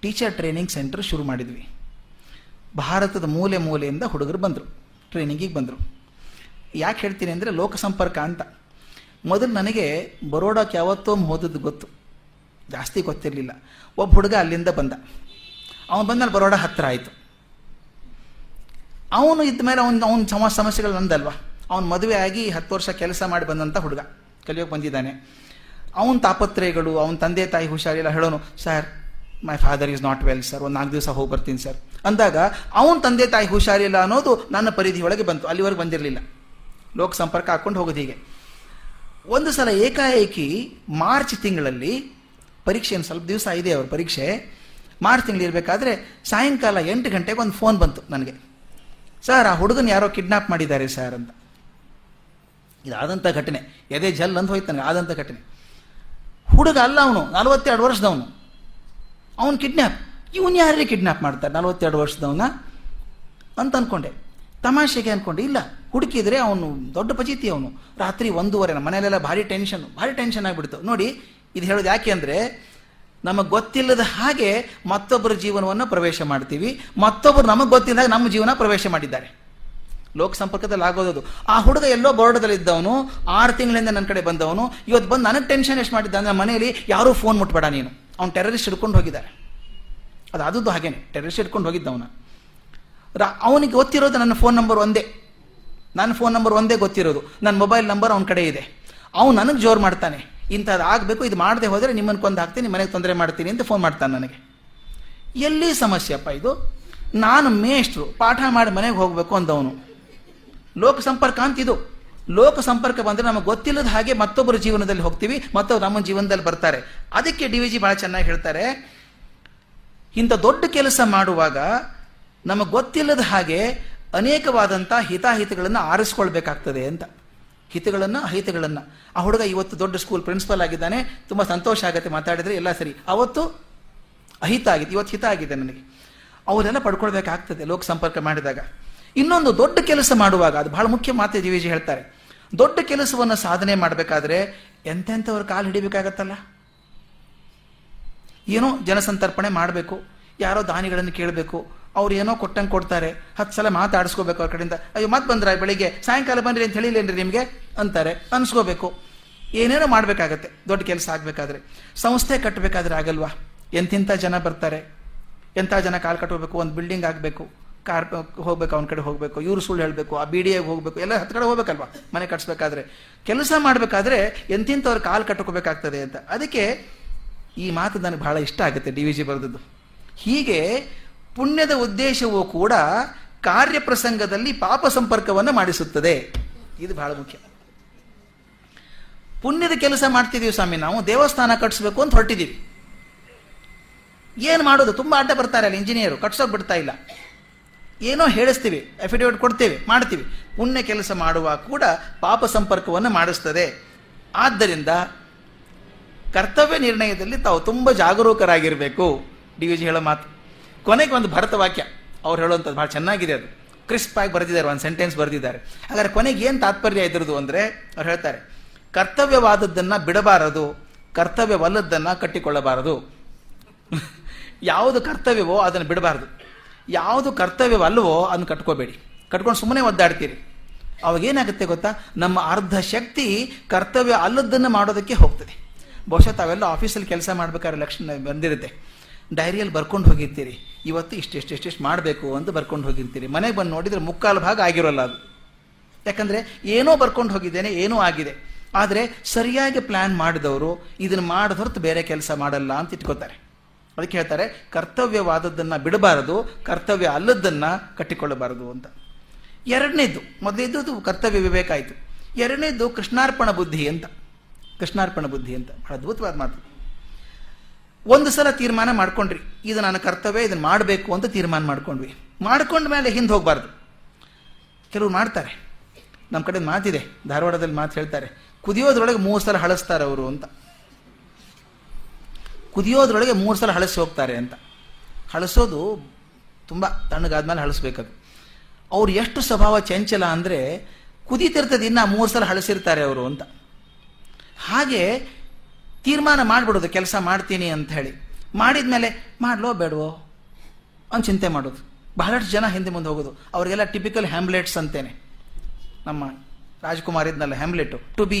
ಟೀಚರ್ ಟ್ರೈನಿಂಗ್ ಸೆಂಟರ್ ಶುರು ಮಾಡಿದ್ವಿ. ಭಾರತದ ಮೂಲೆ ಮೂಲೆಯಿಂದ ಹುಡುಗರು ಬಂದರು, ಟ್ರೈನಿಂಗಿಗೆ ಬಂದರು. ಯಾಕೆ ಹೇಳ್ತೀನಿ ಅಂದರೆ ಲೋಕ ಸಂಪರ್ಕ ಅಂತ. ಮೊದಲು ನನಗೆ ಬರೋಡಕ್ಕೆ ಯಾವತ್ತೋ ಹೋದದ್ದು ಗೊತ್ತು. ಜಾಸ್ತಿ ಗೊತ್ತಿರಲಿಲ್ಲ. ಒಬ್ಬ ಹುಡುಗ ಅಲ್ಲಿಂದ ಬಂದ. ಅವನು ಬಂದ ಬರೋಡ ಹತ್ತಿರ ಆಯಿತು. ಅವನು ಇದ್ದ ಮೇಲೆ ಅವನು ಅವನ ಸಮ ಸಮಸ್ಯೆಗಳು ನಂದಲ್ವಾ? ಅವನು ಮದುವೆ ಆಗಿ ಹತ್ತು ವರ್ಷ ಕೆಲಸ ಮಾಡಿ ಬಂದಂಥ ಹುಡುಗ. ಕಲಿಯೋಕೆ ಬಂದಿದ್ದಾನೆ. ಅವನ ತಾಪತ್ರಯಗಳು ಅವನ ತಂದೆ ತಾಯಿ ಹುಷಾರಿಲ್ಲ ಹೇಳೋನು sir my father is not well sir ಒಂದು ನಾಲ್ಕು ದಿವಸ ಹೋಗಿ ಬರ್ತೀನಿ ಸರ್ ಅಂದಾಗ ಅವನ ತಂದೆ ತಾಯಿ ಹುಷಾರಿಲ್ಲ ಅನ್ನೋದು ನನ್ನ ಪರಿಧಿಯೊಳಗೆ ಬಂತು. ಅಲ್ಲಿವರೆಗೆ ಬಂದಿರಲಿಲ್ಲ. ಲೋಕ ಸಂಪರ್ಕ ಹಾಕ್ಕೊಂಡು ಹೋಗೋದು ಹೀಗೆ. ಒಂದು ಸಲ ಏಕಾಏಕಿ ಮಾರ್ಚ್ ತಿಂಗಳಲ್ಲಿ ಪರೀಕ್ಷೆ ಸ್ವಲ್ಪ ದಿವಸ ಇದೆ ಅವ್ರ ಪರೀಕ್ಷೆ. ಮಾರ್ಚ್ ತಿಂಗಳು ಇರಬೇಕಾದ್ರೆ ಸಾಯಂಕಾಲ ಎಂಟು ಗಂಟೆಗೆ ಒಂದು ಫೋನ್ ಬಂತು ನನಗೆ. ಸರ್, ಆ ಹುಡುಗನ ಯಾರೋ ಕಿಡ್ನಾಪ್ ಮಾಡಿದ್ದಾರೆ ಸರ್ ಅಂತ. ಇದಾದಂಥ ಘಟನೆ. ಎದೆ ಜಲ್ ಅಂತ ಹೋಯ್ತು ನನಗೆ ಆದಂಥ ಘಟನೆ. ಹುಡುಗ ಅಲ್ಲ ಅವನು, ನಲವತ್ತೆರಡು ವರ್ಷದವನು. ಅವನು ಕಿಡ್ನಾಪ್. ಇವನು ಯಾರೇ ಕಿಡ್ನಾಪ್ ಮಾಡ್ತಾರೆ? ನಲವತ್ತೆರಡು ವರ್ಷದವನ? ಅಂತ ಅಂದ್ಕೊಂಡೆ ತಮಾಷೆಗೆ ಅನ್ಕೊಂಡೆ, ಇಲ್ಲ, ಹುಡುಕಿದ್ರೆ ಅವನು ದೊಡ್ಡ ಪಚಿತಿ ಅವನು. ರಾತ್ರಿ ಒಂದೂವರೆ ನಮ್ಮ ಮನೆಯಲ್ಲೆಲ್ಲ ಭಾರಿ ಟೆನ್ಷನ್ ಭಾರಿ ಟೆನ್ಷನ್ ಆಗಿಬಿಡ್ತು. ನೋಡಿ, ಇದು ಹೇಳೋದು ಯಾಕೆ ಅಂದರೆ ನಮಗೆ ಗೊತ್ತಿಲ್ಲದ ಹಾಗೆ ಮತ್ತೊಬ್ಬರ ಜೀವನವನ್ನು ಪ್ರವೇಶ ಮಾಡ್ತೀವಿ. ಮತ್ತೊಬ್ಬರು ನಮಗೆ ಗೊತ್ತಿಲ್ಲದಾಗ ನಮ್ಮ ಜೀವನ ಪ್ರವೇಶ ಮಾಡಿದ್ದಾರೆ. ಲೋಕ ಸಂಪರ್ಕದಲ್ಲಿ ಆಗೋದು ಆ ಹುಡುಗ ಎಲ್ಲೋ ಬೋರ್ಡದಲ್ಲಿ ಇದ್ದವನು, ಆರು ತಿಂಗಳಿಂದ ನನ್ನ ಕಡೆ ಬಂದವನು ಇವತ್ತು ಬಂದು ನನಗೆ ಟೆನ್ಷನ್ ಎಷ್ಟು ಮಾಡಿದ್ದ ಅಂದರೆ ಮನೆಯಲ್ಲಿ ಯಾರೂ ಫೋನ್ ಮುಟ್ಬೇಡ ನೀನು. ಅವ್ನು ಟೆರರಿಸ್ಟ್ ಹಿಡ್ಕೊಂಡು ಹೋಗಿದ್ದಾರೆ. ಅದು ಆದದ್ದು ಹಾಗೇನೆ. ಟೆರರಿಸ್ಟ್ ಹಿಡ್ಕೊಂಡು ಹೋಗಿದ್ದವನ. ರಾ, ಅವನಿಗೆ ಗೊತ್ತಿರೋದು ನನ್ನ ಫೋನ್ ನಂಬರ್ ಒಂದೇ. ನನ್ನ ಫೋನ್ ನಂಬರ್ ಒಂದೇ ಗೊತ್ತಿರೋದು. ನನ್ನ ಮೊಬೈಲ್ ನಂಬರ್ ಅವನ ಕಡೆ ಇದೆ. ಅವನು ನನಗೆ ಜೋರು ಮಾಡ್ತಾನೆ. ಇಂಥದ್ದು ಆಗಬೇಕು, ಇದು ಮಾಡದೆ ಹೋದರೆ ನಿಮ್ಮನ್ನು ಕೊಂದು ಹಾಕ್ತೀನಿ, ಮನೆಗೆ ತೊಂದರೆ ಮಾಡ್ತೀನಿ ಅಂತ ಫೋನ್ ಮಾಡ್ತಾನೆ ನನಗೆ. ಎಲ್ಲಿ ಸಮಸ್ಯೆಪ್ಪ ಇದು? ನಾನು ಮೇಷ್ಟ್ರು, ಪಾಠ ಮಾಡಿ ಮನೆಗೆ ಹೋಗಬೇಕು ಅಂದವನು. ಲೋಕ ಸಂಪರ್ಕ ಅಂತ ಇದು. ಲೋಕ ಸಂಪರ್ಕ ಬಂದರೆ ನಮಗೆ ಗೊತ್ತಿಲ್ಲದ ಹಾಗೆ ಮತ್ತೊಬ್ಬರ ಜೀವನದಲ್ಲಿ ಹೋಗ್ತೀವಿ ಮತ್ತೊಬ್ಬರು ನಮ್ಮ ಜೀವನದಲ್ಲಿ ಬರ್ತಾರೆ. ಅದಕ್ಕೆ ಡಿ ವಿ ಜಿ ಭಾಳ ಚೆನ್ನಾಗಿ ಹೇಳ್ತಾರೆ, ಇಂಥ ದೊಡ್ಡ ಕೆಲಸ ಮಾಡುವಾಗ ನಮಗೆ ಗೊತ್ತಿಲ್ಲದ ಹಾಗೆ ಅನೇಕವಾದಂಥ ಹಿತಾಹಿತಗಳನ್ನು ಆರಿಸ್ಕೊಳ್ಬೇಕಾಗ್ತದೆ ಅಂತ. ಹಿತಗಳನ್ನು ಅಹಿತಗಳನ್ನು. ಆ ಹುಡುಗ ಇವತ್ತು ದೊಡ್ಡ ಸ್ಕೂಲ್ ಪ್ರಿನ್ಸಿಪಲ್ ಆಗಿದ್ದಾನೆ, ತುಂಬ ಸಂತೋಷ ಆಗುತ್ತೆ ಮಾತಾಡಿದ್ರೆ ಎಲ್ಲ ಸರಿ. ಅವತ್ತು ಅಹಿತ ಆಗಿದೆ, ಇವತ್ತು ಹಿತ ಆಗಿದೆ ನನಗೆ. ಅವರೆಲ್ಲ ಪಡ್ಕೊಳ್ಬೇಕಾಗ್ತದೆ ಲೋಕ ಸಂಪರ್ಕ ಮಾಡಿದಾಗ. ಇನ್ನೊಂದು ದೊಡ್ಡ ಕೆಲಸ ಮಾಡುವಾಗ, ಅದು ಬಹಳ ಮುಖ್ಯ ಮಾತೆ ಜೀವಿಜಿ ಹೇಳ್ತಾರೆ. ದೊಡ್ಡ ಕೆಲಸವನ್ನು ಸಾಧನೆ ಮಾಡಬೇಕಾದ್ರೆ ಎಂತೆಂಥವ್ರ ಕಾಲು ಹಿಡಿಬೇಕಾಗತ್ತಲ್ಲ? ಏನೋ ಜನಸಂತರ್ಪಣೆ ಮಾಡಬೇಕು, ಯಾರೋ ದಾನಿಗಳನ್ನು ಕೇಳಬೇಕು ಅವ್ರು ಏನೋ ಕೊಟ್ಟಂಗೆ ಕೊಡ್ತಾರೆ. ಹತ್ತು ಸಲ ಮಾತಾಡಿಸ್ಕೋಬೇಕು ಅವ್ರ ಕಡೆಯಿಂದ. ಅಯ್ಯೋ, ಮತ್ತೆ ಬಂದ್ರೆ ಬೆಳಿಗ್ಗೆ? ಸಾಯಂಕಾಲ ಬಂದ್ರಿ ಅಂತ ಹೇಳಿಲ್ಲೇನ್ರಿ ನಿಮಗೆ? ಅಂತಾರೆ. ಅನ್ಸ್ಕೋಬೇಕು. ಏನೇನೋ ಮಾಡಬೇಕಾಗತ್ತೆ. ದೊಡ್ಡ ಕೆಲಸ ಆಗಬೇಕಾದ್ರೆ. ಸಂಸ್ಥೆ ಕಟ್ಟಬೇಕಾದ್ರೆ ಆಗಲ್ವಾ? ಎಂತಿಂಥ ಜನ ಬರ್ತಾರೆ? ಎಂಥ ಜನ ಕಾಲು ಕಟ್ಟಬೇಕು ಒಂದು ಬಿಲ್ಡಿಂಗ್ ಆಗಬೇಕು. ಕಾರ್, ಹೋಗ್ಬೇಕು, ಅವ್ನ ಕಡೆ ಹೋಗಬೇಕು. ಇವ್ರು ಸುಳ್ಳು ಹೇಳಬೇಕು. ಆ ಬಿ ಡಿ ಎಗೆ ಹೋಗಬೇಕು. ಎಲ್ಲ ಹತ್ತು ಕಡೆ ಹೋಗ್ಬೇಕಲ್ವಾ? ಮನೆ ಕಟ್ಸ್ಬೇಕಾದ್ರೆ. ಕೆಲಸ ಮಾಡಬೇಕಾದ್ರೆ ಎಂತಿಂಥವ್ರು ಕಾಲು ಕಟ್ಟಕೋಬೇಕಾಗ್ತದೆ ಅಂತ. ಅದಕ್ಕೆ ಈ ಮಾತು ನನಗೆ ಬಹಳ ಇಷ್ಟ ಆಗುತ್ತೆ ಡಿ ವಿ ಜಿ ಬರೆದದ್ದು. ಹೀಗೆ ಪುಣ್ಯದ ಉದ್ದೇಶವೂ ಕೂಡ ಕಾರ್ಯಪ್ರಸಂಗದಲ್ಲಿ ಪಾಪ ಸಂಪರ್ಕವನ್ನು ಮಾಡಿಸುತ್ತದೆ. ಇದು ಬಹಳ ಮುಖ್ಯ. ಪುಣ್ಯದ ಕೆಲಸ ಮಾಡ್ತಿದ್ದೀವಿ ಸ್ವಾಮಿ ನಾವು, ದೇವಸ್ಥಾನ ಕಟ್ಟಿಸ್ಬೇಕು ಅಂತ ಹೊರಟಿದ್ದೀವಿ ಏನು ಮಾಡೋದು? ತುಂಬ ಅಡ್ಡ ಬರ್ತಾರೆ ಅಲ್ಲಿ ಇಂಜಿನಿಯರು, ಕಟ್ಸೋಕೆ ಬಿಡ್ತಾ ಇಲ್ಲ. ಏನೋ ಹೇಳಿಸ್ತೀವಿ ಅಫಿಡೇವಿಟ್ ಕೊಡ್ತೇವೆ, ಮಾಡ್ತೀವಿ. ಪುಣ್ಯ ಕೆಲಸ ಮಾಡುವ ಕೂಡ ಪಾಪ ಸಂಪರ್ಕವನ್ನು ಮಾಡಿಸ್ತದೆ. ಆದ್ದರಿಂದ ಕರ್ತವ್ಯ ನಿರ್ಣಯದಲ್ಲಿ ತಾವು ತುಂಬ ಜಾಗರೂಕರಾಗಿರಬೇಕು. ಡಿ ವಿ ಜಿ ಹೇಳೋ ಮಾತು. ಕೊನೆಗೆ ಒಂದು ಭರತ ವಾಕ್ಯ. ಅವ್ರು ಹೇಳುವಂಥದ್ದು ಭಾಳ ಚೆನ್ನಾಗಿದೆ ಅದು. ಕ್ರಿಸ್ಪ್ ಆಗಿ ಬರೆದಿದ್ದಾರೆ, ಒಂದು ಸೆಂಟೆನ್ಸ್ ಬರೆದಿದ್ದಾರೆ. ಹಾಗಾದ್ರೆ ಕೊನೆಗೆ ಏನು ತಾತ್ಪರ್ಯ ಇದ್ರದ್ದು ಅಂದರೆ ಅವ್ರು ಹೇಳ್ತಾರೆ, ಕರ್ತವ್ಯವಾದದ್ದನ್ನು ಬಿಡಬಾರದು, ಕರ್ತವ್ಯವಲ್ಲದ್ದನ್ನು ಕಟ್ಟಿಕೊಳ್ಳಬಾರದು. ಯಾವುದು ಕರ್ತವ್ಯವೋ ಅದನ್ನು ಬಿಡಬಾರದು. ಯಾವುದು ಕರ್ತವ್ಯವಲ್ಲವೋ ಅದನ್ನು ಕಟ್ಕೋಬೇಡಿ. ಕಟ್ಕೊಂಡು ಸುಮ್ಮನೆ ಒದ್ದಾಡ್ತೀರಿ. ಅವಾಗ ಏನಾಗುತ್ತೆ ಗೊತ್ತಾ? ನಮ್ಮ ಅರ್ಧ ಶಕ್ತಿ ಕರ್ತವ್ಯ ಅಲ್ಲದನ್ನು ಮಾಡೋದಕ್ಕೆ ಹೋಗ್ತದೆ. ಬಹುಶಃ ತಾವೆಲ್ಲ ಆಫೀಸಲ್ಲಿ ಕೆಲಸ ಮಾಡಬೇಕಾದ್ರೆ ಲಕ್ಷಣ ಬಂದಿರುತ್ತೆ. ಡೈರಿಯಲ್ಲಿ ಬರ್ಕೊಂಡು ಹೋಗಿರ್ತೀರಿ ಇವತ್ತು ಇಷ್ಟೆಷ್ಟು ಮಾಡಬೇಕು ಅಂತ ಬರ್ಕೊಂಡು ಹೋಗಿರ್ತೀರಿ ಮನೆಗೆ ಬಂದು ನೋಡಿದರೆ ಮುಕ್ಕಾಲು ಭಾಗ ಆಗಿರೋಲ್ಲ ಅದು. ಯಾಕಂದರೆ ಏನೋ ಬರ್ಕೊಂಡು ಹೋಗಿದ್ದೇನೆ, ಏನೋ ಆಗಿದೆ. ಆದರೆ ಸರಿಯಾಗಿ ಪ್ಲ್ಯಾನ್ ಮಾಡಿದವರು ಇದನ್ನು ಮಾಡಿದ ಹೊರತು ಬೇರೆ ಕೆಲಸ ಮಾಡಲ್ಲ ಅಂತ ಇಟ್ಕೋತಾರೆ. ಅದಕ್ಕೆ ಹೇಳ್ತಾರೆ, ಕರ್ತವ್ಯವಾದದ್ದನ್ನು ಬಿಡಬಾರದು, ಕರ್ತವ್ಯ ಅಲ್ಲದನ್ನು ಕಟ್ಟಿಕೊಳ್ಳಬಾರದು ಅಂತ. ಎರಡನೇದು ಮೊದಲೇದ್ದು ಕರ್ತವ್ಯ ವಿವೇಕ ಆಯಿತು. ಎರಡನೇದು ಕೃಷ್ಣಾರ್ಪಣ ಬುದ್ಧಿ ಅಂತ. ಕೃಷ್ಣಾರ್ಪಣ ಬುದ್ಧಿ ಅಂತ. ಅದ್ಭುತವಾದ ಮಾತು. ಒಂದು ಸಲ ತೀರ್ಮಾನ ಮಾಡ್ಕೊಂಡ್ರಿ. ಇದು ನನ್ನ ಕರ್ತವ್ಯ ಇದನ್ನು ಮಾಡಬೇಕು ಅಂತ ತೀರ್ಮಾನ ಮಾಡ್ಕೊಂಡ್ವಿ. ಮಾಡ್ಕೊಂಡ ಮೇಲೆ ಹಿಂದೆ ಹೋಗಬಾರ್ದು. ಕೆಲವರು ಮಾಡ್ತಾರೆ. ನಮ್ಮ ಕಡೆ ಮಾತಿದೆ. ಧಾರವಾಡದಲ್ಲಿ ಮಾತು ಹೇಳ್ತಾರೆ. ಕುದಿಯೋದ್ರೊಳಗೆ ಮೂರು ಸಲ ಹಳಸ್ತಾರೆ ಅವರು ಅಂತ. ಕುದಿಯೋದ್ರೊಳಗೆ ಮೂರು ಸಲ ಹಳಸಿ ಹೋಗ್ತಾರೆ ಅಂತ. ಹಳಸೋದು ತುಂಬ ತಣ್ಣಗಾದ್ಮೇಲೆ ಹಳಸ್ಬೇಕದು. ಅವ್ರು ಎಷ್ಟು ಸ್ವಭಾವ ಚಂಚಲ ಅಂದರೆ ಕುದೀತಿರ್ತದೆ ಇನ್ನು ಮೂರು ಸಲ ಹಳಸಿರ್ತಾರೆ ಅವರು ಅಂತ. ಹಾಗೆ ತೀರ್ಮಾನ ಮಾಡಿಬಿಡೋದು, ಕೆಲಸ ಮಾಡ್ತೀನಿ ಅಂತ ಹೇಳಿ ಮಾಡಿದ ಮೇಲೆ ಮಾಡ್ಲೋ ಬೇಡವೋ? ಅಂತ ಚಿಂತೆ ಮಾಡೋದು. ಬಹಳಷ್ಟು ಜನ ಹಿಂದೆ ಮುಂದೆ ಹೋಗೋದು. ಅವರಿಗೆಲ್ಲ ಟಿಪಿಕಲ್ ಹ್ಯಾಮ್ಲೆಟ್ಸ್ ಅಂತೇನೆ. ನಮ್ಮ ರಾಜ್ಕುಮಾರ್ ಇದ್ನಲ್ಲ Hamlet to be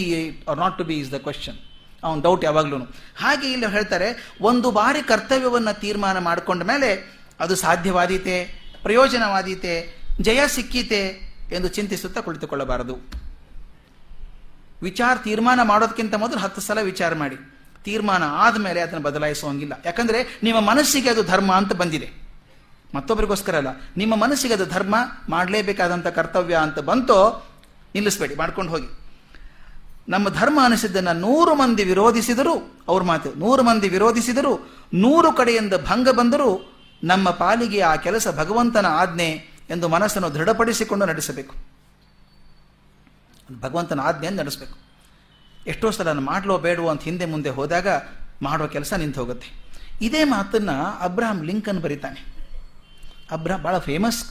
or not to be is the question ಅವನ ಡೌಟ್ ಯಾವಾಗ್ಲೂ ಹಾಗೆ ಇಲ್ಲಿ ಹೇಳ್ತಾರೆ, ಒಂದು ಬಾರಿ ಕರ್ತವ್ಯವನ್ನು ತೀರ್ಮಾನ ಮಾಡಿಕೊಂಡ ಮೇಲೆ ಅದು ಸಾಧ್ಯವಾದೀತೆ, ಪ್ರಯೋಜನವಾದೀತೆ, ಜಯ ಸಿಕ್ಕೀತೆ ಎಂದು ಚಿಂತಿಸುತ್ತಾ ಕುಳಿತುಕೊಳ್ಳಬಾರದು. ವಿಚಾರ ತೀರ್ಮಾನ ಮಾಡೋದಕ್ಕಿಂತ ಮೊದಲು ಹತ್ತು ಸಲ ವಿಚಾರ ಮಾಡಿ. ತೀರ್ಮಾನ ಆದಮೇಲೆ ಅದನ್ನು ಬದಲಾಯಿಸುವಂಗಿಲ್ಲ. ಯಾಕಂದ್ರೆ ನಿಮ್ಮ ಮನಸ್ಸಿಗೆ ಅದು ಧರ್ಮ ಅಂತ ಬಂದಿದೆ. ಮತ್ತೊಬ್ಬರಿಗೋಸ್ಕರ ಅಲ್ಲ, ನಿಮ್ಮ ಮನಸ್ಸಿಗೆ ಅದು ಧರ್ಮ ಮಾಡಲೇಬೇಕಾದಂಥ ಕರ್ತವ್ಯ ಅಂತ ಬಂತೋ ನಿಲ್ಲಿಸ್ಬೇಡಿ, ಮಾಡ್ಕೊಂಡು ಹೋಗಿ. ನಮ್ಮ ಧರ್ಮ ಅನಿಸಿದ್ದನ್ನು ನೂರು ಮಂದಿ ವಿರೋಧಿಸಿದರೂ, ಅವ್ರ ಮಾತು, ನೂರು ಮಂದಿ ವಿರೋಧಿಸಿದರೂ, ನೂರು ಕಡೆಯಿಂದ ಭಂಗ ಬಂದರೂ ನಮ್ಮ ಪಾಲಿಗೆ ಆ ಕೆಲಸ ಭಗವಂತನ ಆಜ್ಞೆ ಎಂದು ಮನಸ್ಸನ್ನು ದೃಢಪಡಿಸಿಕೊಂಡು ನಡೆಸಬೇಕು. ಭಗವಂತನ ಆಜ್ಞೆಯನ್ನು ನಡೆಸಬೇಕು. ಎಷ್ಟೋ ಸಲ ಮಾಡಲೋ ಬೇಡವೋ ಅಂತ ಹಿಂದೆ ಮುಂದೆ ಹೋದಾಗ ಮಾಡೋ ಕೆಲಸ ನಿಂತು ಹೋಗುತ್ತೆ. ಇದೇ ಮಾತನ್ನು ಅಬ್ರಹಾಂ ಲಿಂಕನ್ ಬರೀತಾನೆ. ಅಬ್ರಹಾಂ ಭಾಳ ಫೇಮಸ್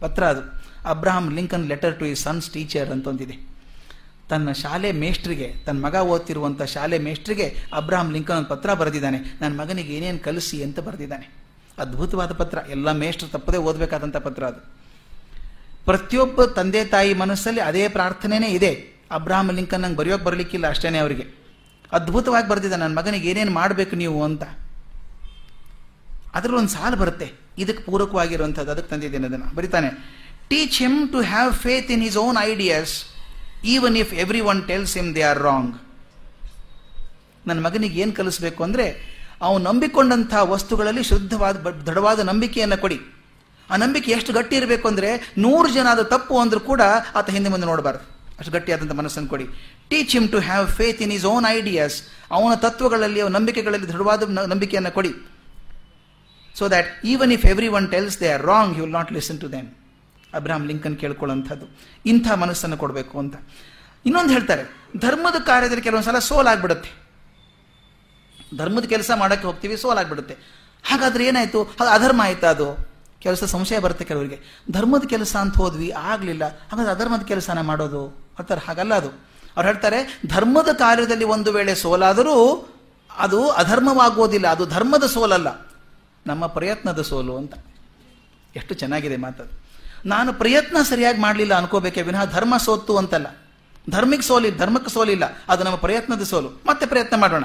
ಪತ್ರ ಅದು. ಅಬ್ರಹಾಂ ಲಿಂಕನ್ ಲೆಟರ್ ಟು ಈ ಸನ್ಸ್ ಟೀಚರ್ ಅಂತ ಒಂದಿದೆ ತನ್ನ ಶಾಲೆ ಮೇಷ್ಟ್ರಿಗೆ, ತನ್ನ ಮಗ ಓದ್ತಿರುವಂಥ ಶಾಲೆ ಮೇಷ್ಟ್ರಿಗೆ ಅಬ್ರಹಾಂ ಲಿಂಕನ್ ಪತ್ರ ಬರೆದಿದ್ದಾನೆ. ನನ್ನ ಮಗನಿಗೆ ಏನೇನು ಕಲಿಸಿ ಅಂತ ಬರೆದಿದ್ದಾನೆ. ಅದ್ಭುತವಾದ ಪತ್ರ. ಎಲ್ಲ ಮೇಷ್ಟ್ರು ತಪ್ಪದೇ ಓದಬೇಕಾದಂಥ ಪತ್ರ ಅದು. ಪ್ರತಿಯೊಬ್ಬ ತಂದೆ ತಾಯಿ ಮನಸ್ಸಲ್ಲಿ ಅದೇ ಪ್ರಾರ್ಥನೆನೇ ಇದೆ. ಅಬ್ರಾಹಂ ಲಿಂಕನ್ ನಂಗೆ ಬರೆಯೋಕೆ ಬರಲಿಕ್ಕಿಲ್ಲ ಅಷ್ಟೇನೆ ಅವರಿಗೆ. ಅದ್ಭುತವಾಗಿ ಬರೆದಿದ್ದ ನನ್ನ ಮಗನಿಗೆ ಏನೇನು ಮಾಡಬೇಕು ನೀವು? ಅಂತ. ಅದರಲ್ಲಿ ಒಂದು ಸಾಲು ಬರುತ್ತೆ. ಇದಕ್ಕೆ ಪೂರಕವಾಗಿರುವಂಥದ್ದು, ಅದಕ್ಕೆ ತಂದಿದ್ದೇನೆ ಅದನ್ನು. ಬರಿತಾನೆ teach him to have faith in his own ideas even if everyone tells him they are wrong ನನ್ನ ಮಗನಿಗೆ ಏನು ಕಲಿಸ್ಬೇಕು? ಅಂದರೆ, ಅವನು ನಂಬಿಕೊಂಡಂಥ ವಸ್ತುಗಳಲ್ಲಿ ಶುದ್ಧವಾದ, ದೃಢವಾದ ನಂಬಿಕೆಯನ್ನು ಕೊಡಿ. ಆ ನಂಬಿಕೆ ಎಷ್ಟು ಗಟ್ಟಿ ಇರಬೇಕು ಅಂದರೆ ನೂರು ಜನ ಅದು ತಪ್ಪು ಅಂದರೂ ಕೂಡ ಆತ ಹಿಂದೆ ಮುಂದೆ ನೋಡಬಾರ್ದು. ಅಷ್ಟು ಗಟ್ಟಿಯಾದಂಥ ಮನಸ್ಸನ್ನು ಕೊಡಿ. Teach him to have faith in his own ideas ಅವನ ತತ್ವಗಳಲ್ಲಿ, ಅವನ ನಂಬಿಕೆಗಳಲ್ಲಿ ದೃಢವಾದ ನಂಬಿಕೆಯನ್ನು ಕೊಡಿ. So that even if everyone tells they are wrong you will not listen to them Abraham Lincoln ಕೇಳ್ಕೊಳ್ಳೋಂಥದ್ದು ಇಂಥ ಮನಸ್ಸನ್ನು ಕೊಡಬೇಕು ಅಂತ. ಇನ್ನೊಂದು ಹೇಳ್ತಾರೆ, ಧರ್ಮದ ಕಾರ್ಯದಲ್ಲಿ ಕೆಲವೊಂದು ಸಲ ಸೋಲಾಗ್ಬಿಡುತ್ತೆ ಧರ್ಮದ ಕೆಲಸ ಮಾಡೋಕ್ಕೆ ಹೋಗ್ತೀವಿ ಸೋಲಾಗ್ಬಿಡುತ್ತೆ ಹಾಗಾದ್ರೆ ಏನಾಯಿತು? ಅಧರ್ಮ ಆಯ್ತಾ ಅದು? ಕೆಲಸ ಸಂಶಯ ಬರುತ್ತೆ ಕೆಲವರಿಗೆ. ಧರ್ಮದ ಕೆಲಸ ಅಂತ ಹೋದ್ವಿ, ಆಗಲಿಲ್ಲ. ಹಾಗಾದ್ರೆ ಅಧರ್ಮದ ಕೆಲಸನ ಮಾಡೋದು? ಅಂತಾರೆ ಹಾಗಲ್ಲ ಅದು. ಅವ್ರು ಹೇಳ್ತಾರೆ, ಧರ್ಮದ ಕಾರ್ಯದಲ್ಲಿ ಒಂದು ವೇಳೆ ಸೋಲಾದರೂ ಅದು ಅಧರ್ಮವಾಗುವುದಿಲ್ಲ. ಅದು ಧರ್ಮದ ಸೋಲಲ್ಲ. ನಮ್ಮ ಪ್ರಯತ್ನದ ಸೋಲು ಅಂತ. ಎಷ್ಟು ಚೆನ್ನಾಗಿದೆ ಮಾತದು ನಾನು ಪ್ರಯತ್ನ ಸರಿಯಾಗಿ ಮಾಡಲಿಲ್ಲ ಅನ್ಕೋಬೇಕೆ ವಿನಃ ಧರ್ಮ ಸೋತು ಅಂತಲ್ಲ. ಧರ್ಮಕ್ಕೆ ಸೋಲಿ, ಧರ್ಮಕ್ಕೆ ಸೋಲಿಲ್ಲ. ಅದು ನಮ್ಮ ಪ್ರಯತ್ನದ ಸೋಲು. ಮತ್ತೆ ಪ್ರಯತ್ನ ಮಾಡೋಣ.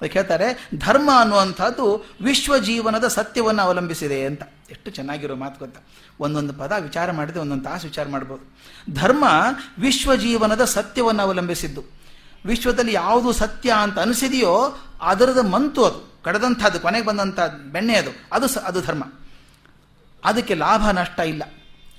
ಅದಕ್ಕೆ ಹೇಳ್ತಾರೆ ಧರ್ಮ ಅನ್ನುವಂಥದ್ದು ವಿಶ್ವ ಜೀವನದ ಸತ್ಯವನ್ನು ಅವಲಂಬಿಸಿದೆ ಅಂತ. ಎಷ್ಟು ಚೆನ್ನಾಗಿರೋ ಮಾತು ಗೊತ್ತಾ? ಒಂದೊಂದು ಪದ ವಿಚಾರ ಮಾಡಿದ್ರೆ ಒಂದೊಂದು ತಾಸು ವಿಚಾರ ಮಾಡ್ಬೋದು. ಧರ್ಮ ವಿಶ್ವ ಜೀವನದ ಸತ್ಯವನ್ನು ಅವಲಂಬಿಸಿದ್ದು. ವಿಶ್ವದಲ್ಲಿ ಯಾವುದು ಸತ್ಯ ಅಂತ ಅನಿಸಿದೆಯೋ ಅದರದ ಮಂತು ಅದು. ಕಡದಂಥದ್ದು, ಕೊನೆಗೆ ಬಂದಂಥ ಬೆಣ್ಣೆ ಅದು. ಅದು ಅದು ಧರ್ಮ. ಅದಕ್ಕೆ ಲಾಭ ನಷ್ಟ ಇಲ್ಲ.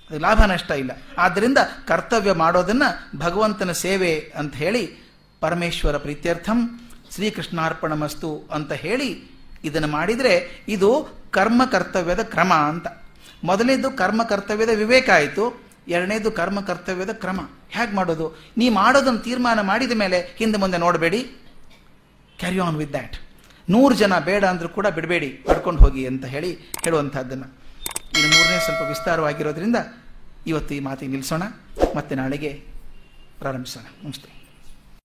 ಅದು ಲಾಭ ನಷ್ಟ ಇಲ್ಲ. ಆದ್ದರಿಂದ ಕರ್ತವ್ಯ ಮಾಡೋದನ್ನು ಭಗವಂತನ ಸೇವೆ ಅಂತ ಹೇಳಿ ಪರಮೇಶ್ವರ ಪ್ರೀತ್ಯರ್ಥಂ ಶ್ರೀಕೃಷ್ಣಾರ್ಪಣ ಮಸ್ತು ಅಂತ ಹೇಳಿ ಇದನ್ನು ಮಾಡಿದರೆ ಇದು ಕರ್ಮ ಕರ್ತವ್ಯದ ಕ್ರಮ ಅಂತ. ಮೊದಲನೇದು ಕರ್ಮ ಕರ್ತವ್ಯದ ವಿವೇಕ ಆಯಿತು, ಎರಡನೇದು ಕರ್ಮ ಕರ್ತವ್ಯದ ಕ್ರಮ. ಹೇಗೆ ಮಾಡೋದು? ನೀ ಮಾಡೋದನ್ನು ತೀರ್ಮಾನ ಮಾಡಿದ ಮೇಲೆ ಹಿಂದೆ ಮುಂದೆ ನೋಡಬೇಡಿ. ಕ್ಯಾರಿ ಆನ್ ವಿತ್ ದ್ಯಾಟ್ ನೂರು ಜನ ಬೇಡ ಅಂದರೂ ಕೂಡ ಬಿಡಬೇಡಿ, ಪಡ್ಕೊಂಡು ಹೋಗಿ ಅಂತ ಹೇಳಿ ಹೇಳುವಂಥದ್ದನ್ನು. ಇನ್ನು ಮೂರನೇ ಸ್ವಲ್ಪ ವಿಸ್ತಾರವಾಗಿರೋದ್ರಿಂದ ಇವತ್ತು ಈ ಮಾತಿಗೆ ನಿಲ್ಲಿಸೋಣ ಮತ್ತೆ ನಾಳೆಗೆ ಪ್ರಾರಂಭಿಸೋಣ. ನಮಸ್ತೆ.